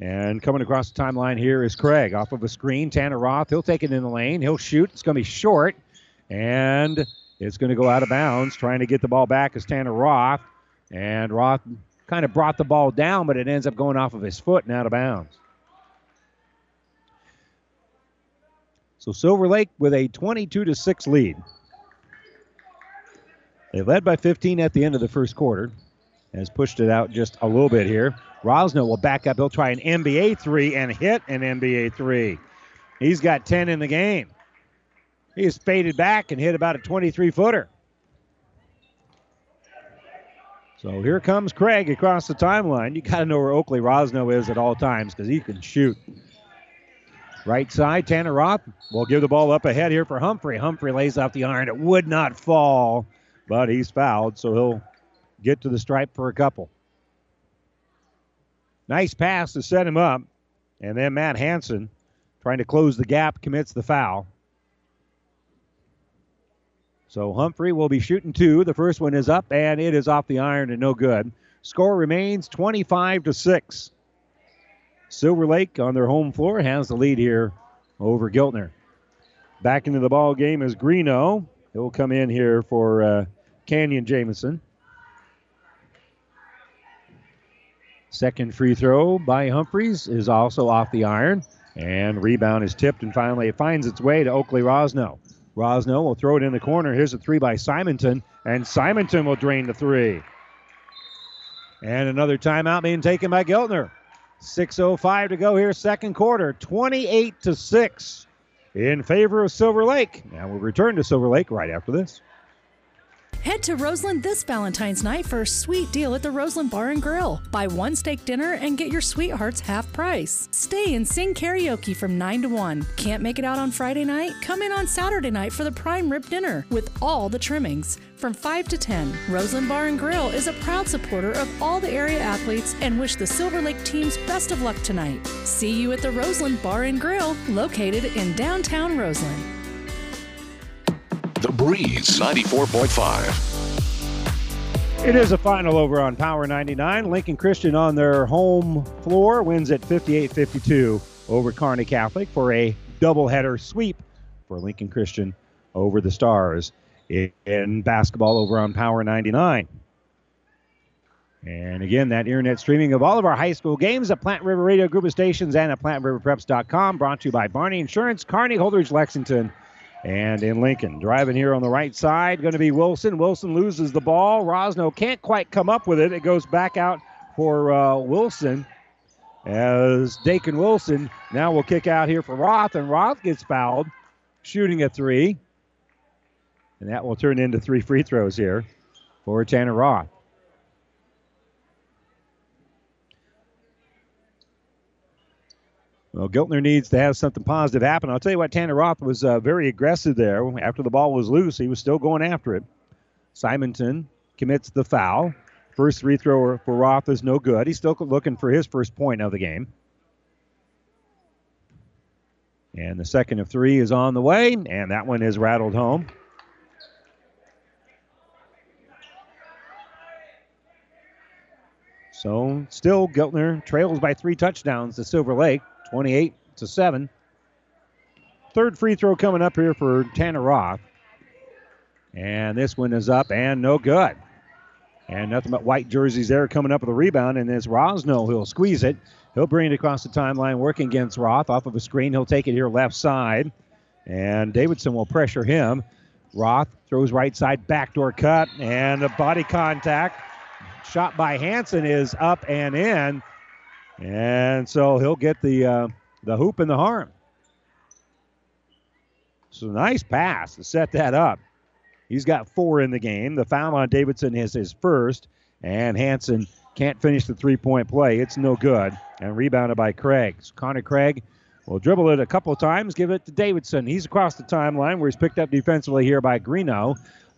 And coming across the timeline here is Craig off of a screen. Tanner Roth, he'll take it in the lane. He'll shoot. It's going to be short. And it's going to go out of bounds. Trying to get the ball back is Tanner Roth. And Roth kind of brought the ball down, but it ends up going off of his foot and out of bounds. So Silver Lake with a 22 to 6 lead. They led by 15 at the end of the first quarter. Has pushed it out just a little bit here. Rosno will back up. He'll try an NBA three and hit an NBA three. He's got 10 in the game. He is faded back and hit about a 23 footer. So here comes Craig across the timeline. You got to know where Oakley Rosno is at all times because he can shoot. Right side, Tanner Roth will give the ball up ahead here for Humphrey. Humphrey lays off the iron. It would not fall, but he's fouled, so he'll get to the stripe for a couple. Nice pass to set him up. And then Matt Hanson, trying to close the gap, commits the foul. So Humphrey will be shooting two. The first one is up, and it is off the iron and no good. Score remains 25 to 6. Silver Lake on their home floor has the lead here over Giltner. Back into the ball game is Greeno. He'll come in here for uh, Canyon Jamison. Second free throw by Humphreys is also off the iron. And rebound is tipped, and finally it finds its way to Oakley Rosno. Rosno will throw it in the corner. Here's a three by Simonton, and Simonton will drain the three. And another timeout being taken by Giltner. 6.05 to go here, second quarter. 28 to 6 in favor of Silver Lake. Now we'll return to Silver Lake right after this. Head to Roseland this Valentine's night for a sweet deal at the Roseland Bar and Grill. Buy one steak dinner and get your sweethearts half price. Stay and sing karaoke from 9 to 1. Can't make it out on Friday night? Come in on Saturday night for the prime rib dinner with all the trimmings from 5 to 10. Roseland Bar and Grill is a proud supporter of all the area athletes and wish the Silver Lake teams best of luck tonight. See you at the Roseland Bar and Grill, located in downtown Roseland. The Breeze 94.5. It is a final over on Power 99. Lincoln Christian on their home floor wins at 58 52 over Kearney Catholic for a doubleheader sweep for Lincoln Christian over the Stars in basketball over on Power 99. And again, that internet streaming of all of our high school games at Platte River Radio Group of Stations and at PlatteRiverPreps.com, brought to you by Barney Insurance, Carney Holdrege, Lexington, and in Lincoln. Driving here on the right side, going to be Wilson. Wilson loses the ball. Rosno can't quite come up with it. It goes back out for uh, Wilson as Dakin Wilson now will kick out here for Roth, and Roth gets fouled, shooting a three. And that will turn into three free throws here for Tanner Roth. Well, Giltner needs to have something positive happen. I'll tell you what, Tanner Roth was uh, very aggressive there. After the ball was loose, he was still going after it. Simonton commits the foul. First free throw for Roth is no good. He's still looking for his first point of the game. And the second of three is on the way, and that one is rattled home. So still Giltner trails by three touchdowns to Silver Lake. 28 to 7. Third free throw coming up here for Tanner Roth. And this one is up and no good. And nothing but white jerseys there coming up with a rebound. And it's Rosno who'll squeeze it. He'll bring it across the timeline, working against Roth off of a screen. He'll take it here left side. And Davidson will pressure him. Roth throws right side, backdoor cut, and a body contact. Shot by Hanson is up and in. And so he'll get the uh, the hoop and the harm. So nice pass to set that up. He's got four in the game. The foul on Davidson is his first, and Hanson can't finish the three-point play. It's no good, and rebounded by Craig. So Connor Craig will dribble it a couple of times, give it to Davidson. He's across the timeline where he's picked up defensively here by Greeno.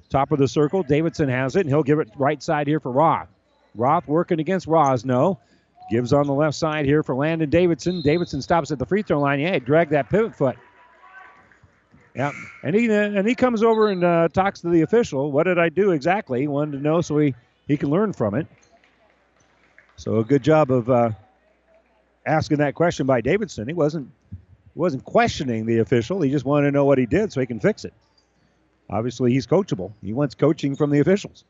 Top of the circle, Davidson has it, and he'll give it right side here for Roth. Roth working against Rosno. Gives on the left side here for Landon Davidson. Davidson stops at the free throw line. Yeah, he dragged that pivot foot. Yeah, and he and he comes over and uh, talks to the official. What did I do exactly? He wanted to know so he he can learn from it. So a good job of uh, asking that question by Davidson. He wasn't he wasn't questioning the official. He just wanted to know what he did so he can fix it. Obviously, he's coachable. He wants coaching from the officials.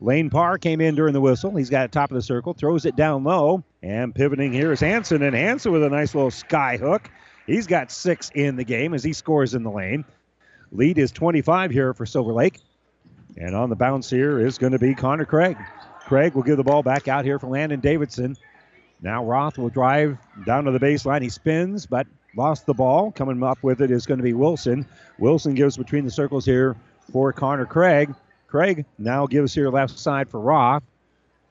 Lane Parr came in during the whistle. He's got it top of the circle, throws it down low, and pivoting here is Hanson. And Hanson with a nice little sky hook. He's got six in the game as he scores in the lane. Lead is 25 here for Silver Lake. And on the bounce here is going to be Connor Craig. Craig will give the ball back out here for Landon Davidson. Now Roth will drive down to the baseline. He spins, but lost the ball. Coming up with it is going to be Wilson. Wilson gives between the circles here for Connor Craig. Craig now gives here left side for Roth.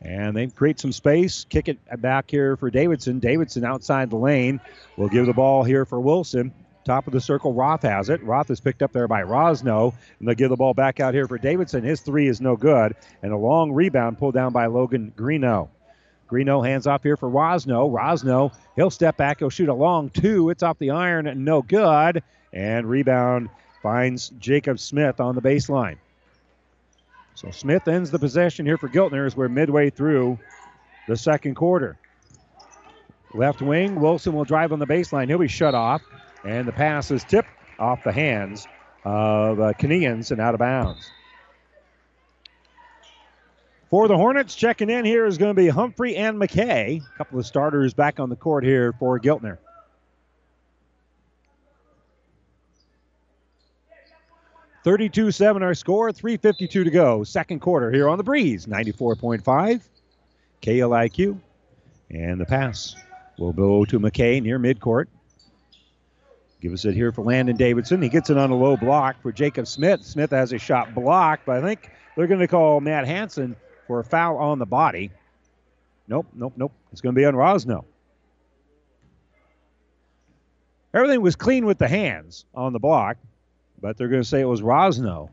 And they create some space, kick it back here for Davidson. Davidson outside the lane will give the ball here for Wilson. Top of the circle, Roth has it. Roth is picked up there by Rosno, and they'll give the ball back out here for Davidson. His three is no good, and a long rebound pulled down by Logan Greeno. Greeno hands off here for Rosno. Rosno, he'll step back, he'll shoot a long two. It's off the iron, no good. And rebound finds Jacob Smith on the baseline. So Smith ends the possession here for Giltner as we're midway through the second quarter. Left wing, Wilson will drive on the baseline. He'll be shut off, and the pass is tipped off the hands of uh, and out of bounds. For the Hornets, checking in here is going to be Humphrey and McKay. A couple of starters back on the court here for Giltner. 32 7 our score, 3.52 to go. Second quarter here on the breeze, 94.5 KLIQ. And the pass will go to McKay near midcourt. Give us it here for Landon Davidson. He gets it on a low block for Jacob Smith. Smith has a shot blocked, but I think they're going to call Matt Hanson for a foul on the body. Nope, nope, nope. It's going to be on Rosno. Everything was clean with the hands on the block but they're going to say it was Rosno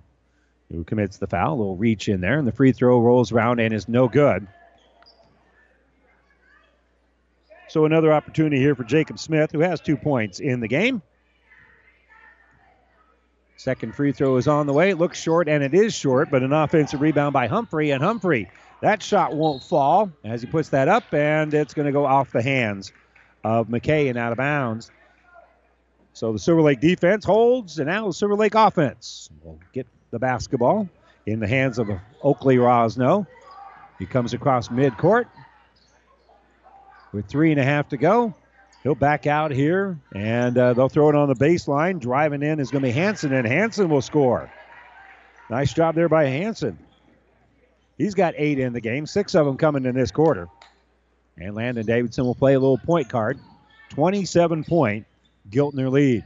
who commits the foul. A little reach in there, and the free throw rolls around and is no good. So another opportunity here for Jacob Smith, who has two points in the game. Second free throw is on the way. It looks short, and it is short, but an offensive rebound by Humphrey. And Humphrey, that shot won't fall as he puts that up, and it's going to go off the hands of McKay and out of bounds. So the Silver Lake defense holds, and now the Silver Lake offense will get the basketball in the hands of Oakley Rosno. He comes across midcourt with three and a half to go. He'll back out here, and uh, they'll throw it on the baseline. Driving in is going to be Hanson, and Hanson will score. Nice job there by Hanson. He's got eight in the game, six of them coming in this quarter. And Landon Davidson will play a little point card. 27 point Giltner lead.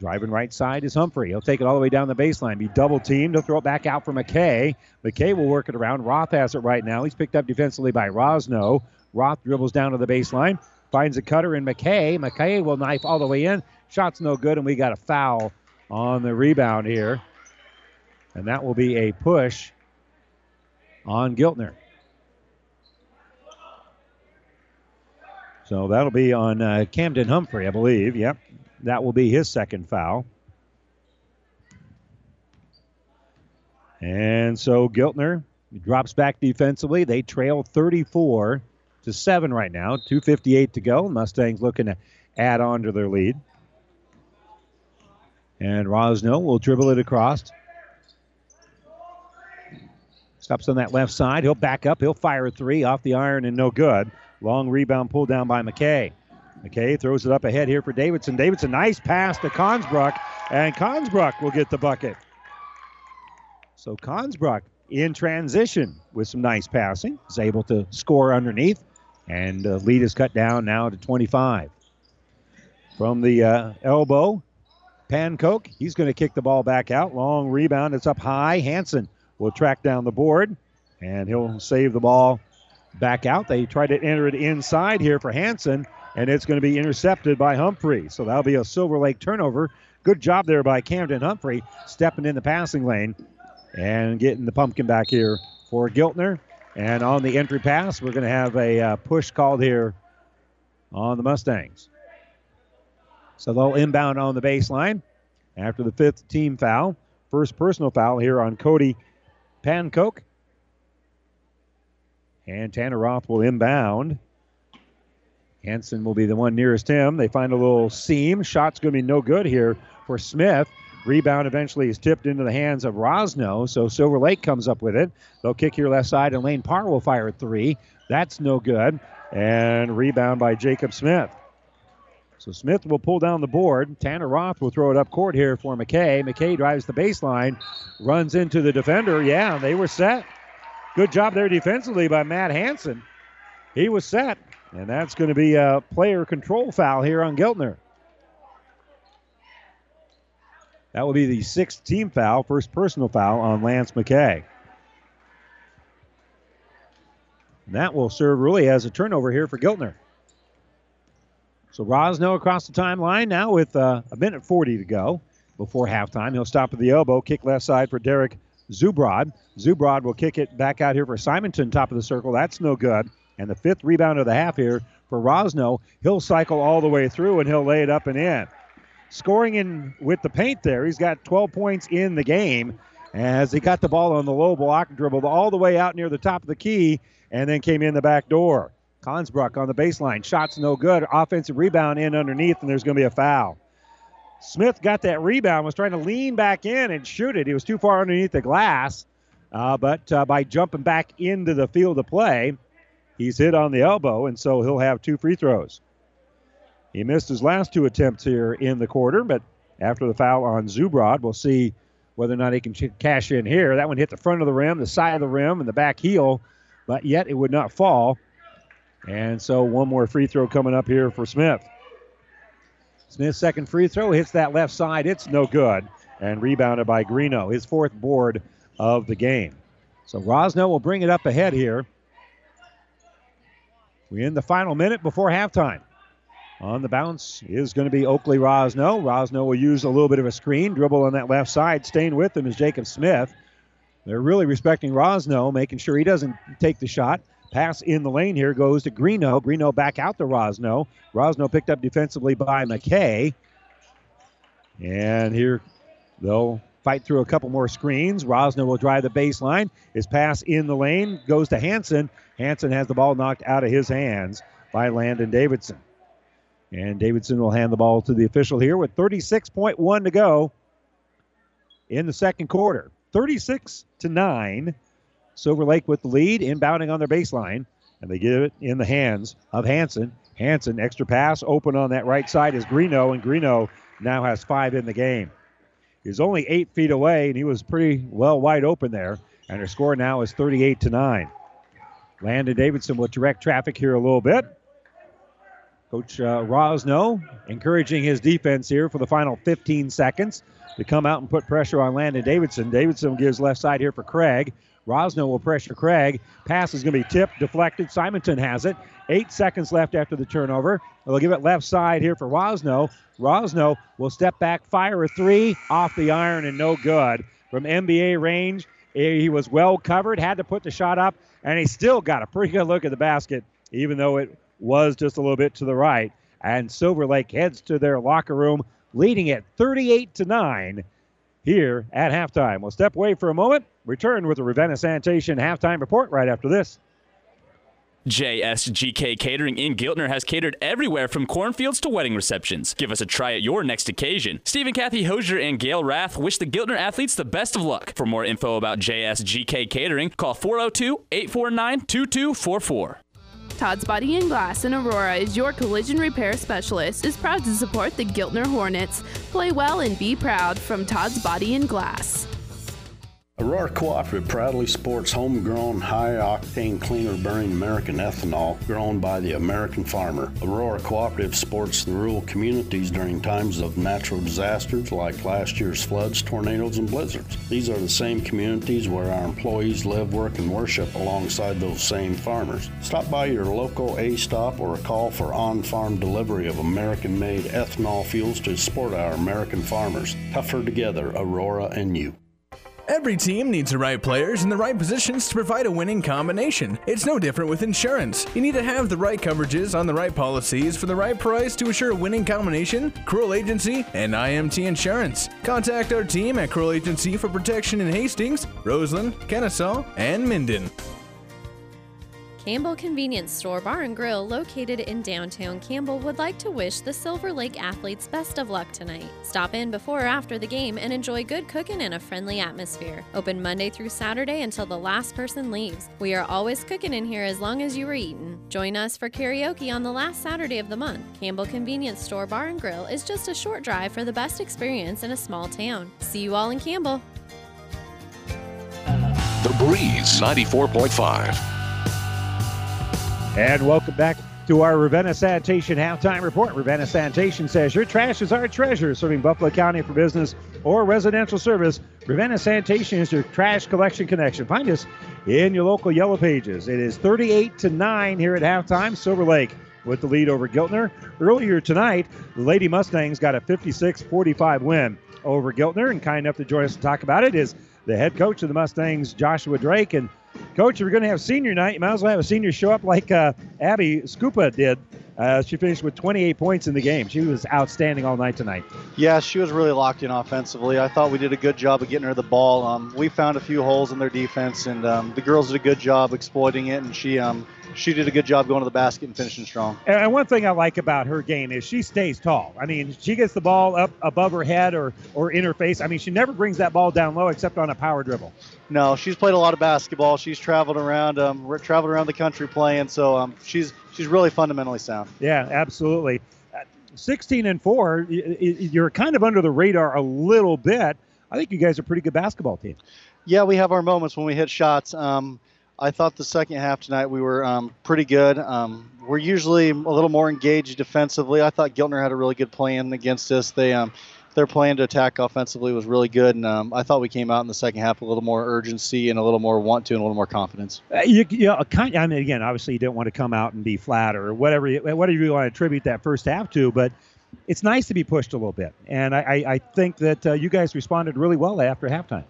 Driving right side is Humphrey. He'll take it all the way down the baseline. Be double teamed. He'll throw it back out for McKay. McKay will work it around. Roth has it right now. He's picked up defensively by Rosno. Roth dribbles down to the baseline. Finds a cutter in McKay. McKay will knife all the way in. Shot's no good, and we got a foul on the rebound here. And that will be a push on Giltner. So that'll be on uh, Camden Humphrey, I believe. Yep. That will be his second foul. And so Giltner drops back defensively. They trail 34 to 7 right now. 258 to go. Mustangs looking to add on to their lead. And Rosno will dribble it across. Stops on that left side. He'll back up. He'll fire a three off the iron and no good. Long rebound pulled down by McKay. McKay throws it up ahead here for Davidson. Davidson, nice pass to Consbrook, and Consbrook will get the bucket. So Consbrook in transition with some nice passing is able to score underneath, and uh, lead is cut down now to 25. From the uh, elbow, Pancoke, he's going to kick the ball back out. Long rebound, it's up high. Hanson will track down the board, and he'll save the ball back out. They try to enter it inside here for Hanson, and it's going to be intercepted by Humphrey. So that'll be a Silver Lake turnover. Good job there by Camden Humphrey, stepping in the passing lane and getting the pumpkin back here for Giltner. And on the entry pass, we're going to have a uh, push called here on the Mustangs. So they'll inbound on the baseline after the fifth team foul. First personal foul here on Cody Pancoke. And Tanner Roth will inbound. Hanson will be the one nearest him. They find a little seam. Shot's going to be no good here for Smith. Rebound eventually is tipped into the hands of Rosno, so Silver Lake comes up with it. They'll kick here left side, and Lane Parr will fire three. That's no good. And rebound by Jacob Smith. So Smith will pull down the board. Tanner Roth will throw it up court here for McKay. McKay drives the baseline, runs into the defender. Yeah, they were set. Good job there defensively by Matt Hanson. He was set, and that's going to be a player control foul here on Giltner. That will be the sixth team foul, first personal foul on Lance McKay. And that will serve really as a turnover here for Giltner. So Rosno across the timeline now with uh, a minute 40 to go before halftime. He'll stop at the elbow, kick left side for Derek Zubrod. Zubrod will kick it back out here for Simonton, top of the circle. That's no good. And the fifth rebound of the half here for Rosno. He'll cycle all the way through and he'll lay it up and in scoring in with the paint there. He's got 12 points in the game as he got the ball on the low block, dribbled all the way out near the top of the key, and then came in the back door. Consbrook on the baseline. Shots no good. Offensive rebound in underneath, and there's going to be a foul. Smith got that rebound, was trying to lean back in and shoot it. He was too far underneath the glass, uh, but uh, by jumping back into the field of play, he's hit on the elbow, and so he'll have two free throws. He missed his last two attempts here in the quarter, but after the foul on Zubrod, we'll see whether or not he can cash in here. That one hit the front of the rim, the side of the rim, and the back heel, but yet it would not fall. And so one more free throw coming up here for Smith. Smith's second free throw hits that left side. It's no good. And rebounded by Greeno, his fourth board of the game. So Rosno will bring it up ahead here. We're in the final minute before halftime. On the bounce is going to be Oakley Rosno. Rosno will use a little bit of a screen, dribble on that left side. Staying with him is Jacob Smith. They're really respecting Rosno, making sure he doesn't take the shot. Pass in the lane here goes to Greeno. Greeno back out to Rosno. Rosno picked up defensively by McKay. And here they'll fight through a couple more screens. Rosno will drive the baseline. His pass in the lane goes to Hanson. Hanson has the ball knocked out of his hands by Landon Davidson. And Davidson will hand the ball to the official here with 36.1 to go in the second quarter. 36 to 9. Silver Lake with the lead, inbounding on their baseline. And they get it in the hands of Hanson. Hanson, extra pass, open on that right side is Greeno, and Greeno now has five in the game. He's only eight feet away, and he was pretty well wide open there. And their score now is 38 to 9. Landon Davidson will direct traffic here a little bit. Coach uh, Rosno encouraging his defense here for the final 15 seconds to come out and put pressure on Landon Davidson. Davidson gives left side here for Craig. Rosno will pressure Craig. Pass is going to be tipped, deflected. Simonton has it. Eight seconds left after the turnover. They'll give it left side here for Rosno. Rosno will step back, fire a three off the iron, and no good. From NBA range, eh, he was well covered, had to put the shot up, and he still got a pretty good look at the basket, even though it was just a little bit to the right. And Silver Lake heads to their locker room, leading at 38 to 9 here at halftime. We'll step away for a moment, return with the Ravenna Sanitation halftime report right after this. JSGK Catering in Giltner has catered everywhere from cornfields to wedding receptions. Give us a try at your next occasion. Stephen Kathy Hosier and Gail Rath wish the Giltner athletes the best of luck. For more info about JSGK Catering, call 402 849 2244. Todd's Body and Glass in Aurora is your collision repair specialist, is proud to support the Giltner Hornets. Play well and be proud from Todd's Body and Glass. Aurora Cooperative proudly sports homegrown, high octane, cleaner burning American ethanol grown by the American farmer. Aurora Cooperative sports the rural communities during times of natural disasters like last year's floods, tornadoes, and blizzards. These are the same communities where our employees live, work, and worship alongside those same farmers. Stop by your local A stop or call for on farm delivery of American made ethanol fuels to support our American farmers. Tougher together, Aurora and you. Every team needs the right players in the right positions to provide a winning combination. It's no different with insurance. You need to have the right coverages on the right policies for the right price to assure a winning combination. Cruel Agency and IMT Insurance. Contact our team at Cruel Agency for protection in Hastings, Roseland, Kenesaw, and Minden. Campbell Convenience Store Bar and Grill, located in downtown Campbell, would like to wish the Silver Lake athletes best of luck tonight. Stop in before or after the game and enjoy good cooking in a friendly atmosphere. Open Monday through Saturday until the last person leaves. We are always cooking in here as long as you are eating. Join us for karaoke on the last Saturday of the month. Campbell Convenience Store Bar and Grill is just a short drive for the best experience in a small town. See you all in Campbell. The Breeze 94.5. And welcome back to our Ravenna Sanitation halftime report. Ravenna Sanitation says your trash is our treasure, serving Buffalo County for business or residential service. Ravenna Sanitation is your trash collection connection. Find us in your local Yellow Pages. It is 38 to 9 here at halftime. Silver Lake with the lead over Giltner. Earlier tonight, the Lady Mustangs got a 56 45 win over Giltner, and kind enough to join us to talk about it is the head coach of the Mustangs, Joshua Drake. And Coach, if you're going to have senior night, you might as well have a senior show up like uh, Abby Scupa did. Uh, she finished with 28 points in the game. She was outstanding all night tonight. Yeah, she was really locked in offensively. I thought we did a good job of getting her the ball. Um, we found a few holes in their defense, and um, the girls did a good job exploiting it. And she um, she did a good job going to the basket and finishing strong. And one thing I like about her game is she stays tall. I mean, she gets the ball up above her head or or in her face. I mean, she never brings that ball down low except on a power dribble. No, she's played a lot of basketball. She's traveled around, um, traveled around the country playing. So um, she's she's really fundamentally sound. Yeah, absolutely. Uh, 16 and four, you're kind of under the radar a little bit. I think you guys are a pretty good basketball team. Yeah, we have our moments when we hit shots. Um, I thought the second half tonight we were um, pretty good. Um, we're usually a little more engaged defensively. I thought Giltner had a really good plan against us. They um, their plan to attack offensively was really good, and um, I thought we came out in the second half a little more urgency and a little more want to and a little more confidence. Uh, you, you know, kind, I mean, again, obviously you didn't want to come out and be flat or whatever, whatever you want to attribute that first half to, but it's nice to be pushed a little bit, and I, I, I think that uh, you guys responded really well after halftime.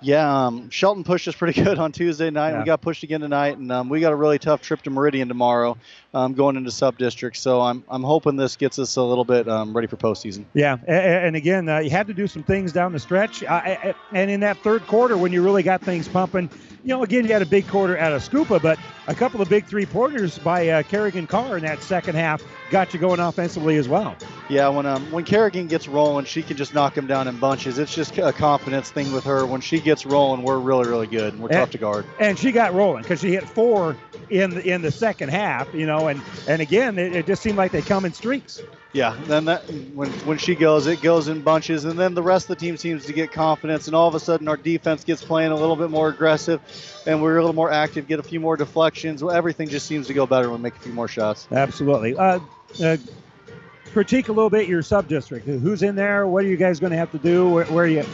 Yeah, um, Shelton pushed us pretty good on Tuesday night. Yeah. We got pushed again tonight, and um, we got a really tough trip to Meridian tomorrow, um, going into sub district. So I'm I'm hoping this gets us a little bit um, ready for postseason. Yeah, and, again, uh, you had to do some things down the stretch, uh, and in that third quarter when you really got things pumping, you know, again, you had a big quarter out of Scupa, but a couple of big three pointers by uh, Kerrigan Carr in that second half got you going offensively as well. Yeah, when um, when Kerrigan gets rolling, she can just knock them down in bunches. It's just a confidence thing with her. When she gets rolling, we're really really good. And we're and, tough to guard. And she got rolling because she hit four in the, in the second half. You know, and and again, it, it just seemed like they come in streaks. Yeah, then that when when she goes, it goes in bunches, and then the rest of the team seems to get confidence, and all of a sudden our defense gets playing a little bit more aggressive, and we're a little more active, get a few more deflections. Well, everything just seems to go better when we make a few more shots. Absolutely. Uh, uh, critique a little bit your sub district. Who's in there? What are you guys going to have to do? Where, where, are you?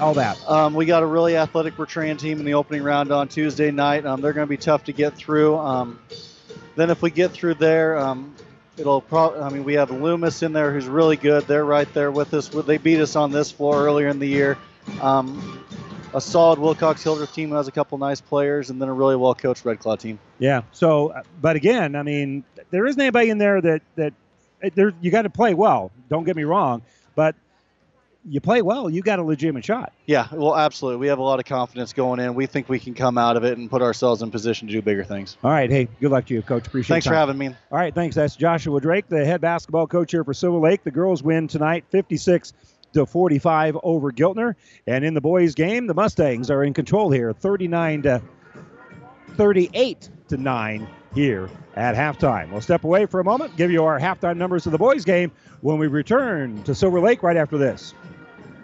All that. Um, we got a really athletic Bertrand team in the opening round on Tuesday night. Um, they're going to be tough to get through. Um, then if we get through there, um, it'll probably. I mean, we have Loomis in there who's really good. They're right there with us. They beat us on this floor earlier in the year. Um, a solid Wilcox Hildreth team has a couple nice players, and then a really well coached Red Cloud team. Yeah. So, but again, I mean, there isn't anybody in there that that there you got to play well. Don't get me wrong, but you play well, you got a legitimate shot. Yeah, well, absolutely. We have a lot of confidence going in. We think we can come out of it and put ourselves in position to do bigger things. All right. Hey, good luck to you, Coach. Appreciate it. Thanks for having me. All right. Thanks. That's Joshua Drake, the head basketball coach here for Silver Lake. The girls win tonight 56 to 45 over Giltner. And in the boys' game, the Mustangs are in control here 39 to 38 to 9 here at halftime. We'll step away for a moment, give you our halftime numbers of the boys' game when we return to Silver Lake right after this.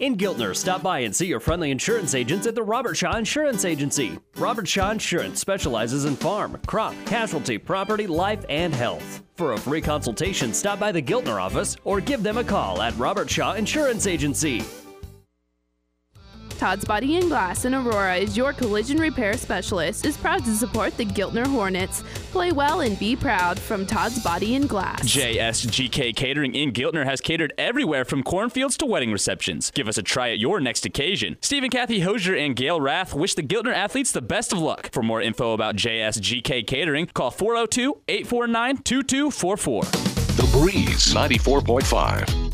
In Giltner, stop by and see your friendly insurance agents at the Robert Shaw Insurance Agency. Robert Shaw Insurance specializes in farm, crop, casualty, property, life, and health. For a free consultation, stop by the Giltner office or give them a call at Robert Shaw Insurance Agency. Todd's Body and Glass in Aurora is your collision repair specialist. Is proud to support the Giltner Hornets. Play well and be proud from Todd's Body and Glass. JSGK Catering in Giltner has catered everywhere from cornfields to wedding receptions. Give us a try at your next occasion. Steve and Kathy Hosier and Gail Rath wish the Giltner athletes the best of luck. For more info about JSGK Catering, call 402 849 2244. The Breeze 94.5.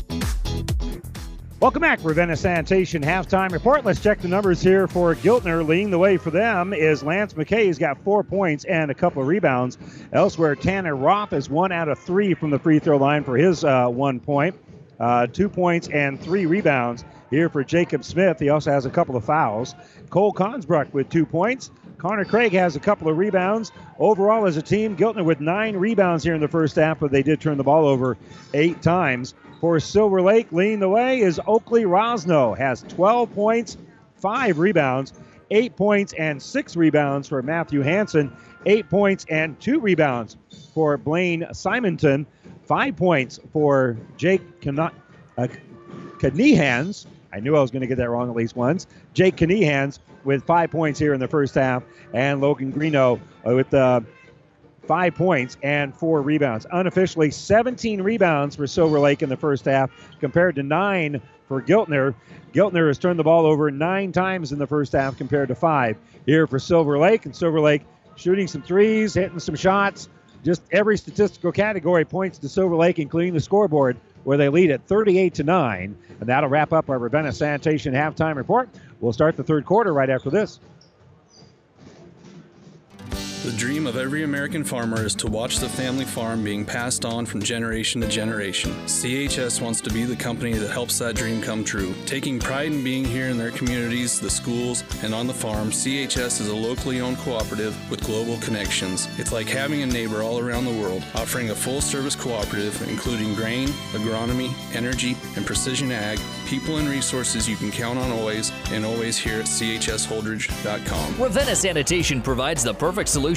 Welcome back, Ravenna Sanitation halftime report. Let's check the numbers here for Giltner. Leading the way for them is Lance McKay. He's got four points and a couple of rebounds. Elsewhere, Tanner Roth is one out of three from the free throw line for his uh, one point, uh, two points and three rebounds here for Jacob Smith. He also has a couple of fouls. Cole Consbrook with two points. Connor Craig has a couple of rebounds. Overall, as a team, Giltner with nine rebounds here in the first half, but they did turn the ball over eight times. For Silver Lake, leading the way is Oakley Rosno, has 12 points, five rebounds, eight points, and six rebounds for Matthew Hanson, eight points and two rebounds for Blaine Simonton, five points for Jake Cana- uh. I knew I was going to get that wrong at least once. Jake Kanehans with five points here in the first half, and Logan Greeno with uh, five points and four rebounds. Unofficially, 17 rebounds for Silver Lake in the first half compared to nine for Giltner. Giltner has turned the ball over nine times in the first half compared to five here for Silver Lake. And Silver Lake shooting some threes, hitting some shots. Just every statistical category points to Silver Lake, including the scoreboard, where they lead at 38 to 9. And that'll wrap up our Ravenna Sanitation halftime report. We'll start the third quarter right after this. The dream of every American farmer is to watch the family farm being passed on from generation to generation. CHS wants to be the company that helps that dream come true. Taking pride in being here in their communities, the schools, and on the farm, CHS is a locally owned cooperative with global connections. It's like having a neighbor all around the world, offering a full service cooperative including grain, agronomy, energy, and precision ag, people and resources you can count on always, and always here at chsholdrege.com. Ravenna Sanitation provides the perfect solution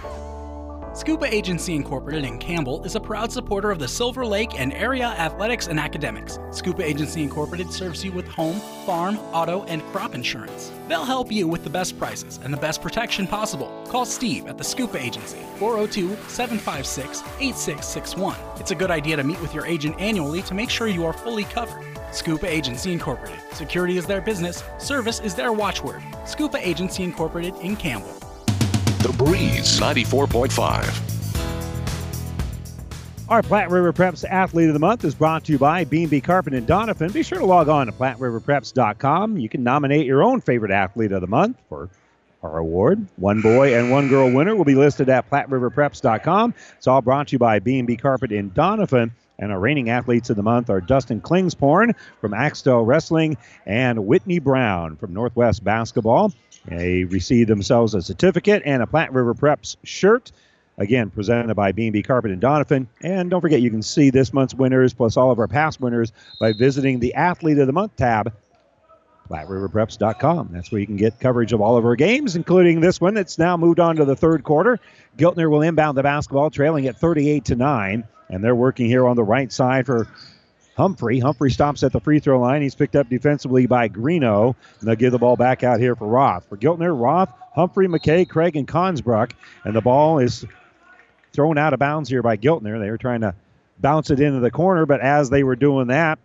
Scupa Agency Incorporated in Campbell is a proud supporter of the Silver Lake and area athletics and academics. Scupa Agency Incorporated serves you with home, farm, auto, and crop insurance. They'll help you with the best prices and the best protection possible. Call Steve at the Scupa Agency, 402 756 8661. It's a good idea to meet with your agent annually to make sure you are fully covered. Scupa Agency Incorporated. Security is their business, service is their watchword. Scupa Agency Incorporated in Campbell. The Breeze 94.5. Our Platte River Preps Athlete of the Month is brought to you by B&B Carpet and Doniphan. Be sure to log on to PlatteRiverPreps.com. You can nominate your own favorite athlete of the month for our award. One boy and one girl winner will be listed at PlatteRiverPreps.com. It's all brought to you by B&B Carpet in Doniphan. And our reigning athletes of the month are Dustin Klingsporn from Axtell Wrestling and Whitney Brown from Northwest Basketball. They received themselves a certificate and a Platte River Preps shirt. Again, presented by B&B Carpet and Doniphan. And don't forget, you can see this month's winners plus all of our past winners by visiting the Athlete of the Month tab, PlatteRiverPreps.com. That's where you can get coverage of all of our games, including this one that's now moved on to the third quarter. Giltner will inbound the basketball, trailing at 38 to 9. And they're working here on the right side for Humphrey. Humphrey stops at the free throw line. He's picked up defensively by Greeno. And they'll give the ball back out here for Roth. For Giltner, Roth, Humphrey, McKay, Craig, and Consbrook. And the ball is thrown out of bounds here by Giltner. They were trying to bounce it into the corner, but as they were doing that,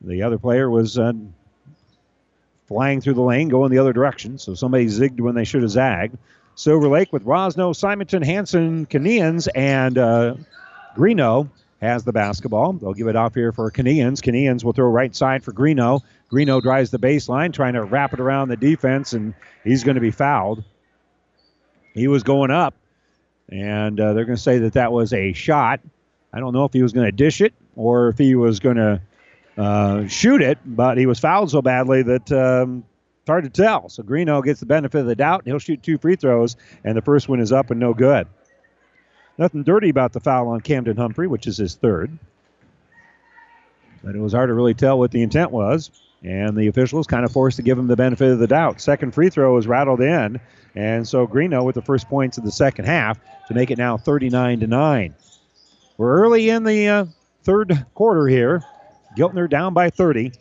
the other player was uh, flying through the lane, going the other direction. So somebody zigged when they should have zagged. Silver Lake with Rosno, Simonton, Hanson, Kanehans, and uh, Greeno has the basketball. They'll give it off here for Kanehans. Kanehans will throw right side for Greeno. Greeno drives the baseline, trying to wrap it around the defense, and he's going to be fouled. He was going up, and uh, they're going to say that that was a shot. I don't know if he was going to dish it or if he was going to uh, shoot it, but he was fouled so badly that um, it's hard to tell. So Greeno gets the benefit of the doubt. and He'll shoot two free throws, and the first one is up and no good. Nothing dirty about the foul on Camden Humphrey, which is his third. But it was hard to really tell what the intent was, and the officials kind of forced to give him the benefit of the doubt. Second free throw was rattled in, and so Greeno with the first points of the second half to make it now 39 to 9. We're early in the uh, third quarter here. Giltner down by 30.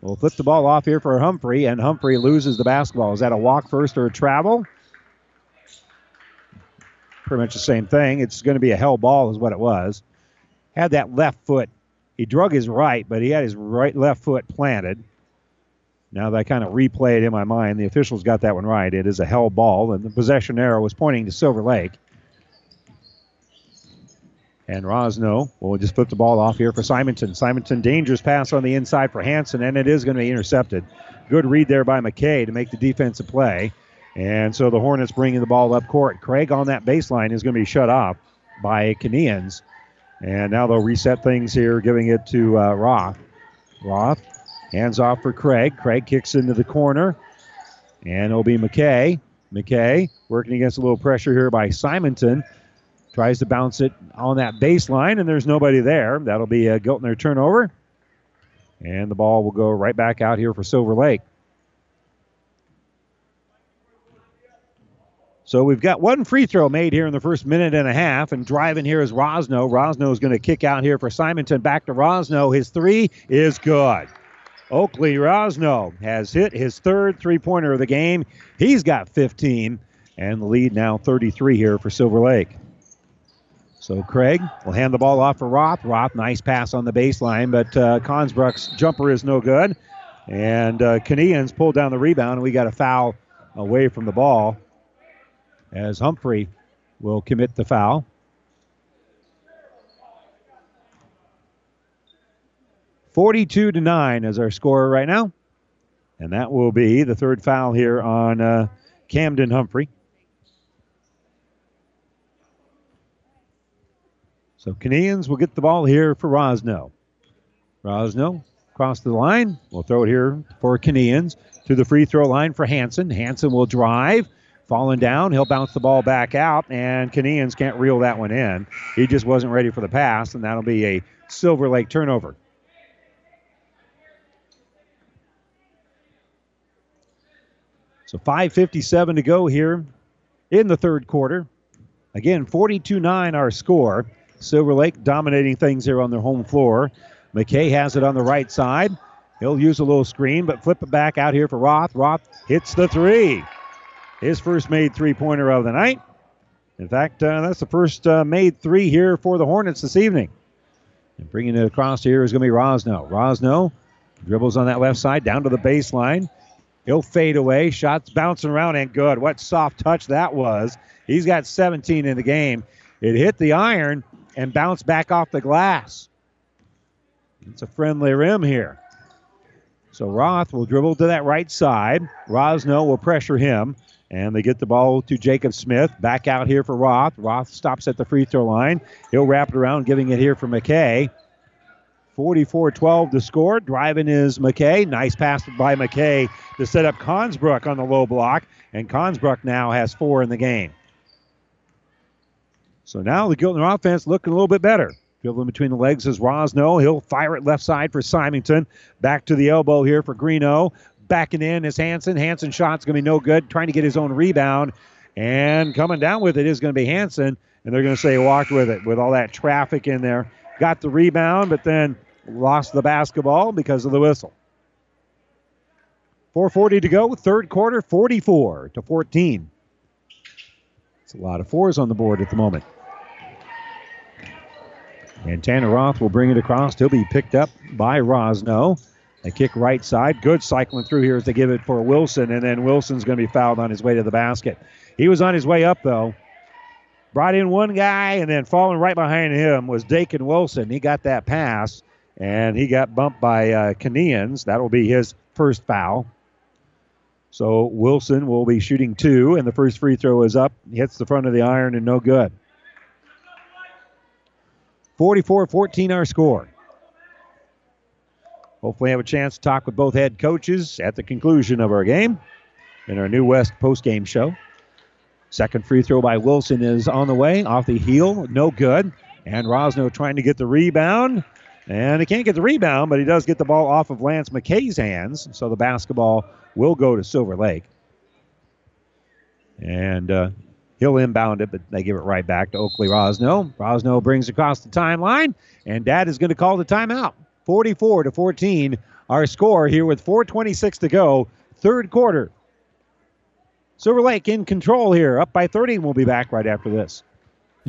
We'll flip the ball off here for Humphrey, and Humphrey loses the basketball. Is that a walk first or a travel? Pretty much the same thing. It's going to be a held ball, is what it was. Had that left foot. He drug his right, but he had his right left foot planted. Now that I kind of replayed in my mind, the officials got that one right. It is a held ball, and the possession arrow was pointing to Silver Lake. And Rosno will just flip the ball off here for Simonton. Simonton, dangerous pass on the inside for Hanson, and it is going to be intercepted. Good read there by McKay to make the defensive play. And so the Hornets bringing the ball up court. Craig on that baseline is going to be shut off by Kanehans. And now they'll reset things here, giving it to uh, Roth. Roth hands off for Craig. Craig kicks into the corner. And it'll be McKay. McKay working against a little pressure here by Simonton. Tries to bounce it on that baseline, and there's nobody there. That'll be a Giltner turnover. And the ball will go right back out here for Silver Lake. So we've got one free throw made here in the first minute and a half, and driving here is Rosno. Rosno is going to kick out here for Simonton. Back to Rosno. His three is good. Oakley Rosno has hit his third three pointer of the game. He's got 15, and the lead now 33 here for Silver Lake. So Craig will hand the ball off for Roth. Roth, nice pass on the baseline, but uh, Consbrook's jumper is no good. And uh, pulled down the rebound, and we got a foul away from the ball as Humphrey will commit the foul. Forty-two to nine is our score right now, and that will be the third foul here on uh, Camden Humphrey. So Kanehans will get the ball here for Rosno. Rosno across the line. We'll throw it here for Kanehans to the free throw line for Hanson. Hanson will drive. Falling down, he'll bounce the ball back out, and Kanehans can't reel that one in. He just wasn't ready for the pass, and that'll be a Silver Lake turnover. So 5.57 to go here in the third quarter. Again, 42 9 our score. Silver Lake dominating things here on their home floor. McKay has it on the right side. He'll use a little screen, but flip it back out here for Roth. Roth hits the three. His first made three pointer of the night. In fact, uh, that's the first uh, made three here for the Hornets this evening. And bringing it across here is going to be Rosno. Rosno dribbles on that left side down to the baseline. He'll fade away. Shots bouncing around and good. What soft touch that was. He's got 17 in the game. It hit the iron and bounced back off the glass. It's a friendly rim here. So Roth will dribble to that right side. Rosno will pressure him. And they get the ball to Jacob Smith. Back out here for Roth. Roth stops at the free throw line. He'll wrap it around, giving it here for McKay. 44 12 to score. Driving is McKay. Nice pass by McKay to set up Consbrook on the low block. And Consbrook now has four in the game. So now the Giltner offense looking a little bit better. Dribbling between the legs is Rosno. He'll fire it left side for Simonton. Back to the elbow here for Greeno. Backing in is Hanson. Hanson shot's going to be no good. Trying to get his own rebound. And coming down with it is going to be Hanson. And they're going to say walked with it with all that traffic in there. Got the rebound, but then lost the basketball because of the whistle. 440 to go, third quarter, 44 to 14. It's a lot of fours on the board at the moment. And Tanner Roth will bring it across. He'll be picked up by Rosno. They kick right side. Good cycling through here as they give it for Wilson, and then Wilson's going to be fouled on his way to the basket. He was on his way up, though. Brought in one guy, and then falling right behind him was Dakin Wilson. He got that pass, and he got bumped by uh, That'll be his first foul. So Wilson will be shooting two, and the first free throw is up. He hits the front of the iron and no good. 44 14 our score. Hopefully, have a chance to talk with both head coaches at the conclusion of our game in our New West post-game show. Second free throw by Wilson is on the way, off the heel, no good. And Rosno trying to get the rebound. And he can't get the rebound, but he does get the ball off of Lance McKay's hands. So the basketball will go to Silver Lake. And uh, he'll inbound it, but they give it right back to Oakley Rosno. Rosno brings across the timeline, and Dad is going to call the timeout. 44 to 14, our score here with 4:26 to go, third quarter. Silver Lake in control here, up by 30. We'll be back right after this.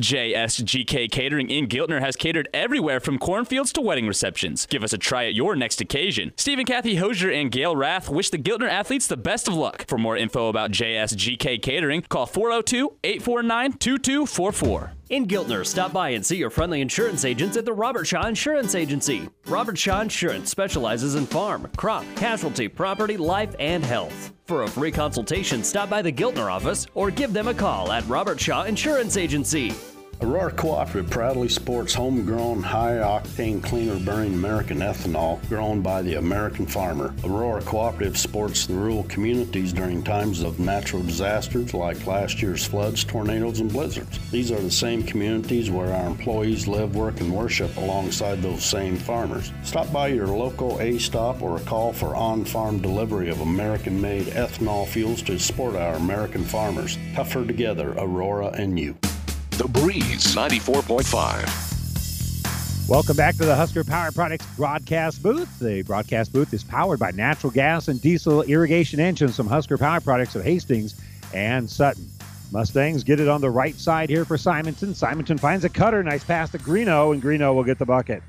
JSGK Catering in Giltner has catered everywhere from cornfields to wedding receptions. Give us a try at your next occasion. Stephen Kathy Hosier and Gail Rath wish the Giltner athletes the best of luck. For more info about JSGK Catering, call 402 849 2244. In Giltner, stop by and see your friendly insurance agents at the Robert Shaw Insurance Agency. Robert Shaw Insurance specializes in farm, crop, casualty, property, life, and health. For a free consultation, stop by the Giltner office or give them a call at Robert Shaw Insurance Agency. Aurora Cooperative proudly sports homegrown, high octane, cleaner burning American ethanol grown by the American farmer. Aurora Cooperative supports the rural communities during times of natural disasters like last year's floods, tornadoes, and blizzards. These are the same communities where our employees live, work, and worship alongside those same farmers. Stop by your local A stop or call for on farm delivery of American made ethanol fuels to support our American farmers. Tougher together, Aurora and you. The Breeze 94.5. Welcome back to the Husker Power Products broadcast booth. The broadcast booth is powered by natural gas and diesel irrigation engines from Husker Power Products of Hastings and Sutton. Mustangs get it on the right side here for Simonton. Simonton finds a cutter. Nice pass to Greeno, and Greeno will get the bucket.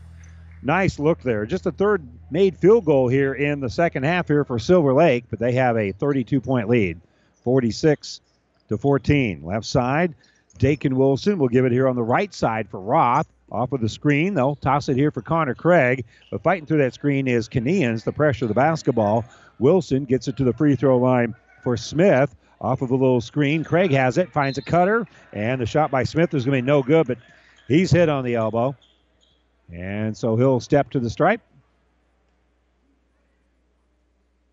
Nice look there. Just a third made field goal here in the second half here for Silver Lake, but they have a 32 point lead, 46 to 14. Left side, Dakin Wilson will give it here on the right side for Roth. Off of the screen, they'll toss it here for Connor Craig. But fighting through that screen is Kanehans, the pressure of the basketball. Wilson gets it to the free throw line for Smith. Off of a little screen, Craig has it, finds a cutter, and the shot by Smith is going to be no good, but he's hit on the elbow. And so he'll step to the stripe.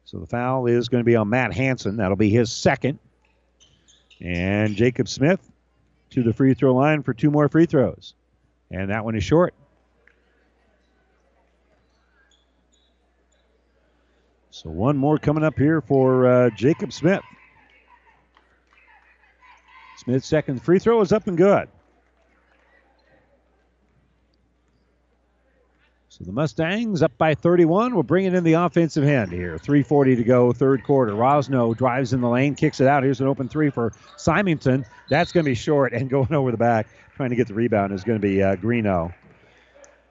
So the foul is going to be on Matt Hanson. That'll be his second. And Jacob Smith to the free throw line for two more free throws. And that one is short. So one more coming up here for uh, Jacob Smith. Smith's second free throw is up and good. So the Mustangs up by 31 We're bringing in the offensive end here. 3.40 to go, third quarter. Rosno drives in the lane, kicks it out. Here's an open three for Simonton. That's going to be short and going over the back. Trying to get the rebound is going to be uh, Greeno.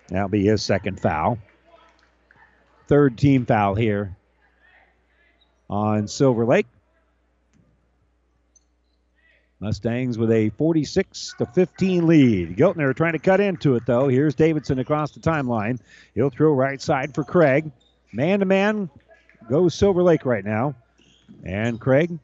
That'll be his second foul. Third team foul here on Silver Lake. Mustangs with a 46 to 15 lead. Giltner trying to cut into it though. Here's Davidson across the timeline. He'll throw right side for Craig. Man to man goes Silver Lake right now. And Craig,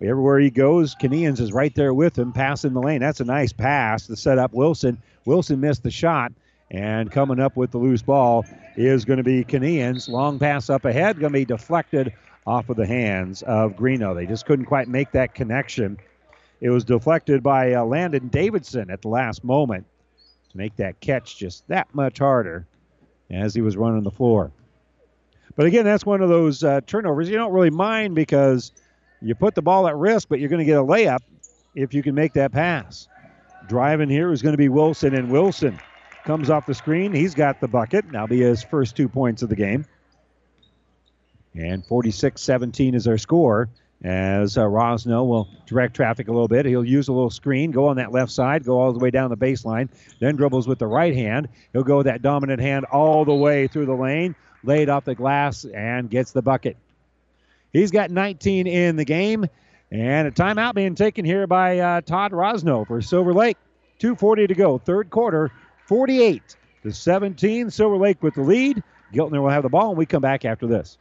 everywhere he goes, Kanehans is right there with him, passing the lane. That's a nice pass to set up Wilson. Wilson missed the shot. And coming up with the loose ball is going to be Kanehans. Long pass up ahead, going to be deflected off of the hands of Greeno. They just couldn't quite make that connection. It was deflected by uh, Landon Davidson at the last moment to make that catch just that much harder as he was running the floor. But again, that's one of those uh, turnovers you don't really mind because you put the ball at risk, but you're going to get a layup if you can make that pass. Driving here is going to be Wilson, and Wilson comes off the screen. He's got the bucket. Now be his first two points of the game. And 46 17 is our score as uh, Rosno will direct traffic a little bit. He'll use a little screen, go on that left side, go all the way down the baseline, then dribbles with the right hand. He'll go with that dominant hand all the way through the lane, laid off the glass, and gets the bucket. He's got 19 in the game, and a timeout being taken here by uh, Todd Rosno for Silver Lake. 2.40 to go, third quarter, 48 to 17. Silver Lake with the lead. Giltner will have the ball, and we come back after this.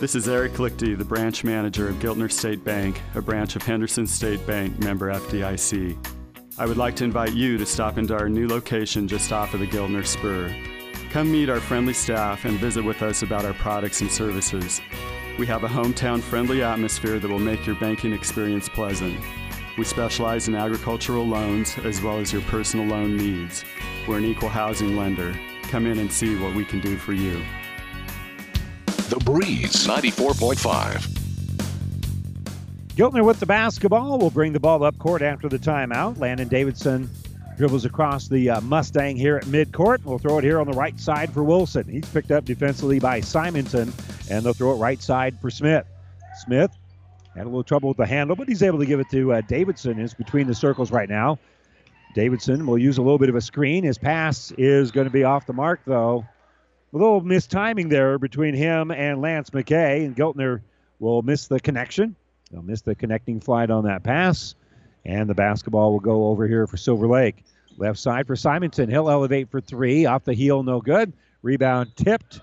This is Eric Lichty, the branch manager of Giltner State Bank, a branch of Henderson State Bank, member FDIC. I would like to invite you to stop into our new location just off of the Giltner Spur. Come meet our friendly staff and visit with us about our products and services. We have a hometown friendly atmosphere that will make your banking experience pleasant. We specialize in agricultural loans as well as your personal loan needs. We're an equal housing lender. Come in and see what we can do for you. The Breeze 94.5. Giltner with the basketball will bring the ball up court after the timeout. Landon Davidson dribbles across the uh, Mustang here at midcourt. We'll throw it here on the right side for Wilson. He's picked up defensively by Simonton, and they'll throw it right side for Smith. Smith had a little trouble with the handle, but he's able to give it to uh, Davidson. Is between the circles right now. Davidson will use a little bit of a screen. His pass is going to be off the mark, though. A little mistiming there between him and Lance McKay, and Giltner will miss the connection. They'll miss the connecting flight on that pass, and the basketball will go over here for Silver Lake. Left side for Simonton. He'll elevate for three. Off the heel, no good. Rebound tipped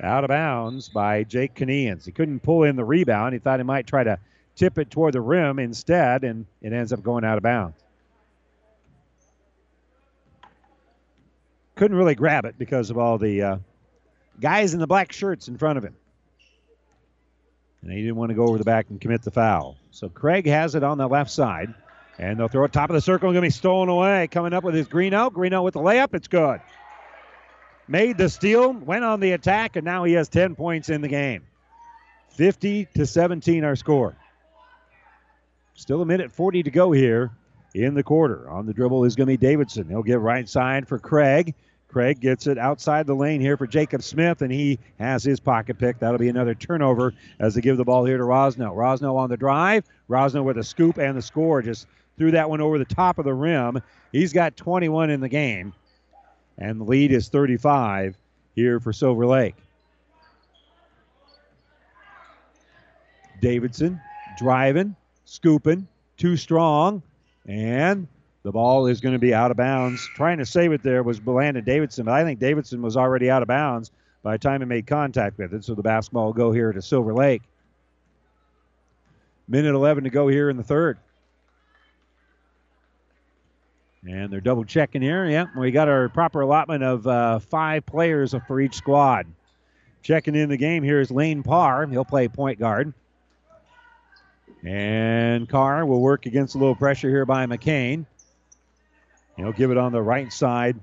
out of bounds by Jake Kanehans. He couldn't pull in the rebound. He thought he might try to tip it toward the rim instead, and it ends up going out of bounds. Couldn't really grab it because of all the uh, guys in the black shirts in front of him. And he didn't want to go over the back and commit the foul. So Craig has it on the left side. And they'll throw it top of the circle. And Going to be stolen away. Coming up with his Greeno. Greeno with the layup. It's good. Made the steal. Went on the attack. And now he has 10 points in the game. 50 to 17 our score. Still a minute 40 to go here in the quarter. On the dribble is going to be Davidson. He'll get right side for Craig. Craig gets it outside the lane here for Jacob Smith, and he has his pocket pick. That'll be another turnover as they give the ball here to Rosno. Rosno on the drive. Rosno with a scoop and the score. Just threw that one over the top of the rim. He's got 21 in the game, and the lead is 35 here for Silver Lake. Davidson driving, scooping, too strong, and the ball is going to be out of bounds. Trying to save it there was Landon Davidson, but I think Davidson was already out of bounds by the time he made contact with it. So the basketball will go here to Silver Lake. Minute 11 to go here in the third. And they're double checking here. Yep, we got our proper allotment of uh, five players for each squad. Checking in the game here is Lane Parr. He'll play point guard. And Carr will work against a little pressure here by McCain. He'll give it on the right side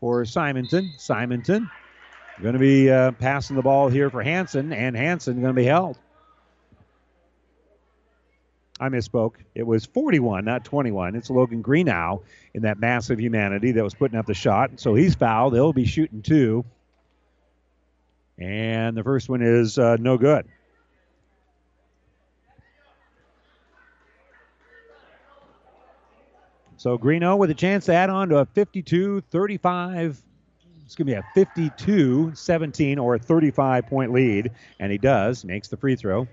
for Simonton. Simonton going to be uh, passing the ball here for Hanson, and Hanson going to be held. I misspoke. It was 41, not 21. It's Logan Greeno in that massive humanity that was putting up the shot. So he's fouled. They'll be shooting two. And the first one is uh, no good. So Greeno with a chance to add on to a 52 35. It's going to be a 52 17 or a 35 point lead. And he does, makes the free throw.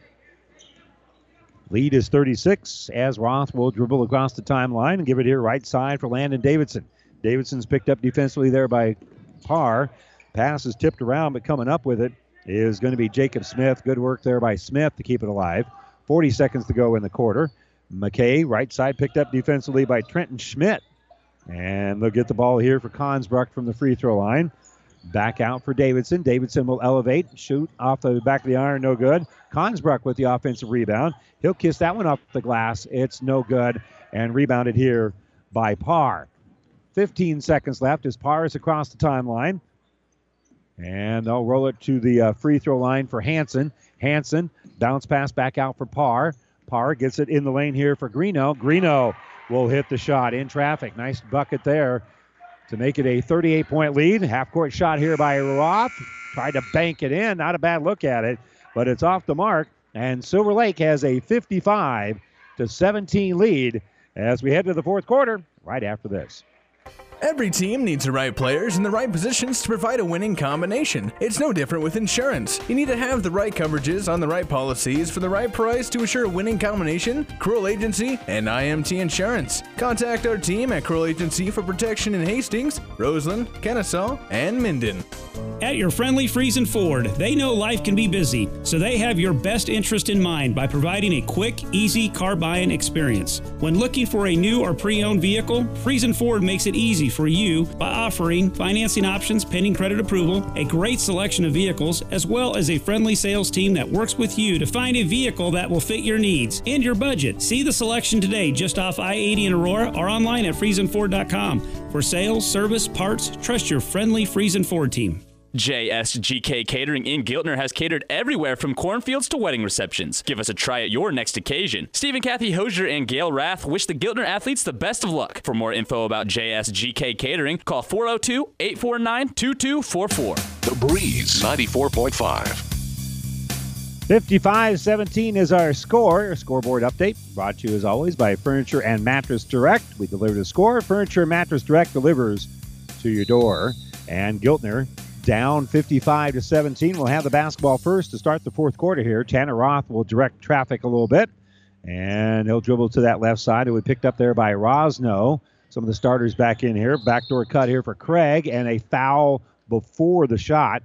Lead is 36 as Roth will dribble across the timeline and give it here right side for Landon Davidson. Davidson's picked up defensively there by Parr. Pass is tipped around, but coming up with it is going to be Jacob Smith. Good work there by Smith to keep it alive. 40 seconds to go in the quarter. McKay, right side, picked up defensively by Trenton Schmidt. And they'll get the ball here for Consbruck from the free throw line. Back out for Davidson. Davidson will elevate, shoot off the back of the iron, no good. Consbruck with the offensive rebound. He'll kiss that one off the glass. It's no good. And rebounded here by Parr. 15 seconds left as Parr is across the timeline. And they'll roll it to the uh, free throw line for Hanson. Hanson, bounce pass back out for Parr. Parr gets it in the lane here for Greeno. Greeno will hit the shot in traffic. Nice bucket there to make it a 38 point lead. Half court shot here by Roth. Tried to bank it in. Not a bad look at it, but it's off the mark. And Silver Lake has a 55 to 17 lead as we head to the fourth quarter right after this. Every team needs the right players in the right positions to provide a winning combination. It's no different with insurance. You need to have the right coverages on the right policies for the right price to assure a winning combination. Cruel Agency and IMT Insurance. Contact our team at Cruel Agency for protection in Hastings, Roseland, Kenesaw, and Minden. At your friendly Friesen Ford, they know life can be busy, so they have your best interest in mind by providing a quick, easy car buying experience. When looking for a new or pre owned vehicle, Friesen Ford makes it easy for you by offering financing options pending credit approval, a great selection of vehicles, as well as a friendly sales team that works with you to find a vehicle that will fit your needs and your budget. See the selection today just off I 80 in Aurora or online at FriesenFord.com. For sales, service, parts, trust your friendly Friesen Ford team. JSGK Catering in Giltner has catered everywhere from cornfields to wedding receptions. Give us a try at your next occasion. Steve and Kathy Hosier and Gail Rath wish the Giltner athletes the best of luck. For more info about JSGK Catering, call 402 849 2244. The Breeze 94.5. 55 17 is our score. our Scoreboard update brought to you as always by Furniture and Mattress Direct. We deliver the score. Furniture and Mattress Direct delivers to your door. And Giltner down 55 to 17. We'll have the basketball first to start the fourth quarter here. Tanner Roth will direct traffic a little bit, and he'll dribble to that left side. It was picked up there by Rosno. Some of the starters back in here. Backdoor cut here for Craig, and a foul before the shot.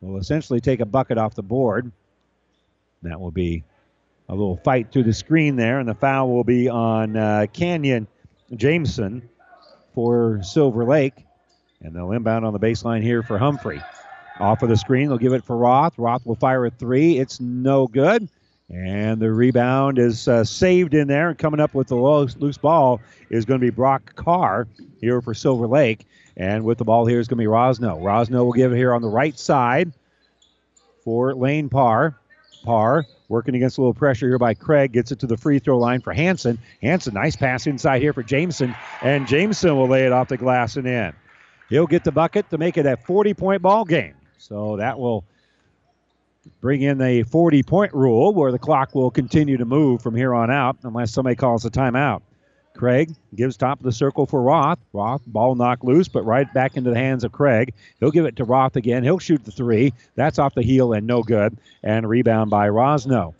Will essentially take a bucket off the board. That will be a little fight through the screen there, and the foul will be on uh, Canyon Jameson for Silver Lake. And they'll inbound on the baseline here for Humphrey. Off of the screen, they'll give it for Roth. Roth will fire a three. It's no good. And the rebound is uh, saved in there. And coming up with the loose, loose ball is going to be Brock Carr here for Silver Lake. And with the ball here is going to be Rosno. Rosno will give it here on the right side for Lane Parr. Parr working against a little pressure here by Craig. Gets it to the free throw line for Hanson. Hanson, nice pass inside here for Jameson. And Jameson will lay it off the glass and in. He'll get the bucket to make it a 40 point ball game. So that will bring in the 40 point rule where the clock will continue to move from here on out unless somebody calls a timeout. Craig gives top of the circle for Roth. Roth, ball knocked loose, but right back into the hands of Craig. He'll give it to Roth again. He'll shoot the three. That's off the heel and no good. And rebound by Rosno.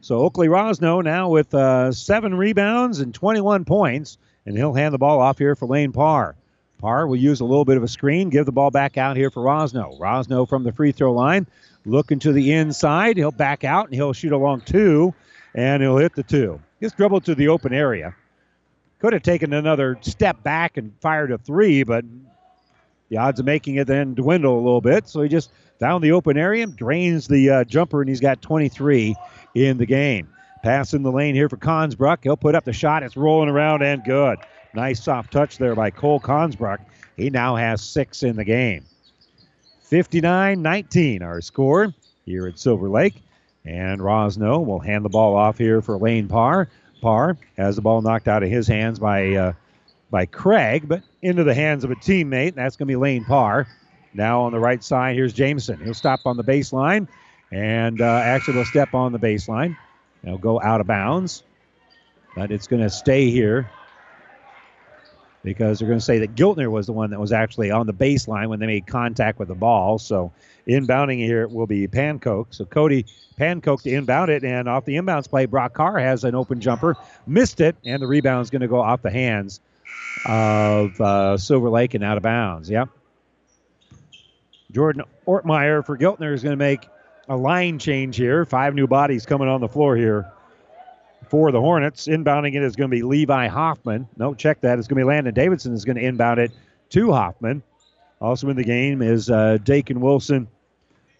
So Oakley Rosno now with uh, seven rebounds and 21 points, and he'll hand the ball off here for Lane Parr. Will use a little bit of a screen, give the ball back out here for Rosno. Rosno from the free throw line, looking to the inside. He'll back out and he'll shoot along two, and he'll hit the two. He's dribbled to the open area. Could have taken another step back and fired a three, but the odds of making it then dwindle a little bit. So he just found the open area, drains the uh, jumper, and he's got 23 in the game. Pass in the lane here for Consbrook. He'll put up the shot. It's rolling around and good. Nice soft touch there by Cole Consbrook. He now has six in the game. 59 19, our score here at Silver Lake. And Rosno will hand the ball off here for Lane Parr. Parr has the ball knocked out of his hands by uh, by Craig, but into the hands of a teammate. That's going to be Lane Parr. Now on the right side, here's Jameson. He'll stop on the baseline and uh, actually will step on the baseline. He'll go out of bounds, but it's going to stay here because they're going to say that Giltner was the one that was actually on the baseline when they made contact with the ball. So inbounding here will be Pancoke. So Cody Pancoke to inbound it, and off the inbounds play, Brock Carr has an open jumper, missed it, and the rebound is going to go off the hands of uh, Silver Lake and out of bounds. Yep. Jordan Ortmeyer for Giltner is going to make a line change here. Five new bodies coming on the floor here for the Hornets. Inbounding it is going to be Levi Hoffman. No, check that. It's going to be Landon Davidson is going to inbound it to Hoffman. Also in the game is uh, Dakin Wilson,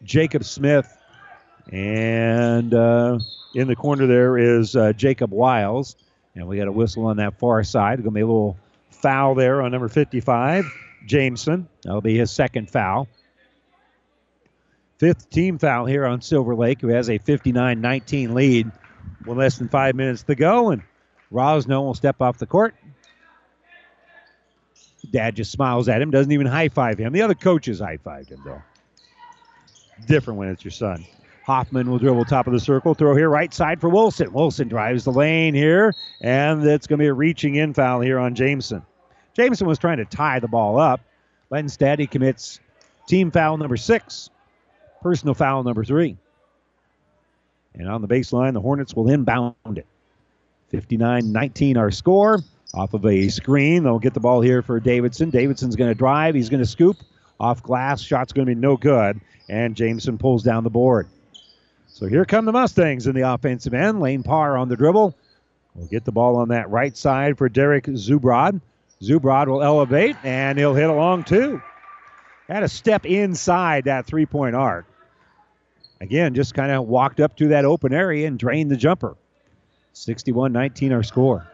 Jacob Smith, and uh, in the corner there is uh, Jacob Wiles. And we got a whistle on that far side. Going to be a little foul there on number 55, Jameson. That'll be his second foul. Fifth team foul here on Silver Lake, who has a 59 19 lead with less than five minutes to go. And Rosno will step off the court. Dad just smiles at him, doesn't even high five him. The other coaches high fived him, though. Different when it's your son. Hoffman will dribble top of the circle, throw here, right side for Wilson. Wilson drives the lane here, and it's going to be a reaching in foul here on Jameson. Jameson was trying to tie the ball up, but instead he commits team foul number six, personal foul number three. And on the baseline, the Hornets will inbound it. 59 19 our score. Off of a screen, they'll get the ball here for Davidson. Davidson's going to drive. He's going to scoop off glass. Shot's going to be no good. And Jameson pulls down the board. So here come the Mustangs in the offensive end. Lane Parr on the dribble. We'll get the ball on that right side for Derek Zubrod. Zubrod will elevate and he'll hit along two. Had a step inside that three point arc. Again, just kind of walked up to that open area and drained the jumper. 61 19 our score.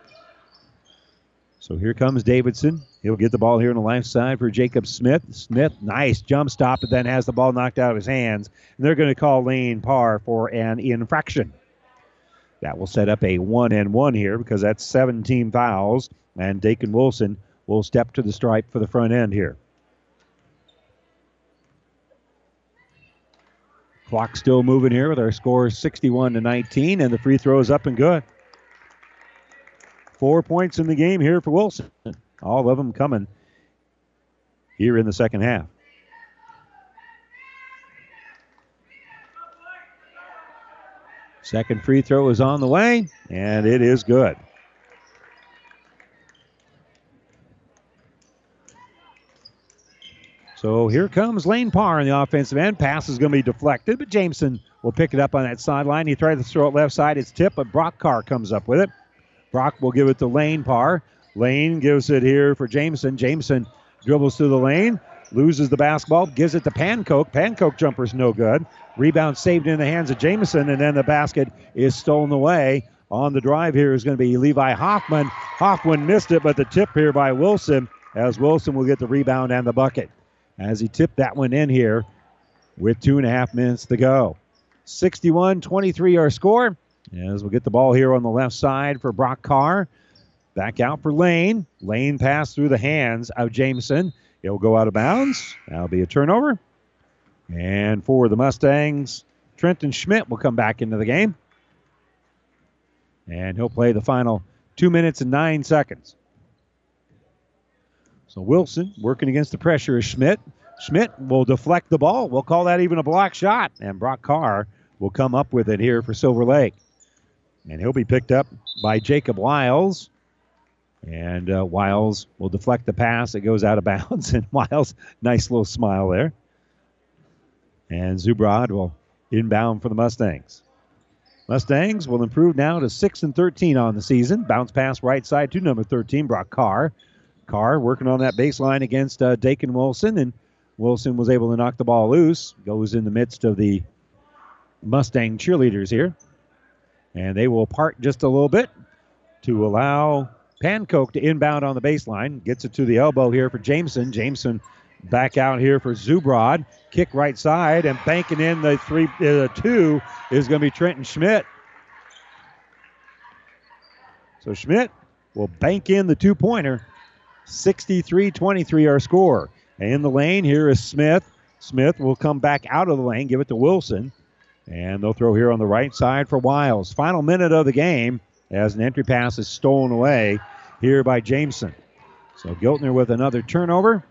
So here comes Davidson. He'll get the ball here on the left side for Jacob Smith. Smith, nice jump stop, but then has the ball knocked out of his hands. And they're going to call Lane Parr for an infraction. That will set up a one and one here because that's 17 fouls. And Dakin Wilson will step to the stripe for the front end here. Clock still moving here with our score 61 to 19, and the free throw is up and good. Four points in the game here for Wilson. All of them coming here in the second half. Second free throw is on the way, and it is good. So here comes Lane Parr in the offensive end. Pass is going to be deflected, but Jameson will pick it up on that sideline. He tried to throw it left side. It's tipped, but Brock Carr comes up with it. Brock will give it to Lane Parr. Lane gives it here for Jameson. Jameson dribbles through the lane, loses the basketball, gives it to Pancoke. Pancoke jumper's no good. Rebound saved in the hands of Jameson, and then the basket is stolen away. On the drive here is going to be Levi Hoffman. Hoffman missed it, but the tip here by Wilson, as Wilson will get the rebound and the bucket. As he tipped that one in here with two and a half minutes to go. 61 23 our score. As we'll get the ball here on the left side for Brock Carr. Back out for Lane. Lane pass through the hands of Jameson. He'll go out of bounds. That'll be a turnover. And for the Mustangs, Trenton Schmidt will come back into the game. And he'll play the final two minutes and nine seconds. So Wilson working against the pressure of Schmidt. Schmidt will deflect the ball. We'll call that even a block shot. And Brock Carr will come up with it here for Silver Lake. And he'll be picked up by Jacob Wiles. And uh, Wiles will deflect the pass. It goes out of bounds. And Wiles, nice little smile there. And Zubrod will inbound for the Mustangs. Mustangs will improve now to 6 and 13 on the season. Bounce pass right side to number 13, Brock Carr. Carr working on that baseline against uh, Dakin Wilson, and Wilson was able to knock the ball loose. Goes in the midst of the Mustang cheerleaders here. And they will part just a little bit to allow Pancoke to inbound on the baseline. Gets it to the elbow here for Jameson. Jameson back out here for Zubrod. Kick right side and banking in the three, uh, two is going to be Trenton Schmidt. So Schmidt will bank in the two pointer. 63 23 our score. And In the lane, here is Smith. Smith will come back out of the lane, give it to Wilson. And they'll throw here on the right side for Wiles. Final minute of the game as an entry pass is stolen away here by Jameson. So Giltner with another turnover.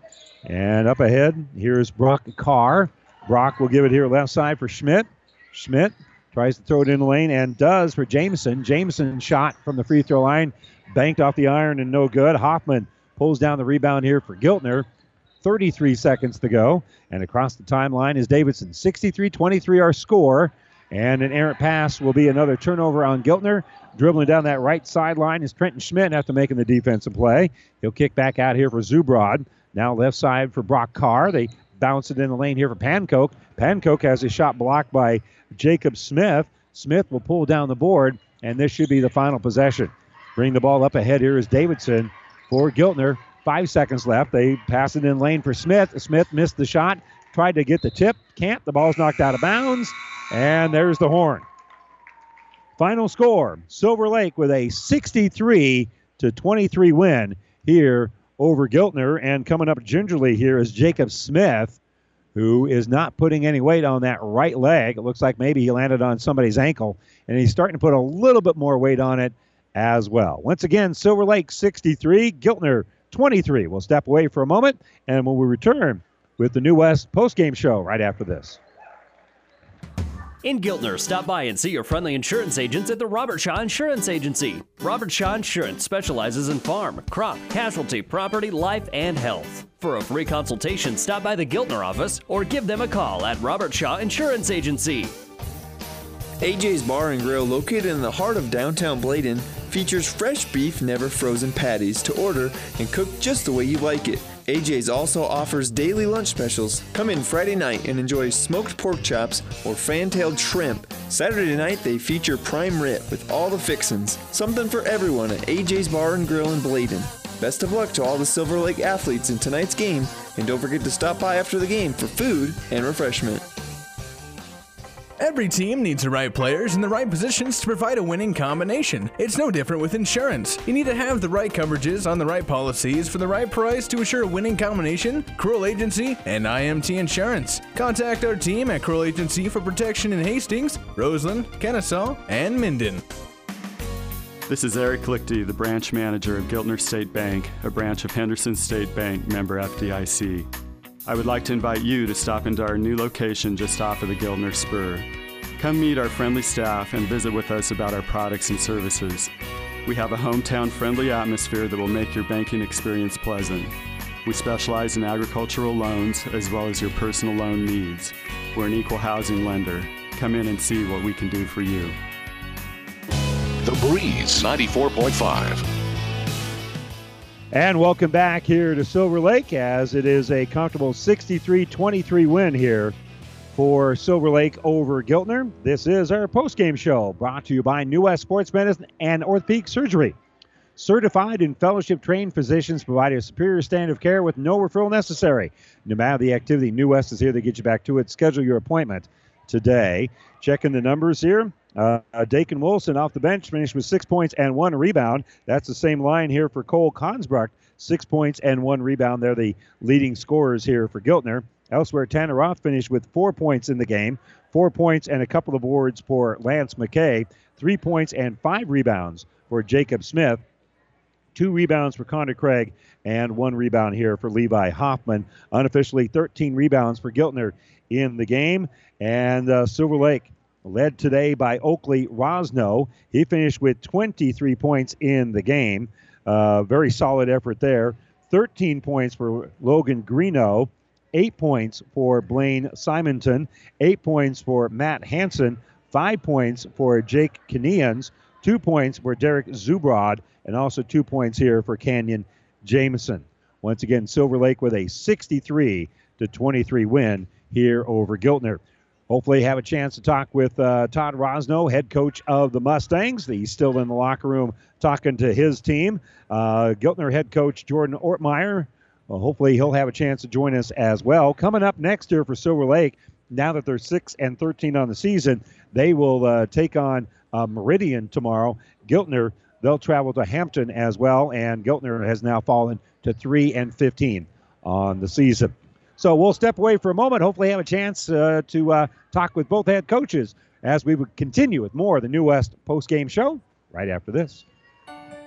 And up ahead, here's Brock Carr. Brock will give it here left side for Schmidt. Schmidt tries to throw it in the lane and does for Jameson. Jameson shot from the free throw line, banked off the iron and no good. Hoffman pulls down the rebound here for Giltner. 33 seconds to go. And across the timeline is Davidson. 63 23 our score. And an errant pass will be another turnover on Giltner. Dribbling down that right sideline is Trenton Schmidt after making the defensive play. He'll kick back out here for Zubrod. Now left side for Brock Carr. They bounce it in the lane here for Pancoke. Pancoke has a shot blocked by Jacob Smith. Smith will pull down the board, and this should be the final possession. Bring the ball up ahead here is Davidson for Giltner. Five seconds left. They pass it in lane for Smith. Smith missed the shot, tried to get the tip, can't. The ball's knocked out of bounds, and there's the horn. Final score Silver Lake with a 63 to 23 win here over Giltner. And coming up gingerly here is Jacob Smith, who is not putting any weight on that right leg. It looks like maybe he landed on somebody's ankle, and he's starting to put a little bit more weight on it as well. Once again, Silver Lake 63, Giltner 23. We'll step away for a moment, and when we return with the New West postgame show right after this. In Giltner, stop by and see your friendly insurance agents at the Robert Shaw Insurance Agency. Robert Shaw Insurance specializes in farm, crop, casualty, property, life, and health. For a free consultation, stop by the Giltner office or give them a call at Robert Shaw Insurance Agency. AJ's Bar and Grill, located in the heart of downtown Bladen, features fresh beef, never frozen patties to order and cook just the way you like it. AJ's also offers daily lunch specials. Come in Friday night and enjoy smoked pork chops or fan-tailed shrimp. Saturday night they feature prime rib with all the fixins. Something for everyone at AJ's Bar and Grill in Bladen. Best of luck to all the Silver Lake athletes in tonight's game, and don't forget to stop by after the game for food and refreshment. Every team needs the right players in the right positions to provide a winning combination. It's no different with insurance. You need to have the right coverages on the right policies for the right price to assure a winning combination. Cruel Agency and IMT Insurance. Contact our team at Cruel Agency for protection in Hastings, Roseland, Kenesaw, and Minden. This is Eric Lichty, the branch manager of Giltner State Bank, a branch of Henderson State Bank, member FDIC. I would like to invite you to stop into our new location just off of the Giltner Spur. Come meet our friendly staff and visit with us about our products and services. We have a hometown friendly atmosphere that will make your banking experience pleasant. We specialize in agricultural loans as well as your personal loan needs. We're an equal housing lender. Come in and see what we can do for you. The Breeze 94.5. And welcome back here to Silver Lake as it is a comfortable 63 23 win here for Silver Lake over Giltner. This is our post-game show brought to you by New West Sports Medicine and Orthopedic Surgery. Certified and fellowship trained physicians provide a superior standard of care with no referral necessary. No matter the activity, New West is here to get you back to it. Schedule your appointment today. Checking the numbers here. Uh, Dakin Wilson off the bench finished with six points and one rebound. That's the same line here for Cole Consbruck. Six points and one rebound. They're the leading scorers here for Giltner. Elsewhere, Tanner Roth finished with four points in the game, four points and a couple of boards for Lance McKay, three points and five rebounds for Jacob Smith, two rebounds for Connor Craig, and one rebound here for Levi Hoffman. Unofficially, 13 rebounds for Giltner in the game. And uh, Silver Lake led today by Oakley Rosno. He finished with 23 points in the game. Uh, very solid effort there. 13 points for Logan Greeno, 8 points for Blaine Simonton, 8 points for Matt Hanson, 5 points for Jake Kanehans, 2 points for Derek Zubrod, and also 2 points here for Canyon Jameson. Once again, Silver Lake with a 63 to 23 win here over Giltner hopefully have a chance to talk with uh, Todd Rosno, head coach of the Mustangs. He's still in the locker room talking to his team. Uh, Giltner head coach Jordan Ortmeyer. Well, hopefully he'll have a chance to join us as well. Coming up next year for Silver Lake, now that they're 6 and 13 on the season, they will uh, take on uh, Meridian tomorrow. Giltner, they'll travel to Hampton as well, and Giltner has now fallen to 3 and 15 on the season. So we'll step away for a moment. Hopefully, have a chance uh, to uh, talk with both head coaches as we would continue with more of the New West post game show right after this.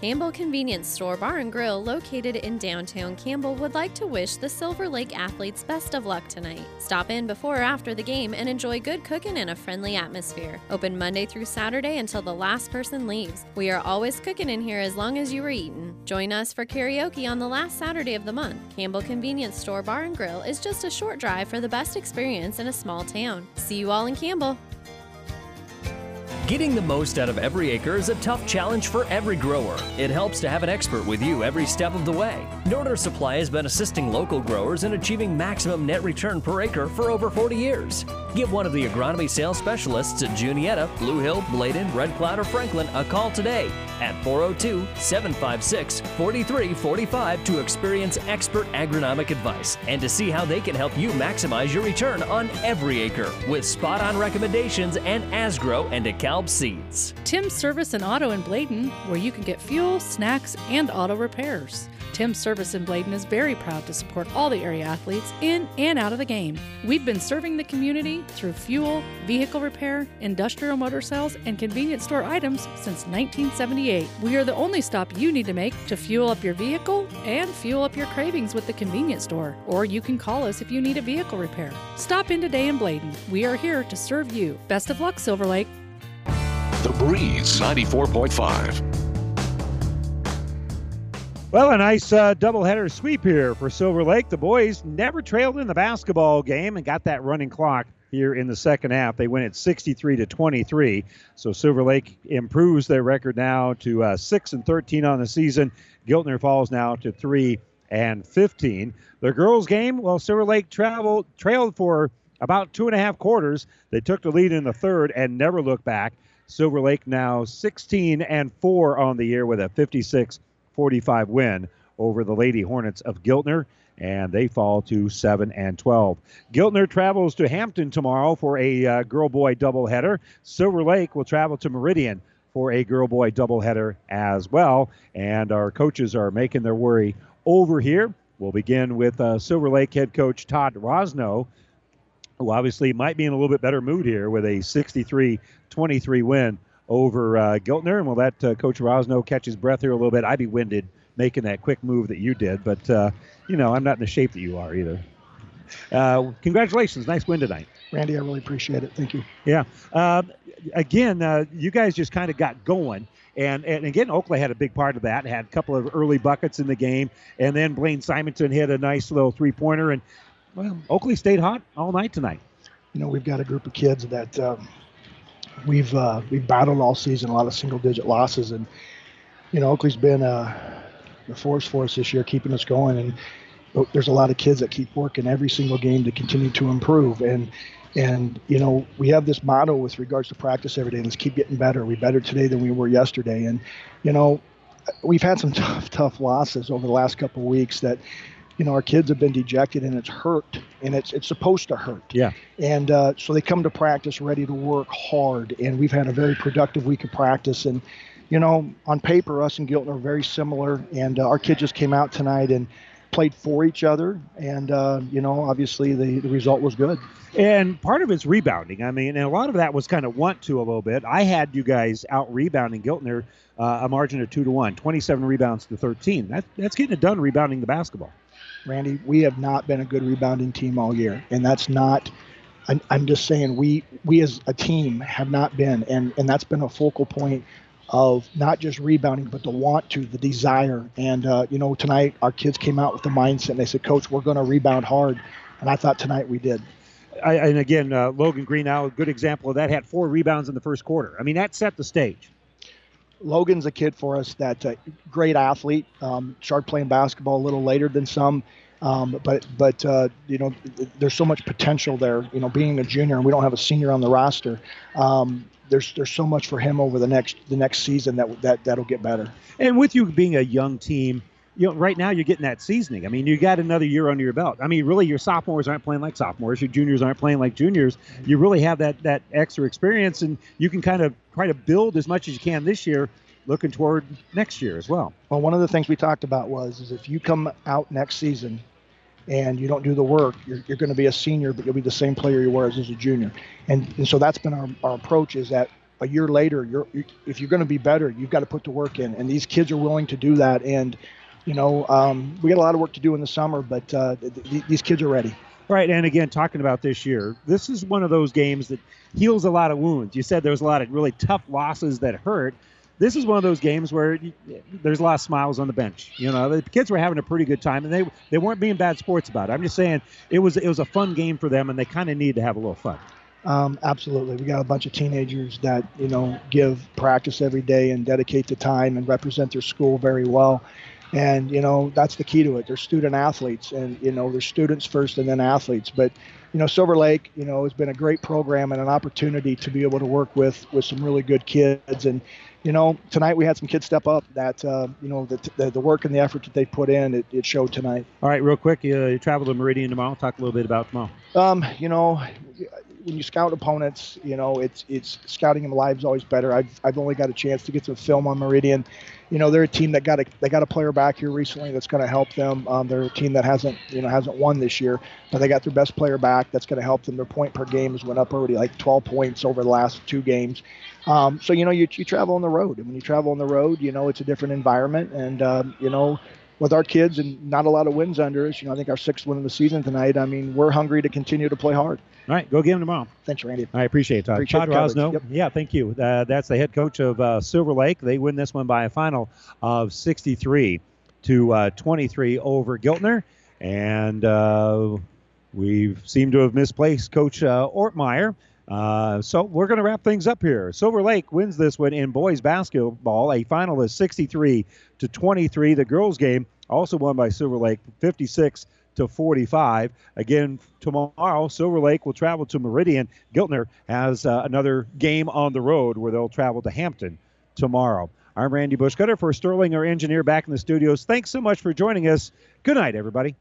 Campbell Convenience Store Bar and Grill, located in downtown Campbell, would like to wish the Silver Lake athletes best of luck tonight. Stop in before or after the game and enjoy good cooking in a friendly atmosphere. Open Monday through Saturday until the last person leaves. We are always cooking in here as long as you are eating. Join us for karaoke on the last Saturday of the month. Campbell Convenience Store Bar and Grill is just a short drive for the best experience in a small town. See you all in Campbell. Getting the most out of every acre is a tough challenge for every grower. It helps to have an expert with you every step of the way. Northern Supply has been assisting local growers in achieving maximum net return per acre for over 40 years. Give one of the agronomy sales specialists at Juniata, Blue Hill, Bladen, Red Cloud, or Franklin a call today at 402 756 4345 to experience expert agronomic advice and to see how they can help you maximize your return on every acre with spot on recommendations and Asgrow and DeKalb seeds. Tim's Service and Auto in Bladen, where you can get fuel, snacks, and auto repairs. Tim's Service in Bladen is very proud to support all the area athletes in and out of the game. We've been serving the community through fuel, vehicle repair, industrial motor sales, and convenience store items since 1978. We are the only stop you need to make to fuel up your vehicle and fuel up your cravings with the convenience store. Or you can call us if you need a vehicle repair. Stop in today in Bladen. We are here to serve you. Best of luck, Silver Lake. The Breeze 94.5. Well, a nice uh, doubleheader sweep here for Silver Lake. The boys never trailed in the basketball game and got that running clock here in the second half. They win at 63 to 23. So Silver Lake improves their record now to uh, 6 and 13 on the season. Giltner falls now to 3 and 15. The girls' game, well, Silver Lake traveled, trailed for about two and a half quarters. They took the lead in the third and never looked back. Silver Lake now 16 and 4 on the year with a 56 45 win over the Lady Hornets of Giltner, and they fall to 7 and 12. Giltner travels to Hampton tomorrow for a uh, girl boy doubleheader. Silver Lake will travel to Meridian for a girl boy doubleheader as well, and our coaches are making their way over here. We'll begin with uh, Silver Lake head coach Todd Rosno, who obviously might be in a little bit better mood here with a 63 23 win over uh, Giltner. And we'll let uh, Coach Rosno catch his breath here a little bit. I'd be winded making that quick move that you did, but, uh, you know, I'm not in the shape that you are either. Uh, congratulations. Nice win tonight. Randy, I really appreciate it. Thank you. Yeah. Um, again, uh, you guys just kind of got going. And, and again, Oakley had a big part of that. Had a couple of early buckets in the game, and then Blaine Simonson hit a nice little three pointer. And well, Oakley stayed hot all night tonight. You know, we've got a group of kids that um, we've uh, we've battled all season, a lot of single digit losses, and you know Oakley's been uh, a force for us this year, keeping us going. And there's a lot of kids that keep working every single game to continue to improve. And and you know we have this motto with regards to practice every day. Let's keep getting better. We better today than we were yesterday. And you know we've had some tough tough losses over the last couple of weeks that you know, our kids have been dejected and it's hurt and it's it's supposed to hurt. Yeah. And uh, so they come to practice ready to work hard, and we've had a very productive week of practice. And you know, on paper, us and Giltner are very similar, and uh, our kids just came out tonight and played for each other, and uh, you know, obviously the, the result was good. And part of it's rebounding. I mean, and a lot of that was kind of want to a little bit. I had you guys out rebounding Giltner uh, a margin of two to one, 27 rebounds to 13. That, that's getting it done rebounding the basketball. Randy, we have not been a good rebounding team all year, and that's not. I'm, just saying we we as a team have not been, and and that's been a focal point of not just rebounding, but the want to, the desire. And uh, you know, tonight our kids came out with the mindset, and they said, "Coach, we're going to rebound hard," and I thought tonight we did. I, and again, uh, Logan Greeno a good example of that. Had four rebounds in the first quarter. I mean, that set the stage. Logan's a kid for us that uh, great athlete. Um, started playing basketball a little later than some, um, but but uh, you know there's so much potential there. You know, being a junior and we don't have a senior on the roster. Um, there's there's so much for him over the next the next season that that that'll get better. And with you being a young team, you know, right now you're getting that seasoning. I mean, you got another year under your belt. I mean, really, your sophomores aren't playing like sophomores. Your juniors aren't playing like juniors. You really have that that extra experience, and you can kind of try to build as much as you can this year, looking toward next year as well. Well, one of the things we talked about was is if you come out next season and you don't do the work, you're, you're going to be a senior, but you'll be the same player you were as, as a junior. And, and so that's been our, our approach is that a year later, you're, if you're going to be better, you've got to put the work in. And these kids are willing to do that. And, you know, um, we got a lot of work to do in the summer, but uh, th- th- these kids are ready. Right, and again, talking about this year, this is one of those games that heals a lot of wounds. You said there was a lot of really tough losses that hurt, this is one of those games where there's a lot of smiles on the bench. You know, the kids were having a pretty good time, and they they weren't being bad sports about it. I'm just saying it was it was a fun game for them, and they kind of need to have a little fun. Um, absolutely. We got a bunch of teenagers that, you know, give practice every day and dedicate the time and represent their school very well. And, you know, that's the key to it. They're student athletes and, you know, they're students first and then athletes. But, you know, Silver Lake, you know, has been a great program and an opportunity to be able to work with with some really good kids. And, you know, tonight we had some kids step up that, uh, you know, the, the, the, work and the effort that they put in, it, it showed tonight. All right, real quick, you, you travel to Meridian tomorrow. Talk a little bit about tomorrow. Um, you know, when you scout opponents, you know, it's it's scouting them live is always better. I've, I've only got a chance to get some film on Meridian. You know, they're a team that got a they got a player back here recently that's going to help them. Um, they're a team that hasn't you know hasn't won this year, but they got their best player back. That's going to help them. Their point per game has went up already like 12 points over the last two games. Um, so you know, you, you travel on the road, and when you travel on the road, you know it's a different environment, and um, you know with our kids and not a lot of wins under us, you know, I think our sixth win of the season tonight. I mean, we're hungry to continue to play hard. All right, go get them tomorrow. Thanks, Randy. I appreciate it, Todd. Appreciate Todd Rosno. Yep. Yeah, thank you. Uh, that's the head coach of uh, Silver Lake. They win this one by a final of 63 to uh, 23 over Giltner, and uh, we seem to have misplaced Coach uh, Ortmeyer. Uh, so we're going to wrap things up here. Silver Lake wins this one in boys basketball. A final is 63 to 23. The girls game also won by Silver Lake 56 to 45. Again, tomorrow, Silver Lake will travel to Meridian. Giltner has uh, another game on the road where they'll travel to Hampton tomorrow. I'm Randy Bushcutter for Sterling, our engineer, back in the studios. Thanks so much for joining us. Good night, everybody.